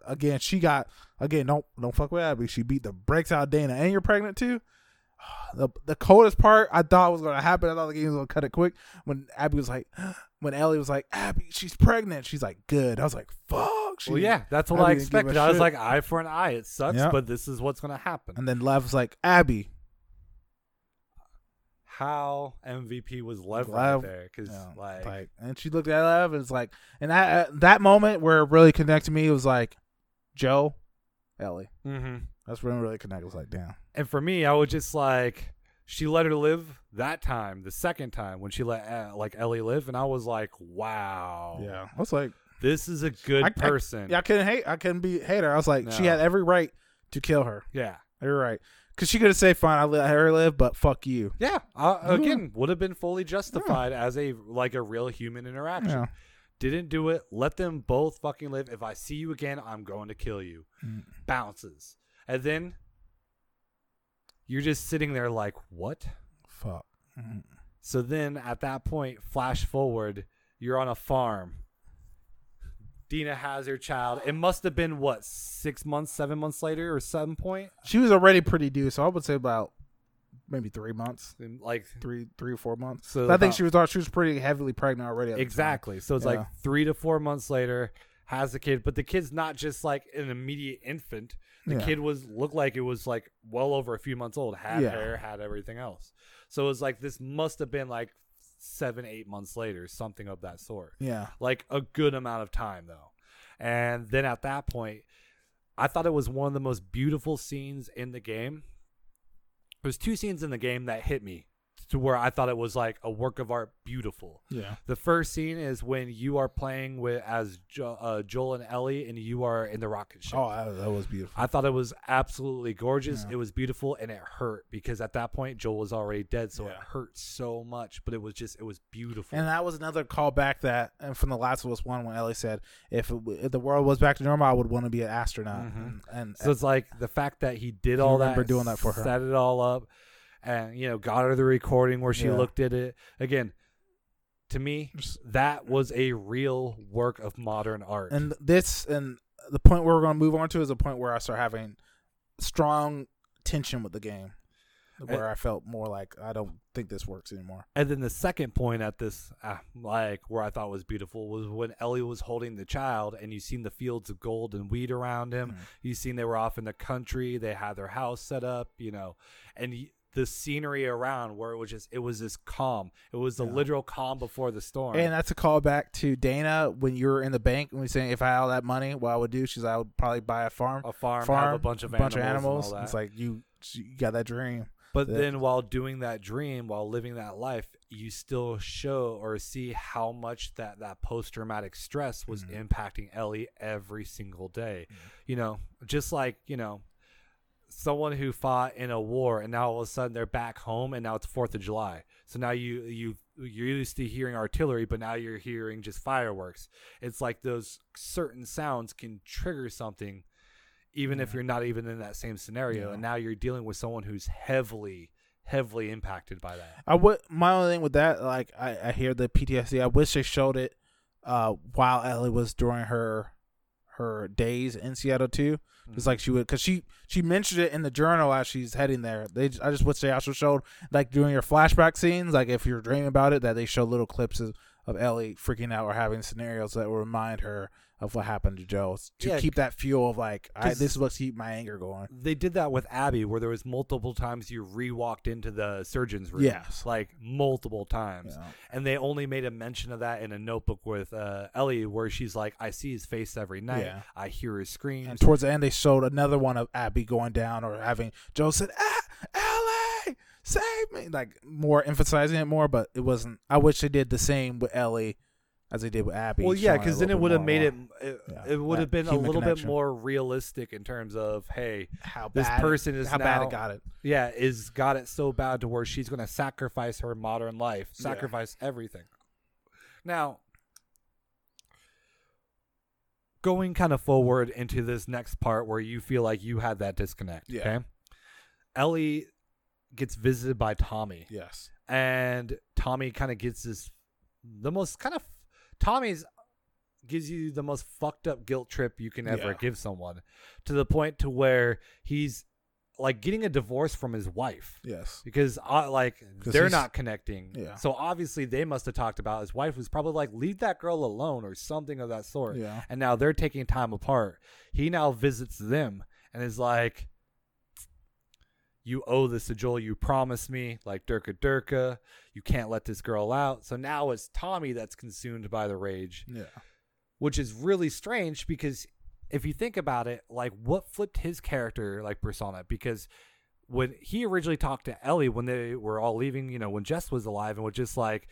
again, she got again. Don't don't fuck with Abby. She beat the brakes out of Dana, and you're pregnant too. The the coldest part I thought was gonna happen. I thought the game was gonna cut it quick when Abby was like, when Ellie was like, Abby, she's pregnant. She's like, good. I was like, fuck. She, Well, yeah, that's what I I, didn't give a expected. I was shit. like, eye for an eye. It sucks, Yeah. but this is what's gonna happen. And then Lev was like, Abby, How MVP was left Lev- right there because Yeah, like, like, and she looked at Lev and it's like, and that uh, that moment where it really connected me was like, Joe, Ellie. hmm That's when it really connected. Was like, damn. and for me, I was just like, she let her live that time. The second time when she let uh, like Ellie live, and I was like, wow, Yeah, I was like, this is a good I- I- person. yeah, I couldn't hate. I couldn't be hate her. I was like, she had every right to kill her. yeah. you're right, because she could have said, fine, I let her live, but fuck you. Yeah, uh, again, would have been fully justified as a like a real human interaction. Yeah. Didn't do it. Let them both fucking live. If I see you again, I'm going to kill you. Mm. Bounces, and then you're just sitting there like, what? Fuck. Mm. So then at that point, flash forward, you're on a farm. Dina has her child. It must have been what six months, seven months later, or some point. She was already pretty due, so I would say about maybe three months, Like three, three or four months. so, I think she was she was pretty heavily pregnant already. At the time. exactly. So it's Yeah. like three to four months later, has the kid, but the kid's not just like an immediate infant. The Yeah. kid was looked like it was like well over a few months old, had Yeah. hair, had everything else. So it was like this must have been like seven, eight months later, something of that sort. Yeah. like a good amount of time though. And then at that point, I thought it was one of the most beautiful scenes in the game. There's two scenes in the game that hit me to where I thought it was like a work of art, beautiful. Yeah. The first scene is when you are playing with as jo- uh, Joel and Ellie, and you are in the rocket ship. Oh, that, that was beautiful. I thought it was absolutely gorgeous. Yeah. It was beautiful, and it hurt because at that point Joel was already dead, so it hurt so much. But it was just, it was beautiful. And that was another callback that, and from the Last of Us one, when Ellie said, "If, it, if the world was back to normal, I would want to be an astronaut." Mhm. And, and So it's like the fact that he did all remember that, doing that for her. set it all up, and you know got her the recording where she Yeah. looked at it again. To me, that was a real work of modern art. and this and the point where we're going to move on to is a point where I start having strong tension with the game, where I felt more like I don't think this works anymore. And then the second point at this, uh, like where I thought was beautiful, was when Ellie was holding the child, and you seen the fields of gold and wheat around him. Mhm. You seen they were off in the country. They had their house set up, you know, and y- the scenery around where it was just it was this calm. It was the Yeah. literal calm before the storm. And that's a callback to Dana when you were in the bank when we saying if I had all that money, what I would do, she's I would probably buy a farm, a farm, farm, have a bunch of bunch animals. of and animals. It's like you, you got that dream. But that- then while doing that dream, while living that life, you still show or see how much that that post traumatic stress was Mhm. impacting Ellie every single day. Mhm. You know, just like, you know, someone who fought in a war and now all of a sudden they're back home and now it's 4th of July. So now you you you're used to hearing artillery but now you're hearing just fireworks. It's like those certain sounds can trigger something even if you're not even in that same scenario Yeah. and now you're dealing with someone who's heavily heavily impacted by that I would my only thing with that, like I, I hear the PTSD. I wish they showed it uh, while Ellie was during her her days in Seattle too. It's like she mm-hmm. would, cause she she mentioned it in the journal as she's heading there. They, I just wish they also showed like during your flashback scenes, like if you're dreaming about it, that they show little clips of, of Ellie freaking out or having scenarios that will remind her of what happened to Joe to Yeah, keep that fuel of like I, this is what's keep my anger going. They did that with Abby, where there was multiple times you re-walked into the surgeon's room. Yes. like multiple times, Yeah. and they only made a mention of that in a notebook with uh, Ellie, where she's like, "I see his face every night. Yeah. I hear his screams." And towards the end, they showed another one of Abby going down or having Joe said, ah, Ellie, save me. Like more emphasizing it more, but it wasn't. I wish they did the same with Ellie as they did with Abby. well, yeah, because then it would have made it. Uh, it, Yeah, it would have been a little connection. bit more realistic in terms of, hey, how this bad, person is how bad it got it. yeah, is got it so bad to where she's going to sacrifice her modern life, Yeah. sacrifice everything. Now, going kind of forward into this next part where you feel like you had that disconnect. Yeah. Okay. Ellie gets visited by Tommy, Yes. and Tommy kind of gets this the most kind of Tommy's gives you the most fucked up guilt trip you can ever Yeah. give someone to the point to where he's like getting a divorce from his wife Yes. because uh, like they're not connecting. Yeah. So obviously they must have talked about his wife was probably like leave that girl alone or something of that sort. Yeah. And now they're taking time apart. He now visits them and is like you owe this to Joel. You promised me, like Durka Durka. You can't let this girl out. So now it's Tommy that's consumed by the rage, Yeah. which is really strange because if you think about it, like what flipped his character like persona? Because when he originally talked to Ellie when they were all leaving, you know, when Jess was alive and was just like,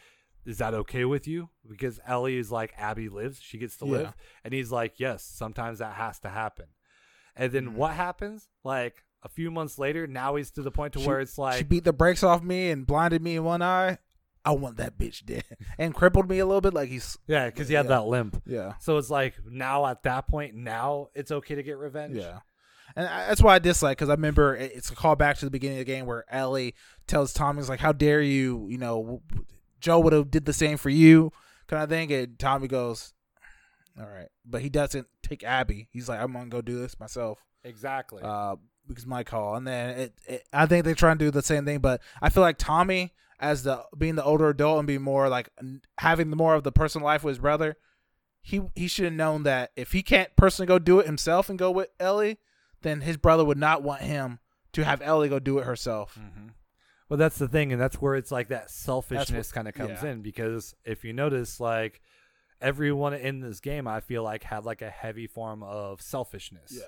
is that okay with you? Because Ellie is like, Abby lives, she gets to Yeah. live. And he's like, yes, sometimes that has to happen. And then Mhm. what happens? Like a few months later, now he's to the point to She- where it's like she beat the brakes off me and blinded me in one eye. I want that bitch dead and crippled me a little bit. Like he's yeah, because he had Yeah. that limp. yeah. So it's like now at that point, now it's okay to get revenge. Yeah. And I, that's why I dislike because I remember it- it's a callback to the beginning of the game where Ellie tells Tommy's like, "How dare you? You know, Joe would have did the same for you," kind of thing. And Tommy goes, "All right," but he doesn't take Abby. He's like, "I'm gonna go do this myself." exactly. uh, because my call. And then it, it, I think they try and do the same thing, but I feel like Tommy, as the being the older adult and being more like having the more of the personal life with his brother, he he should have known that if he can't personally go do it himself and go with Ellie, then his brother would not want him to have Ellie go do it herself. Mm-hmm. Well, that's the thing, and that's where it's like that selfishness kind of comes yeah. in because if you notice, like everyone in this game, I feel like had like a heavy form of selfishness,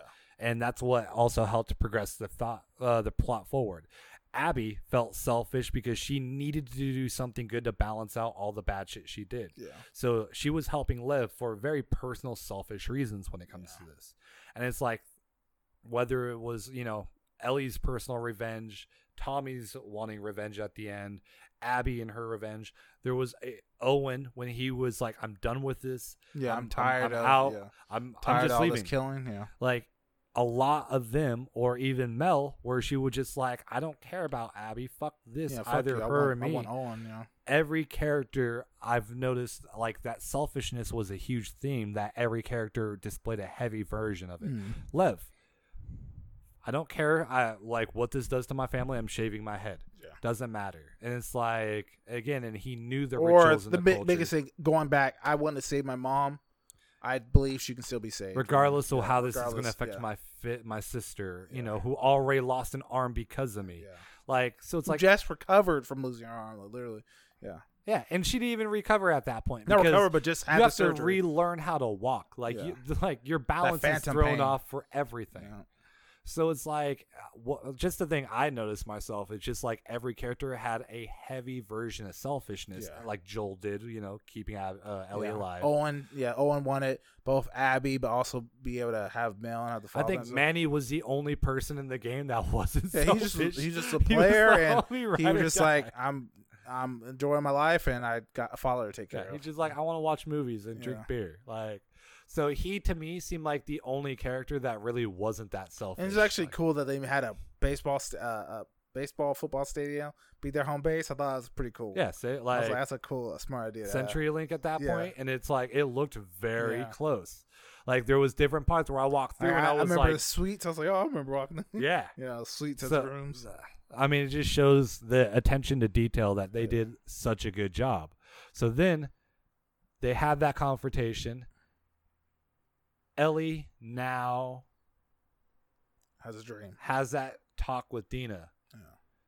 and that's what also helped to progress the thought, uh, the plot forward. Abby felt selfish because she needed to do something good to balance out all the bad shit she did. Yeah. So she was helping Liv for very personal, selfish reasons when it comes to this. And it's like whether it was, you know, Ellie's personal revenge, Tommy's wanting revenge at the end, Abby and her revenge. There was a, Owen when he was like, I'm done with this. Yeah, I'm, I'm- tired I'm of out. yeah. I'm, tired I'm of just all leaving. killing. Yeah, like a lot of them, or even Mel, where she would just like, I don't care about Abby. Fuck this. yeah. fuck Either you. Her want, or me I want Owen. Yeah, every character I've noticed like that selfishness was a huge theme that every character displayed a heavy version of it. Mm. Lev, I don't care I like what this does to my family, I'm shaving my head. Yeah. Doesn't matter. And it's like again and he knew the or rituals and the the, bi- biggest thing going back, I want to save my mom. I believe she can still be saved, regardless of Yeah, how this is going to affect yeah. my fit my sister, you Yeah. know, who already lost an arm because of me. Yeah. Like so it's like just recovered from losing her arm, literally. Yeah, yeah, and she didn't even recover at that point. not because recovered, but just had you have to relearn how to walk. Like you, like your balance is thrown pain. off for everything. So it's like, uh, wha- just the thing I noticed myself. It's just like every character had a heavy version of selfishness, Yeah. like Joel did. You know, keeping uh, Ellie Yeah. alive. Owen, yeah, Owen wanted both Abby, but also be able to have Mel and have the I think. Manny was the only person in the game that wasn't Yeah, he's selfish. just he's just a He was player, and he was just die. like, I'm I'm enjoying my life, and I got a father to take care Yeah, of. he's just like, I want to watch movies and drink beer. Like, so he to me seemed like the only character that really wasn't that selfish. And it's actually Like, cool that they had a baseball, st- uh, a baseball football stadium be their home base. I thought it was pretty cool. Yeah, I like, like, that's a cool, a smart idea. to have. CenturyLink at that Yeah. point, and it's like it looked very Yeah. close. Like there was different parts where I walked through Like, and I, I I was remember the like, suites. I was like, oh, I remember walking. Through Yeah. you know, suites So, rooms. I mean, it just shows the attention to detail that they Yeah. did such a good job. So then They have that confrontation. Ellie now Has a dream. has that talk with Dina. Yeah.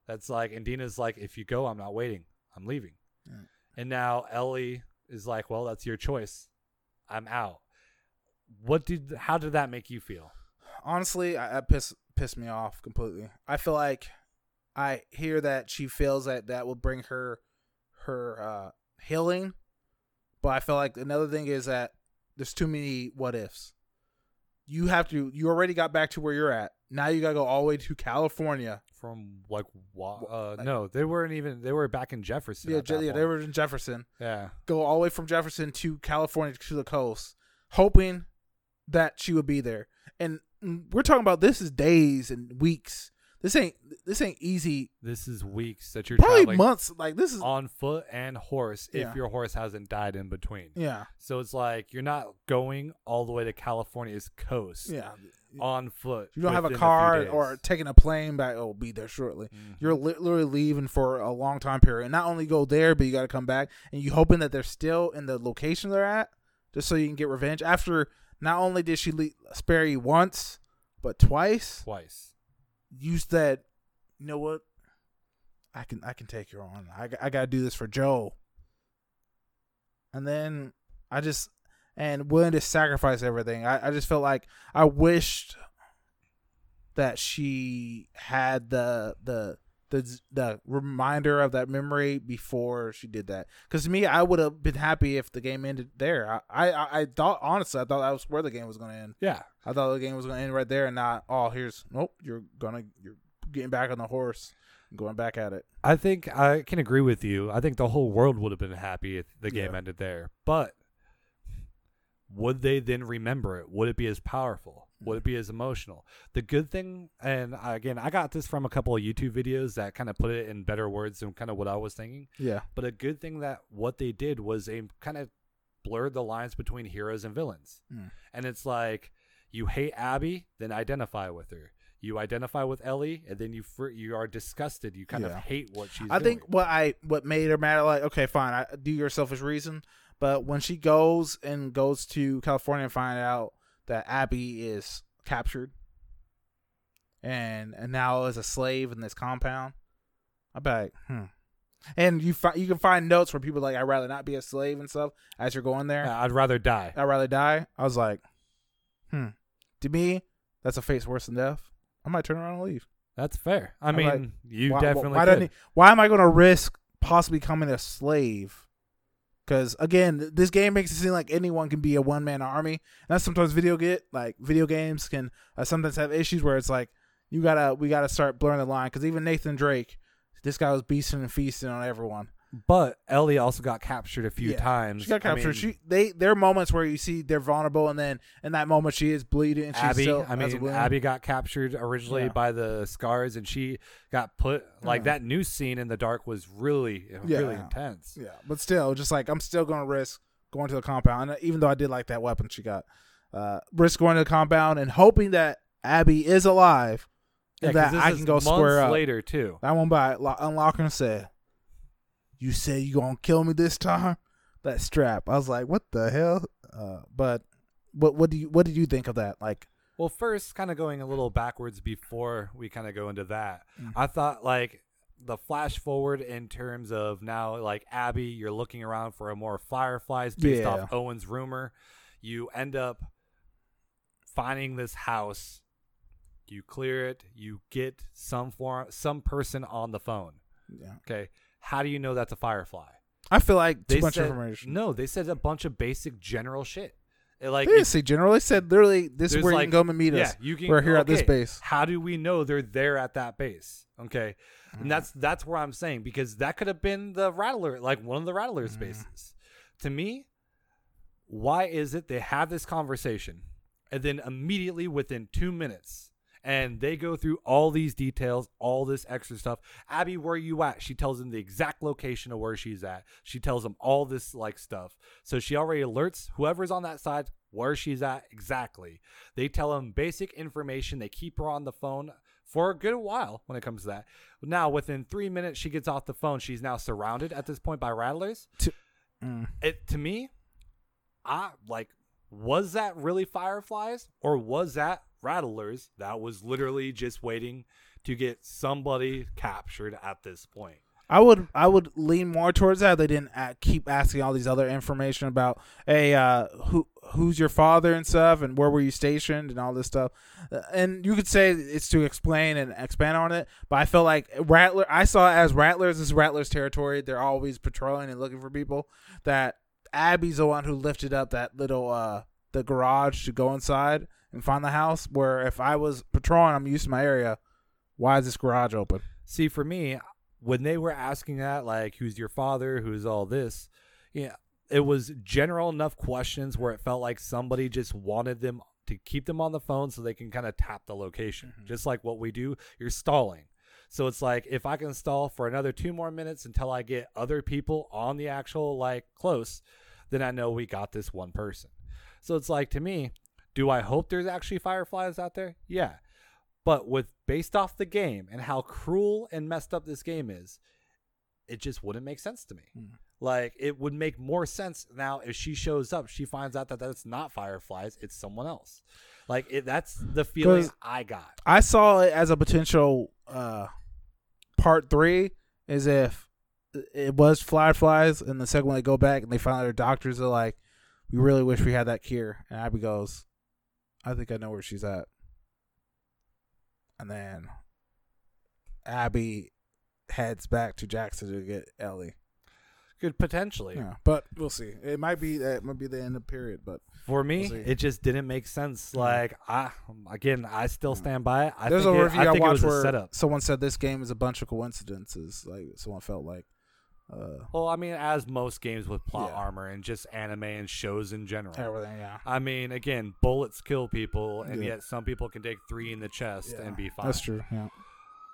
That's like, and Dina's like, if you go, I'm not waiting. I'm leaving. Yeah. And now Ellie is like, well, that's your choice. I'm out. What did? How did that make you feel? honestly, I, that piss pissed me off completely. I feel like I hear that she feels that that will bring her her uh, healing, but I feel like another thing is that there's too many what ifs. You have to. You already got back to where you're at. Now you gotta go all the way to California. From like, wa- uh, like- no, they weren't even. They were back in Jefferson. Yeah, yeah, point. they were in Jefferson. Yeah, Go all the way from Jefferson to California to the coast, hoping that she would be there. And mm, we're talking about this is days and weeks. This ain't this ain't easy. this is weeks that you're Probably traveling months. Like this is on foot and horse if Yeah. your horse hasn't died in between. yeah So it's like you're not going all the way to California's coast yeah. on foot. You don't have a within car days. or taking a plane back. Oh, be there shortly. Mhm. You're literally leaving for a long time period. And not only go there, but you got to come back, and you hoping that they're still in the location they're at, just so you can get revenge. After not only did she le- spare you once, but twice. twice. You said, "You know what? I can I can take her on. I I got to do this for Joe." And then I just and willing to sacrifice everything. I, I just felt like I wished that she had the the the the reminder of that memory before she did that. Because to me, I would have been happy if the game ended there. I, I I thought honestly, I thought that was where the game was going to end. Yeah, I thought the game was going to end right there, and not oh here's nope you're gonna you're getting back on the horse, and going back at it. I think I can agree with you. I think the whole world would have been happy if the game Yeah. ended there. But would they then remember it? Would it be as powerful? Would it be as emotional? The good thing, and again, I got this from a couple of YouTube videos that kind of put it in better words than kind of what I was thinking. Yeah, But a good thing that what they did was they kind of blurred the lines between heroes and villains. Mm. And it's like you hate Abby, then identify with her. You identify with Ellie, and then you fr- you are disgusted. You kind Yeah. of hate what she's doing. I doing. think what I what made her mad, like okay, fine, I do your selfish reason, but when she goes and goes to California and find out that Abby is captured and and now is a slave in this compound, I be like, hmm. And you find you can find notes where people are like I'd rather not be a slave and stuff as you're going there. I'd rather die. I'd rather die. I was like, hmm. To me, that's a face worse than death. I might turn around and leave. That's fair. I I'm mean, like, you why, definitely Why, don't he- why am I going to risk possibly becoming a slave? Because again, this game makes it seem like anyone can be a one man army, and that's sometimes video get like video games can uh, sometimes have issues where it's like you gotta we gotta start blurring the line. Because even Nathan Drake, this guy was beasting and feasting on everyone. But Ellie also got captured a few Yeah, times. She got I captured. mean, she they there are moments where you see they're vulnerable, and then in that moment she is bleeding. And she's Abby, still, I mean. Abby got captured originally Yeah. by the scars, and she got put like Yeah. that new scene in the dark was really, really intense. Yeah, but still, just like I'm still going to risk going to the compound, and even though I did like that weapon she got, uh, risk going to the compound and hoping that Abby is alive, Yeah, that I can go square up. later too. That one by lo- unlocking said, "You say you gonna kill me this time?" That strap, I was like, "What the hell?" Uh, but what what do you what did you think of that? Like, Well, first, kind of going a little backwards before we kind of go into that, Mm. I thought like the flash forward in terms of now, like Abby, you're looking around for a more fireflies based Yeah. off Owen's rumor. You end up finding this house. You clear it. You get some form, some person on the phone. yeah. Okay, how do you know that's a firefly? I feel like too They much said, information. No, they said a bunch of basic general shit. It, like they didn't say general. They said literally, "This is where like- you can come and meet yeah, us. you can. We're here at this base." How do we know they're there at that base? Okay, Mm. and that's that's where I'm saying because that could have been the rattler, like one of the rattler's Mm. bases. To me, why is it they have this conversation and then immediately within two minutes? And they go through all these details, all this extra stuff. Abby, where are you at? She tells them the exact location of where she's at. She tells them all this like stuff. So she already alerts whoever's on that side where she's at exactly. They tell them basic information. They keep her on the phone for a good while when it comes to that. Now, within three minutes, she gets off the phone. She's now surrounded at this point by rattlers. Mm. It to me, I like was that really fireflies or was that rattlers that was literally just waiting to get somebody captured at this point? I would I would lean more towards that. They didn't a keep asking all these other information about, hey, uh, who who's your father and stuff, and where were you stationed, and all this stuff. Uh, and you could say it's to explain and expand on it, but I felt like Rattler. I saw as Rattlers. This is Rattlers territory. They're always patrolling and looking for people. That Abby's the one who lifted up that little uh the garage to go inside and find the house. Where if I was patrolling, I'm used to my area. Why is this garage open? See, for me, when they were asking that, like, who's your father? Who's all this? Yeah, it was general enough questions where it felt like somebody just wanted them to keep them on the phone so they can kind of tap the location. Mhm. Just like what we do, you're stalling. So it's like if I can stall for another two more minutes until I get other people on the actual like close, then I know we got this one person. So it's like to me, do I hope there's actually fireflies out there? Yeah. But with based off the game and how cruel and messed up this game is, it just wouldn't make sense to me. Hmm. Like it would make more sense now if she shows up, she finds out that that's not fireflies, it's someone else. Like it, that's the feeling I got. I saw it as a potential uh, part three. Is if it was fireflies and the second one they go back and they find out their doctors are like, "We really wish we had that cure." And Abby goes, "I think I know where she's at." And then Abby heads back to Jackson to get Ellie. Could potentially. Yeah, but we'll see. It might be that might be the end of period, but For me, We'll it just didn't make sense. Like I again, I still stand by it. I there's think a it- review I I, think watched where setup. someone said this game is a bunch of coincidences. Like someone felt like, uh, Well, I mean, as most games with plot Yeah. armor and just anime and shows in general. everything. Yeah, I mean, again, bullets kill people, and Yeah. yet some people can take three in the chest Yeah, and be fine. that's true. Yeah.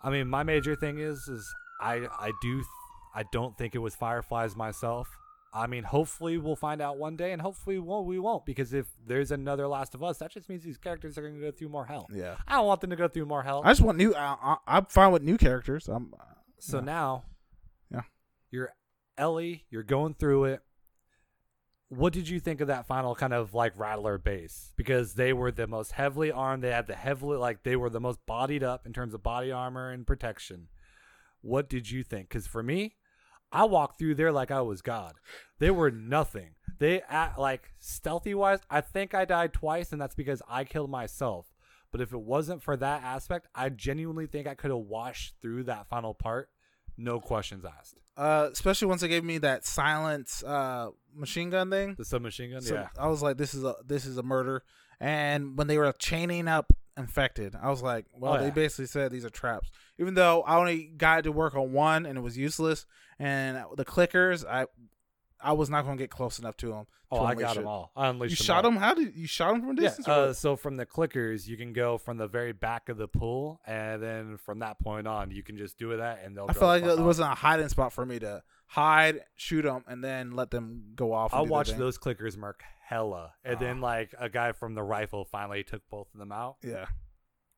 I mean, my major thing is, is I, I do, th- I don't think it was fireflies myself. I mean, hopefully we'll find out one day, and hopefully won't, we won't, because if there's another Last of Us, that just means these characters are going to go through more hell. Yeah. I don't want them to go through more hell. I just want new. I, I, I'm fine with new characters. I'm. So Yeah. now, Yeah. You're Ellie. You're going through it. What did you think of that final kind of like Rattler base? Because they were the most heavily armed. They had the heavily like they were the most bodied up in terms of body armor and protection. What did you think? Because for me, I walked through there like I was God. They were nothing. They at like stealthy wise. I think I died twice, and that's because I killed myself. But if it wasn't for that aspect, I genuinely think I could have washed through that final part, no questions asked. Uh, especially once they gave me that silence uh machine gun thing. The submachine gun, So yeah. I was like, this is a this is a murder. And when they were chaining up infected, I was like, well, Oh, they basically said these are traps. Even though I only got to work on one and it was useless, and the clickers, I I was not going to get close enough to them. Oh, I got them all. I unleashed You shot all. them? How did you shot them from a Yeah. distance? or Uh, so from the clickers, you can go from the very back of the pool, and then from that point on, you can just do that, and they'll. I felt like there wasn't a hiding spot for me to hide, shoot them, and then let them go off. I'll do their watch thing. those clickers mark hella, and Ah. then like a guy from the rifle finally took both of them out, Yeah,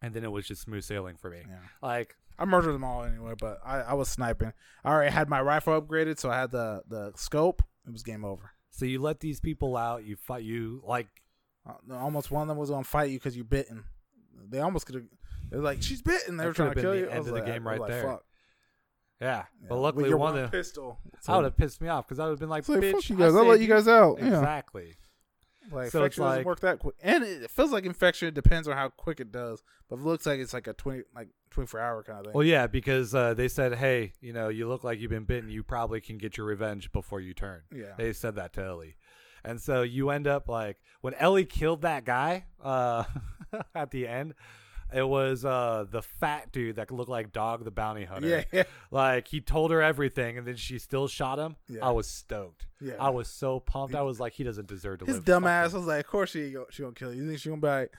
and then it was just smooth sailing for me. yeah. Like I murdered them all anyway, but I, I was sniping. I already had my rifle upgraded, so I had the the scope. It was game over. so, you let these people out. You fight. You like Uh, almost one of them was gonna fight you because you bitten. They almost could have. They're like, she's bitten. They That were trying to kill you. the I end was of the like- I game was right like, there. Fuck. yeah, Yeah. but With luckily your one one of the, pistol. I would have pissed me off because I would have been like, It's like, bitch, fuck you guys. I'll let you guys out. Yeah. Exactly. Like So infection doesn't work that quick, and it feels like infection. It depends on how quick it does, but it looks like it's like a twenty, like twenty four hour kind of thing. Well, yeah, because uh, they said, hey, you know, you look like you've been bitten. You probably can get your revenge before you turn. yeah, They said that to Ellie. And so you end up like when Ellie killed that guy uh, at the end, it was uh, the fat dude that looked like Dog the Bounty Hunter. yeah, yeah, Like he told her everything and then she still shot him. Yeah. I was stoked. yeah. I was so pumped. I was like, he doesn't deserve to His live. dumb ass him. was like, of course she gonna, she gonna kill you. You think she gonna be like,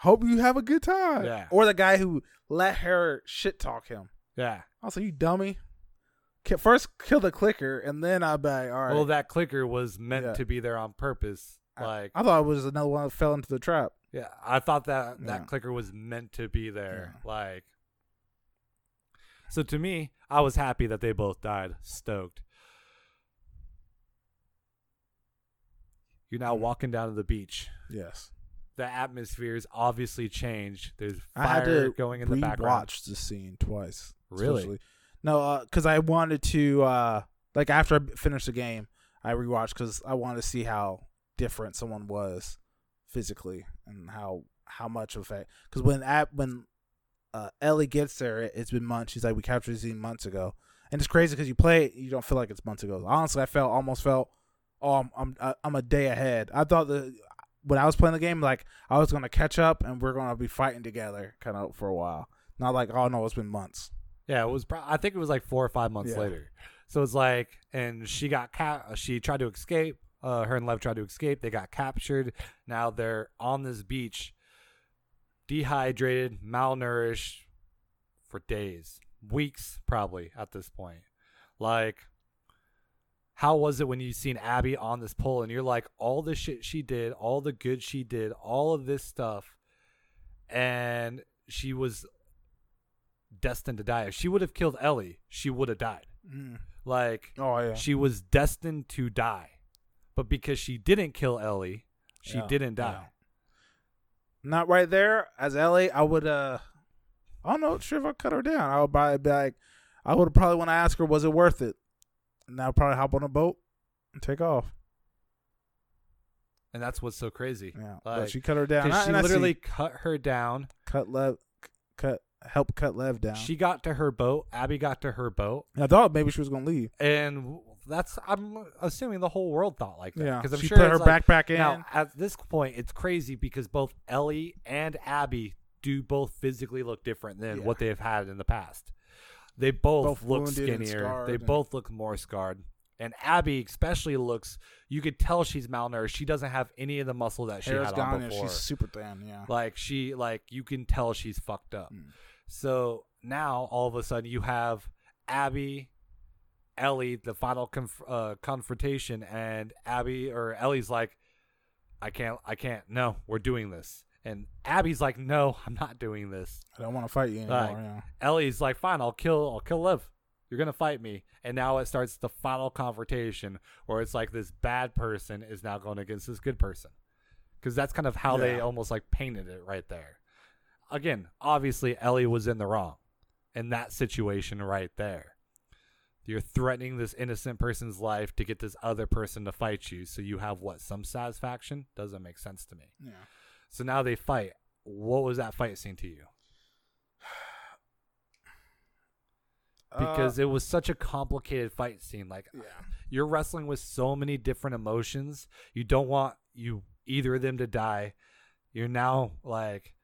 hope you have a good time? Yeah. Or the guy who let her shit talk him. Yeah. Also, you dummy. First kill the clicker, and then I'll be like, all right. Well, that clicker was meant Yeah. to be there on purpose. Like, I thought it was another one that fell into the trap. yeah, I thought that that Yeah. clicker was meant to be there. Yeah. Like, so to me, I was happy that they both died. Stoked. You're now Mhm. walking down to the beach. Yes. The atmosphere atmosphere's obviously changed. There's I had fire to going in the background. Watched the scene twice. Really? especially. No, because I wanted to uh like after I finished the game, I rewatched because I wanted to see how different someone was physically and how how much of it. Because when at when uh, Ellie gets there, it, it's been months. She's like, we captured the scene months ago, and it's crazy because you play it, you don't feel like it's months ago. Honestly, I felt almost felt, oh, I'm I'm, uh, I'm a day ahead. I thought the when I was playing the game, like I was gonna catch up and we're gonna be fighting together, kind of for a while. Not like, oh no, it's been months. Yeah, it was. Pro- I think it was like four or five months Yeah. later. So it's like, and she got ca- She tried to escape. Uh, her and Lev tried to escape. They got captured. Now they're on this beach, dehydrated, malnourished for days, weeks, probably at this point. Like, how was it when you seen Abby on this pole and you're like, all the shit she did, all the good she did, all of this stuff, and she was destined to die. If she would have killed Ellie, she would have died. Mm. Like Oh yeah. she was destined to die. But because she didn't kill Ellie, she Yeah, didn't die. yeah. Not right there as Ellie. I would. uh I don't know. Sure, if I cut her down, I would probably be like, I would probably want to ask her, was it worth it? And I'd probably hop on a boat and take off. And that's what's so crazy. Yeah, Like, but she cut her down. I- she literally cut her down. cut Lev, cut help cut Lev down. She got to her boat. Abby got to her boat. And I thought maybe she was gonna leave. And that's I'm assuming the whole world thought like that. Yeah, Because I'm she sure put her like- backpack in. Now, at this point, it's crazy because both Ellie and Abby do both physically look different than Yeah. what they've had in the past. They both, Both look skinnier. They and- both look more scarred. And Abby especially looks you could tell she's malnourished. She doesn't have any of the muscle that she Hair's had on before. she's super thin. Yeah. Like she like you can tell she's fucked up. Mm. So now all of a sudden you have Abby, Ellie, the final conf- uh, confrontation, and Abby or Ellie's like, I can't, I can't. No, we're doing this. And Abby's like, No, I'm not doing this. I don't want to fight you anymore. Like, yeah. Ellie's like, Fine, I'll kill, I'll kill Lev. You're gonna fight me. And now it starts the final confrontation where it's like this bad person is now going against this good person. Because that's kind of how they almost like painted it right there. Again, obviously Ellie was in the wrong in that situation right there. You're threatening this innocent person's life to get this other person to fight you, so you have what some satisfaction? Doesn't make sense to me. Yeah. So now they fight. What was that fight scene to you? Because it was such a complicated fight scene. Like Uh, yeah. you're wrestling with so many different emotions. You don't want you either of them to die. You're now like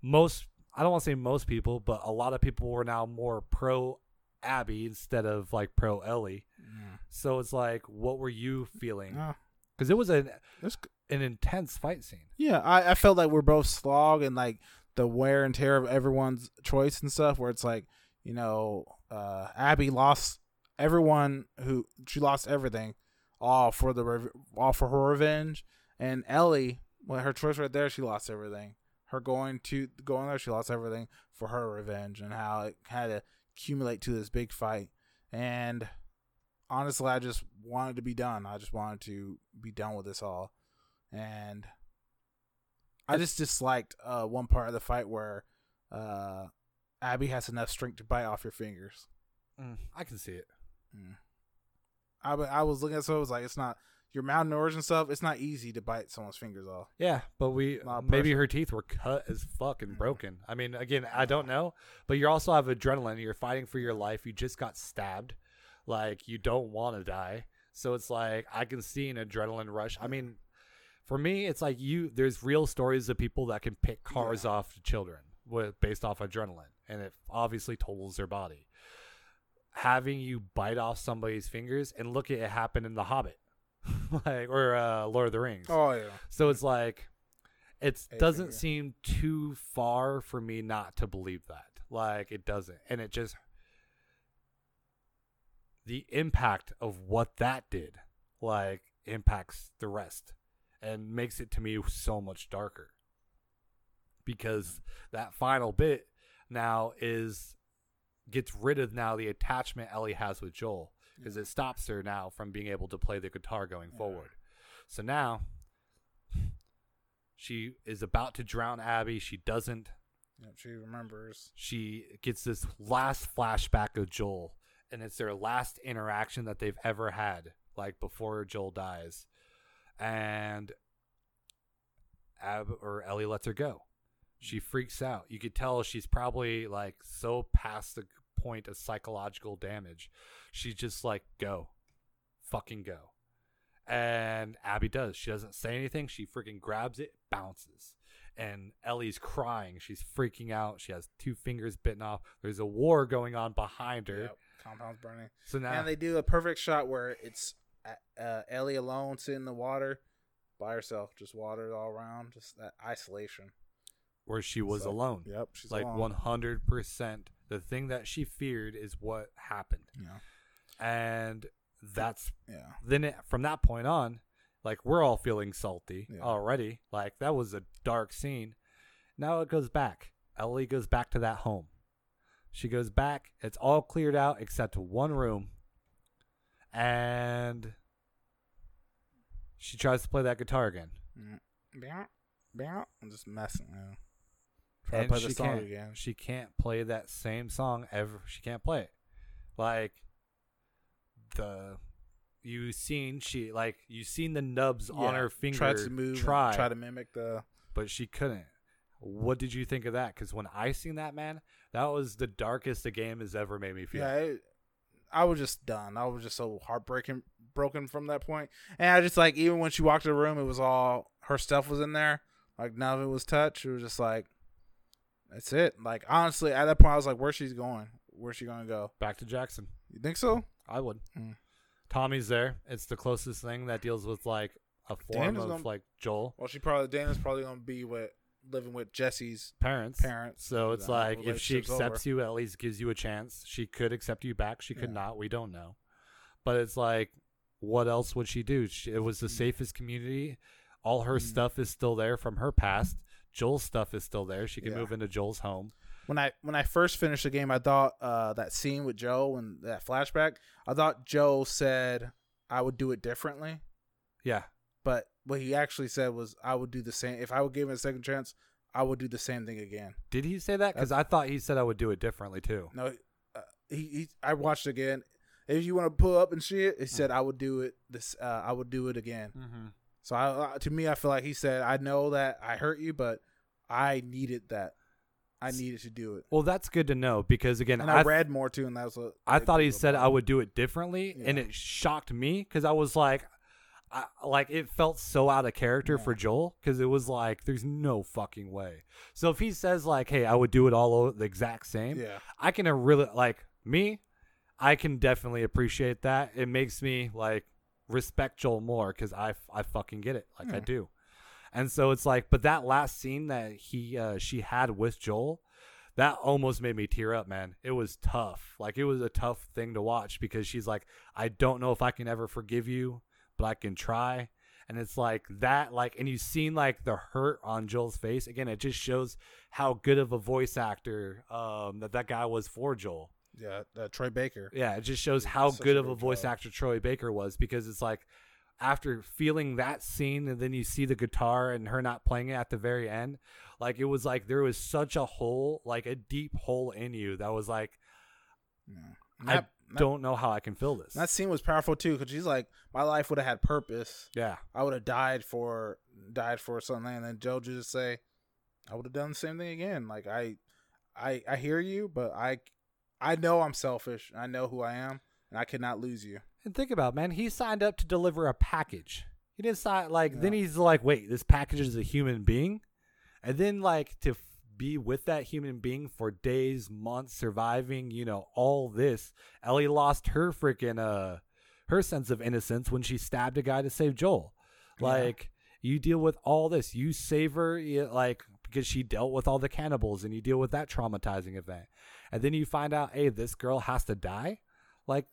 most I don't want to say most people, but a lot of people were now more pro Abby instead of like pro Ellie. Yeah. So it's like what were you feeling? Yeah. Cuz it was a. That's an intense fight scene. Yeah, I, I felt like we're both slog and like the wear and tear of everyone's choice and stuff. Where it's like, you know, uh, Abby lost everyone who she lost everything, all for the all for her revenge, and Ellie, well, her choice right there, she lost everything. Her going to going there, she lost everything for her revenge, and how it had to accumulate to this big fight. And honestly, I just wanted to be done. I just wanted to be done with this all and I just disliked uh, one part of the fight where uh, Abby has enough strength to bite off your fingers. Mm, I can see it. I, I was looking at so it was like it's not you're malnourished and stuff. It's not easy to bite someone's fingers off. Yeah, but we A lot of maybe her teeth were cut as fuck and broken. I mean, again, I don't know, but you also have adrenaline. You're fighting for your life. You just got stabbed. Like you don't want to die. So it's like I can see an adrenaline rush. I mean, for me, it's like you there's real stories of people that can pick cars off to children with based off adrenaline and it obviously totals their body. Having you bite off somebody's fingers and look at it happen in The Hobbit. like or uh Lord of the Rings. Oh yeah, So it's like it doesn't finger. seem too far for me not to believe that. Like it doesn't. And it just the impact of what that did like impacts the rest and makes it to me so much darker. Because that final bit now is gets rid of now the attachment Ellie has with Joel because it stops her now from being able to play the guitar going Yeah. forward. So now she is about to drown Abby. She doesn't. Yep, she remembers. She gets this last flashback of Joel, and it's their last interaction that they've ever had, like before Joel dies. And Ab or Ellie lets her go. She mm. freaks out. You could tell she's probably like so past the point of psychological damage. She's just like, go. Fucking go. And Abby does. She doesn't say anything. She freaking grabs it, bounces. And Ellie's crying. She's freaking out. She has two fingers bitten off. There's a war going on behind her. Yep, compound's burning. So now And they do a perfect shot where it's uh, Ellie alone sitting in the water by herself, just water all around, just that isolation. where she was So, alone. Yep, she's like 100%. The thing that she feared is what happened. Yeah, And that's yeah, then it, from that point on, like we're all feeling salty Yeah. already. Like that was a dark scene. Now it goes back. Ellie goes back to that home. She goes back. It's all cleared out except one room. And she tries to play that guitar again. Mm. I'm just messing. Yeah. Try to and play she the song can't, again. She can't play that same song ever. She can't play it. Like the you seen she like you seen the nubs on Yeah, her finger tried to move, try, try to mimic the. but she couldn't. What did you think of that? Because when I seen that man, that was the darkest the game has ever made me feel. Yeah, it, I was just done. I was just so heartbreaking, broken from that point. And I just like even when she walked in the room, it was all her stuff was in there. Like none of it was touched. It was just like, that's it. Like honestly, at that point, I was like, where's she's going? Where's she gonna go? Back to Jackson. You think so? I would. Mm. Tommy's there. It's the closest thing that deals with like a form Dana's of gonna- like Joel Well, she probably Dana's probably gonna be with living with Jesse's parents. parents. So it's like if she relationship's over. accepts you, at least gives you a chance. She could accept you back. She could Yeah. not. We don't know. But it's like, what else would she do? She, it was the Mm. safest community. All her Mm. stuff is still there from her past. Joel's stuff is still there. She can Yeah. move into Joel's home. when I when I first finished the game, I thought uh, that scene with Joe and that flashback. I thought Joe said I would do it differently. Yeah. But what he actually said was I would do the same if I would give him a second chance. I would do the same thing again. Did he say that? Because I thought he said I would do it differently too. No, uh, he, he I watched again. If you want to pull up and shit, he said I would do it this. Uh, I would do it again. Mm-hmm. So I, uh, to me, I feel like he said I know that I hurt you, but I needed that. I needed to do it. Well, that's good to know because again, And I, I, read more too, and that was what I thought he said about I would do it differently, and it shocked me because I was like, I, like it felt so out of character for Joel because it was like, there's no fucking way. So if he says like, hey, I would do it all the exact same, Yeah, I can uh, really like me. I can definitely appreciate that. It makes me like respect Joel more because I I fucking get it, like I do. And so it's like, but that last scene that he uh, she had with Joel, that almost made me tear up, man. It was tough. Like it was a tough thing to watch because she's like, I don't know if I can ever forgive you, I can try. And it's like that, like, and you've seen like the hurt on Joel's face. Again, it just shows how good of a voice actor um, that that guy was for Joel. yeah. Uh, Troy Baker. Yeah, it just shows how such good a of a voice job. actor Troy Baker was because it's like after feeling that scene and then you see the guitar and her not playing it at the very end, like it was like there was such a hole, like a deep hole in you that was like Yeah. That- don't know how I can fill this. That scene was powerful too, because she's like, my life would have had purpose. yeah. I would have died for died for something, and then Joe just say, I would have done the same thing again. Like I, I, I hear you, but I, I know I'm selfish. I know who I am, and I cannot lose you. And think about it, man, he signed up to deliver a package. He didn't sign like then he's like, wait, this package is a human being, and then like to be with that human being for days, months, surviving, you know, all this. Ellie lost her freaking uh her sense of innocence when she stabbed a guy to save Joel. Yeah. Like you deal with all this, you save her, you, like because she dealt with all the cannibals, and you deal with that traumatizing event, and then you find out, hey, this girl has to die. Like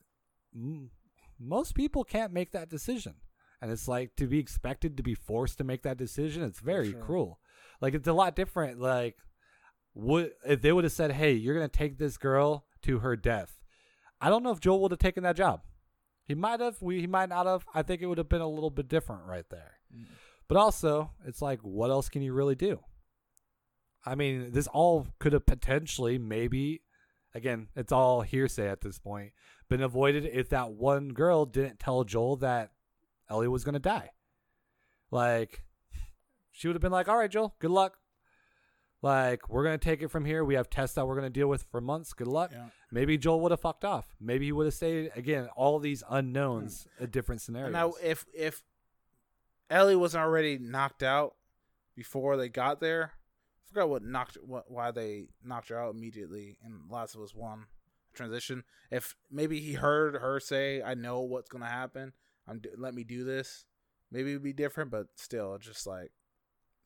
m- most people can't make that decision and it's like to be expected to be forced to make that decision it's very sure. cruel like it's a lot different like would if they would have said hey you're gonna take this girl to her death i don't know if joel would have taken that job He might have. We he might not have. I think it would have been a little bit different right there. Mm. But also, it's like, what else can you really do? I mean, this all could have potentially, maybe, again, it's all hearsay at this point, been avoided if that one girl didn't tell Joel that Ellie was going to die. Like, she would have been like, all right, Joel, good luck. Like, we're going to take it from here. We have tests that we're going to deal with for months. Good luck. Yeah. Maybe Joel would have fucked off. Maybe he would have stayed, again, all these unknowns hmm. a different scenario. Now, if if Ellie wasn't already knocked out before they got there, I forgot what knocked what why they knocked her out immediately in Last of Us One transition. If maybe he heard her say, "I know what's gonna happen. I'm let me do this." Maybe it'd be different, but still, just like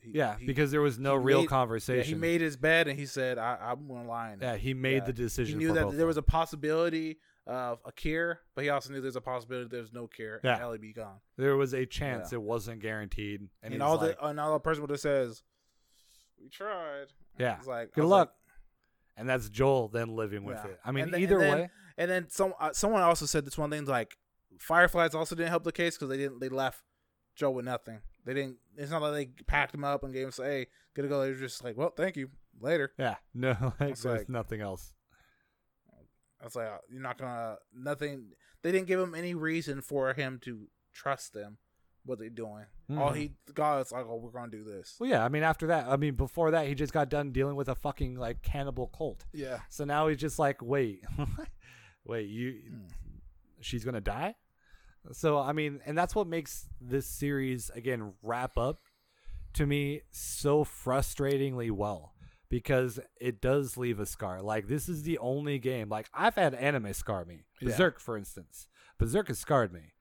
he, yeah, he- because there was no real made- yeah, conversation. he made his bed and he said, I, "I'm gonna lie." Yeah, he made Yeah. the decision. He knew that there was a possibility of a cure, but he also knew there's a possibility there's no cure Yeah. and Ellie be gone. there was a chance Yeah. it wasn't guaranteed, and, And, all like, the and all the person would have says, "We tried." Yeah. It's like good luck. like- and that's Joel then living with Yeah. it. I mean, then- either and then- way, and then some uh, someone also said this one thing like Fireflies also didn't help the case because they didn't they left Joe with nothing. They didn't. It's not like they packed him up and gave him say, "Hey, gotta go." They were just like, "Well, thank you, later." yeah, no, like, there's like- nothing else. I was like, uh, "You're not gonna nothing." They didn't give him any reason for him to trust them. What they're doing. All Mhm. he got is like, "Oh, we're gonna do this." Well, yeah, I mean, after that, I mean, before that, he just got done dealing with a fucking like cannibal cult. Yeah. So now he's just like, wait, wait, you, Hmm. she's gonna die. So I mean, and that's what makes this series again wrap up to me so frustratingly well because it does leave a scar. Like this is the only game. Like I've had anime scar me. Yeah. Berserk, for instance, Berserk has scarred me.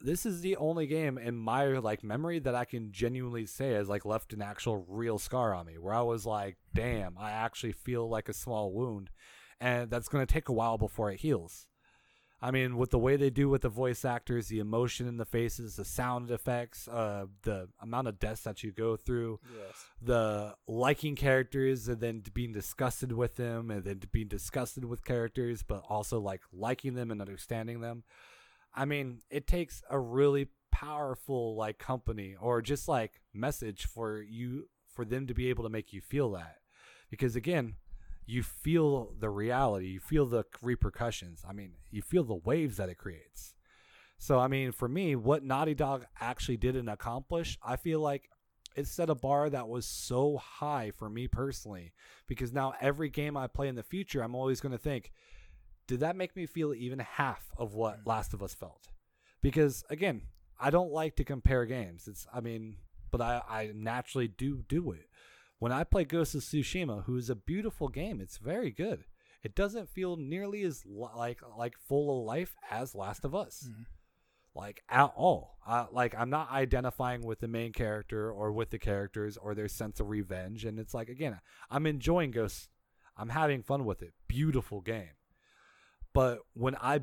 This is the only game in my like memory that I can genuinely say has like left an actual real scar on me, where I was like, "Damn, I actually feel like a small wound," and that's going to take a while before it heals. I mean, with the way they do with the voice actors, the emotion in the faces, the sound effects, uh, the amount of deaths that you go through, Yes. the liking characters and then being disgusted with them, and then being disgusted with characters, but also like liking them and understanding them. I mean, it takes a really powerful like company or just like message for you for them to be able to make you feel that. Because again, you feel the reality, you feel the repercussions. I mean, you feel the waves that it creates. So, I mean, for me, what Naughty Dog actually did and accomplished, I feel like it set a bar that was so high for me personally. Because now every game I play in the future, I'm always going to think, did that make me feel even half of what mm. Last of Us felt? Because again, I don't like to compare games. It's, I mean, but I, I naturally do do it. When I play Ghost of Tsushima, who is a beautiful game, it's very good. It doesn't feel nearly as li- like like full of life as Last of Us, Mhm. like at all. Uh, like I'm not identifying with the main character or with the characters or their sense of revenge, and it's like again, I'm enjoying Ghost. I'm having fun with it. Beautiful game. But when I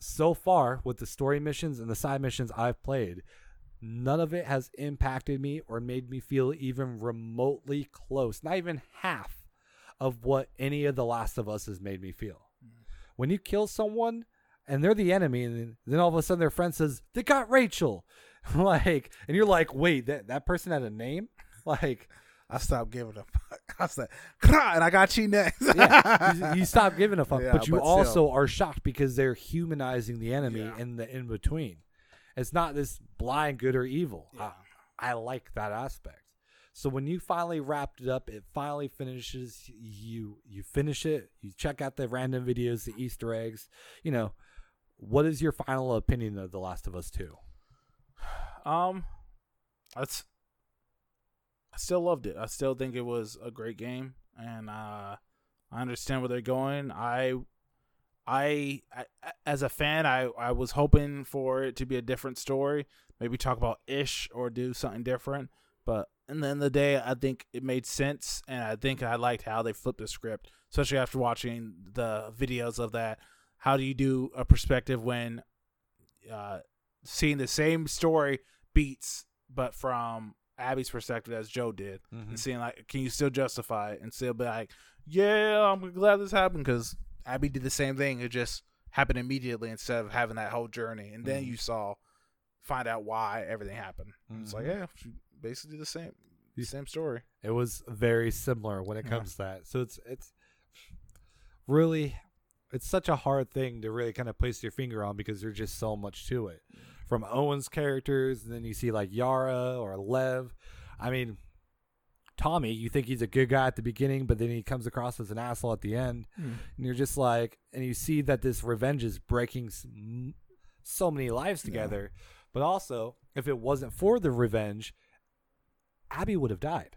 so far with the story missions and the side missions I've played, none of it has impacted me or made me feel even remotely close, not even half of what any of the Last of Us has made me feel. Mm. When you kill someone and they're the enemy, and then all of a sudden their friend says, They got Rachel. like, and you're like, Wait, that, that person had a name? Like, I stopped giving a fuck. I said, and I got you next. yeah, you, you stop giving a fuck, Yeah, but you but also still. are shocked because they're humanizing the enemy Yeah. in the in between. It's not this blind good or evil. Yeah. I, I like that aspect. So when you finally wrapped it up, it finally finishes. You you finish it. You check out the random videos, the Easter eggs. You know, what is your final opinion of The Last of Us Two? Um, that's. I still loved it. I still think it was a great game, and uh, I understand where they're going. I, I, I, as a fan, I, I was hoping for it to be a different story. Maybe talk about Ish or do something different. But in the end of the day, I think it made sense, and I think I liked how they flipped the script, especially after watching the videos of that. How do you do a perspective when uh, seeing the same story beats, but from Abby's perspective as Joe did, Mm-hmm. and seeing like, can you still justify it and still be like, yeah, I'm glad this happened because Abby did the same thing. It just happened immediately instead of having that whole journey, and then Mhm. you saw find out why everything happened. It's like yeah, she- basically the same, the same story. It was very similar when it Yeah. comes to that. So it's it's really it's such a hard thing to really kind of place your finger on because there's just so much to it. From Owen's characters, and then you see like Yara or Lev. I mean, Tommy, you think he's a good guy at the beginning, but then he comes across as an asshole at the end, hmm. and you're just like, and you see that this revenge is breaking so many lives Yeah. together. But also, if it wasn't for the revenge, Abby would have died.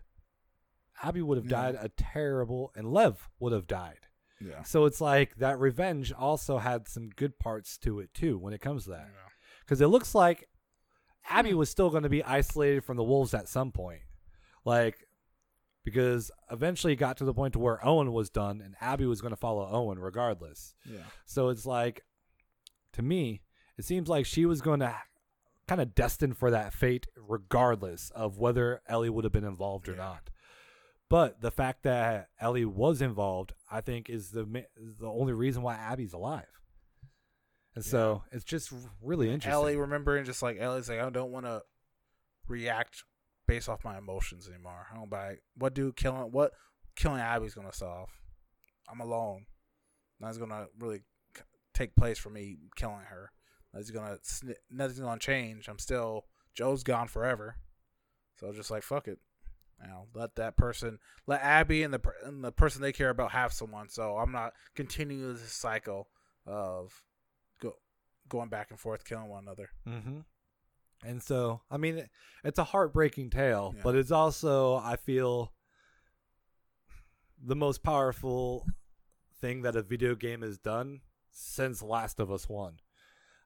Abby would have Yeah. died a terrible, and Lev would have died. Yeah. So it's like that revenge also had some good parts to it too when it comes to that. Because it looks like Abby hmm. was still going to be isolated from the wolves at some point, like because eventually it got to the point to where Owen was done and Abby was going to follow Owen regardless. Yeah. So it's like, to me, it seems like she was going to kind of destined for that fate, regardless of whether Ellie would have been involved or Yeah. not. But the fact that Ellie was involved, I think, is the is the only reason why Abby's alive. And so it's just really interesting. Ellie remembering just like Ellie's like I don't want to react based off my emotions anymore. I don't buy what do killing what killing Abby's gonna solve. I'm alone. That's gonna really take place for me killing her. That's gonna nothing's gonna change. I'm still Joe's gone forever. So just like fuck it. You know, let that person, let Abby and the and the person they care about have someone. So I'm not continuing this cycle of go going back and forth killing one another. Mm-hmm. And so, I mean, it- it's a heartbreaking tale, Yeah. but it's also, I feel, the most powerful thing that a video game has done since Last of Us 1.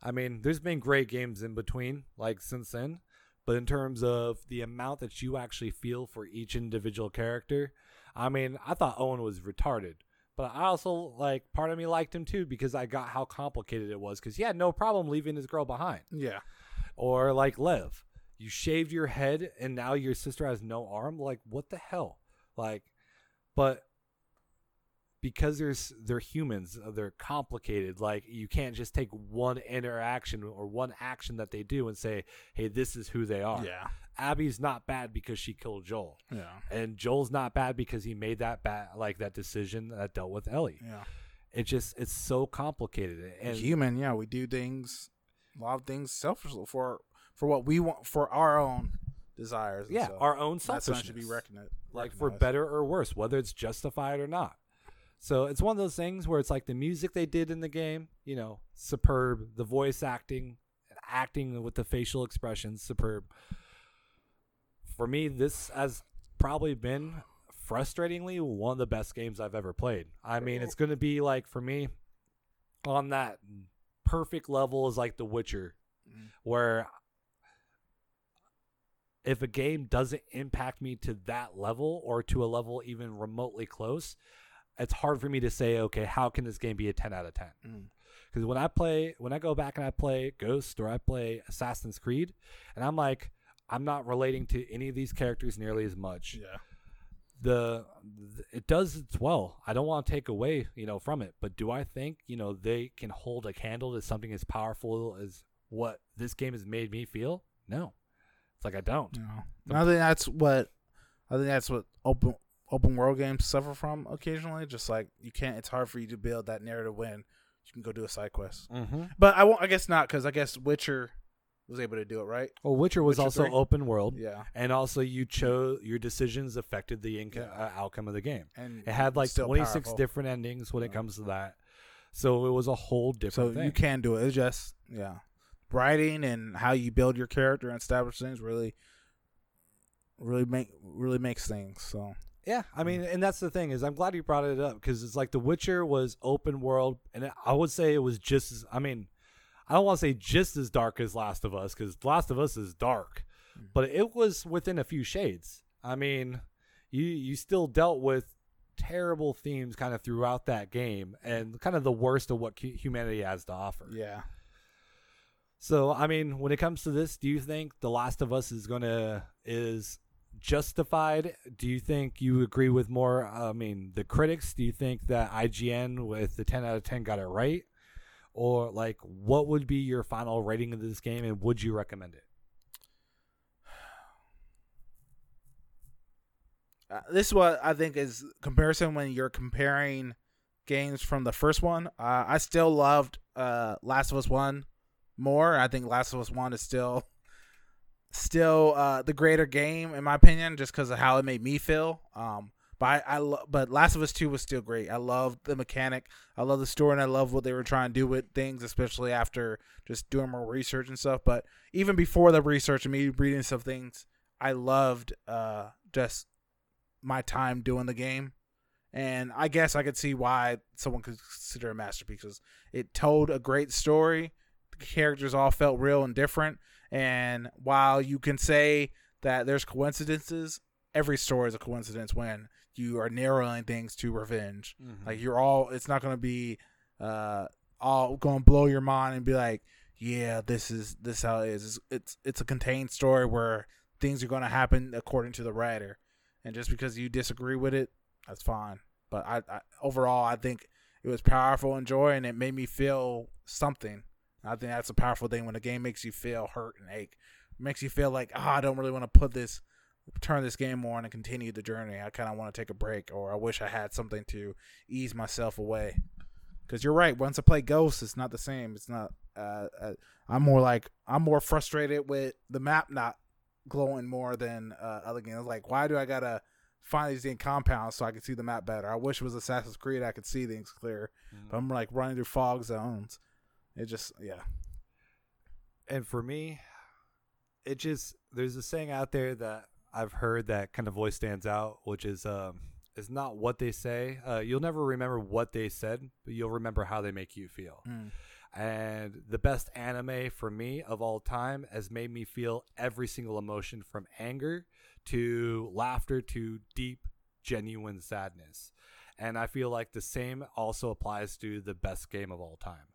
I mean, there's been great games in between, like since then, but in terms of the amount that you actually feel for each individual character, I mean, I thought Owen was retarded. But I also like part of me liked him too because I got how complicated it was because he had no problem leaving his girl behind Yeah. Or like Lev, you shaved your head and now your sister has no arm. Like what the hell? Like, but because there's they're humans, uh, they're complicated. Like you can't just take one interaction or one action that they do and say, "Hey, this is who they are." Yeah. Abby's not bad because she killed Joel, Yeah. and Joel's not bad because he made that bad like that decision that dealt with Ellie. Yeah. It just it's so complicated and Human, yeah, we do things a lot of things selfishly for for what we want for our own desires. and yeah, stuff. our own selfishness should be recognized. like for better or worse, whether it's justified or not. So it's one of those things where it's like the music they did in the game, you know, superb. The voice acting, acting with the facial expressions, superb. For me, this has probably been frustratingly one of the best games I've ever played. I mean, it's going to be like for me on that perfect level is like The Witcher, Mhm. where if a game doesn't impact me to that level or to a level even remotely close, it's hard for me to say, okay, how can this game be a 10 out of 10? Mm. Because when I play, when I go back and I play Ghost or I play Assassin's Creed, and I'm like, I'm not relating to any of these characters nearly as much. Yeah. The it does its well. I don't want to take away, you know, from it, but do I think, you know, they can hold a candle to something as powerful as what this game has made me feel? No. It's like I don't. No. I think that's what I think that's what open open world games suffer from occasionally. Just like you can't, it's hard for you to build that narrative when you can go do a side quest. Mm-hmm. But I won't. I guess not because I guess Witcher was able to do it, right? Well, Witcher was Witcher also 3? open world, Yeah. and also you chose your decisions affected the inco- Yeah. uh, outcome of the game. And It had like 26 different endings when it comes to that. So it was a whole So different thing. you can do it. It's just yeah, writing and how you build your character and establish things really, really make really makes things. So yeah, I mean, and that's the thing is I'm glad you brought it up because it's like The Witcher was open world, and I would say it was just as I mean, I don't want to say just as dark as Last of Us because Last of Us is dark, Mhm. but it was within a few shades. I mean, you you still dealt with terrible themes kind of throughout that game and kind of the worst of what humanity has to offer. yeah, So, I mean, when it comes to this, do you think The Last of Us is going to is justified? Do you think you agree with more I mean, the critics? Do you think that IGN with the 10 out of 10 got it right? Or like what would be your final rating of this game and would you recommend it? Uh, this is what I think is comparison when you're comparing games from the first one. Uh, I still loved uh, Last of Us One more. I think Last of Us One is still still uh, the greater game in my opinion, just because of how it made me feel. Um, but I, I lo- but Last of Us Two was still great. I loved the mechanic. I love the story, and I love what they were trying to do with things, especially after just doing more research and stuff. But even before the research and me reading some things, I loved uh, just my time doing the game. And I guess I could see why someone could consider a masterpiece because it told a great story. The characters all felt real and different. And while you can say that there's coincidences, every story is a coincidence when you are narrowing things to revenge. Mm-hmm. Like you're all, it's not going to be uh, all going to blow your mind and be like, yeah, this is this how it is. It's it's, it's a contained story where things are going to happen according to the writer and just because you disagree with it, that's fine. But I, I overall, I think it was powerful and joy, and it made me feel something. I think that's a powerful thing when a game makes you feel hurt and ache, it makes you feel like, oh, I don't really want to put this, turn this game on and continue the journey. I kind of want to take a break, or I wish I had something to ease myself away. Because you're right. Once I play Ghost, it's not the same. It's not. Uh, uh, I'm more like I'm more frustrated with the map not glowing more than uh, other games. Like, why do I gotta find these damn compounds so I can see the map better? I wish it was Assassin's Creed. I could see things clear, Mm-hmm. but I'm like running through fog zones. It just, yeah, And for me, it just there's a saying out there that I've heard that kind of voice stands out, which is um is not what they say. Uh, you'll never remember what they said, but you'll remember how they make you feel. Mm. And the best anime for me of all time has made me feel every single emotion from anger to laughter to deep, genuine sadness. And I feel like the same also applies to the best game of all time.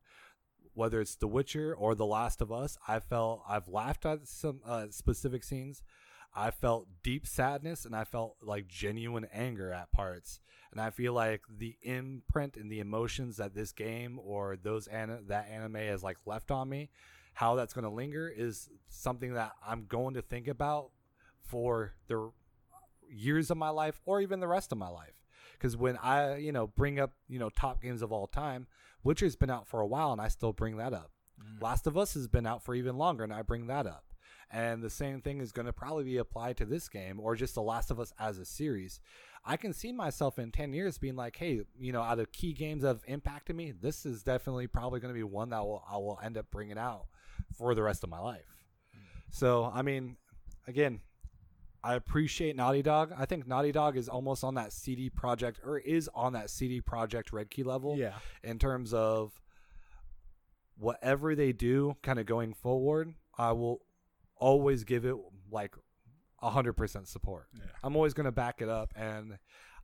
Whether it's The Witcher or The Last of Us, I felt I've laughed at some uh, specific scenes. I felt deep sadness and I felt like genuine anger at parts. And I feel like the imprint and the emotions that this game or those an- that anime has like left on me, how that's going to linger is something that I'm going to think about for the years of my life or even the rest of my life. Because when I, you know, bring up, you know, top games of all time, Witcher's been out for a while and I still bring that up. Mm. Last of Us has been out for even longer and I bring that up. And the same thing is going to probably be applied to this game or just The Last of Us as a series. I can see myself in 10 years being like, hey, you know, out of key games that have impacted me, this is definitely probably going to be one that will, I will end up bringing out for the rest of my life. So, I mean, again, I appreciate Naughty Dog. I think Naughty Dog is almost on that CD Projekt or is on that CD Projekt Red Key level yeah, in terms of whatever they do kind of going forward. I will always give it like 100% support. Yeah. I'm always going to back it up and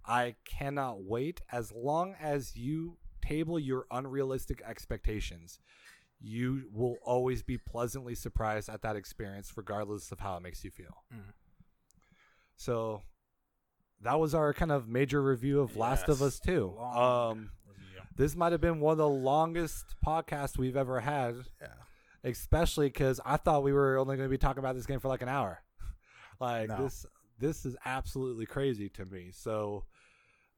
I cannot wait as long as you table your unrealistic expectations. You will always be pleasantly surprised at that experience regardless of how it makes you feel. Mhm. So that was our kind of major review of Last of Us 2. Long Um review. this might have been one of the longest podcasts we've ever had, yeah. Especially because I thought we were only going to be talking about this game for like an hour. like No. this, this is absolutely crazy to me. So,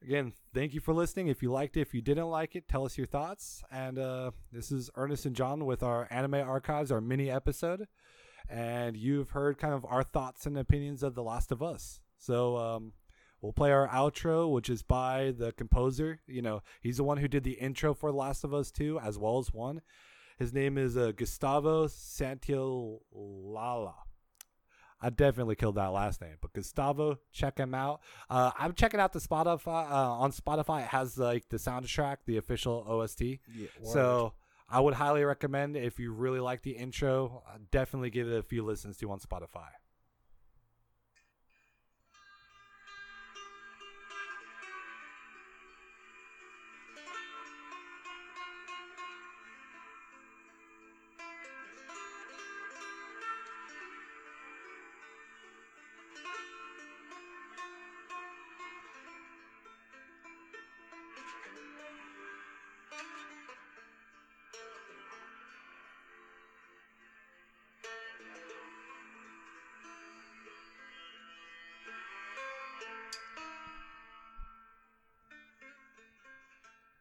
again, thank you for listening. If you liked it, if you didn't like it, tell us your thoughts. And uh, this is Ernest and John with our anime archives, our mini episode, and you've heard kind of our thoughts and opinions of The Last of Us. So. Um, We'll play our outro, which is by the composer. You know, he's the one who did the intro for The Last of Us 2 as well as 1. His name is uh, Gustavo Santaolalla. I definitely killed that last name, but Gustavo, check him out. Uh, I'm checking out the Spotify uh, on Spotify. It has like the soundtrack, the official OST. Yeah, So I would highly recommend if you really like the intro, uh, definitely give it a few listens to on Spotify.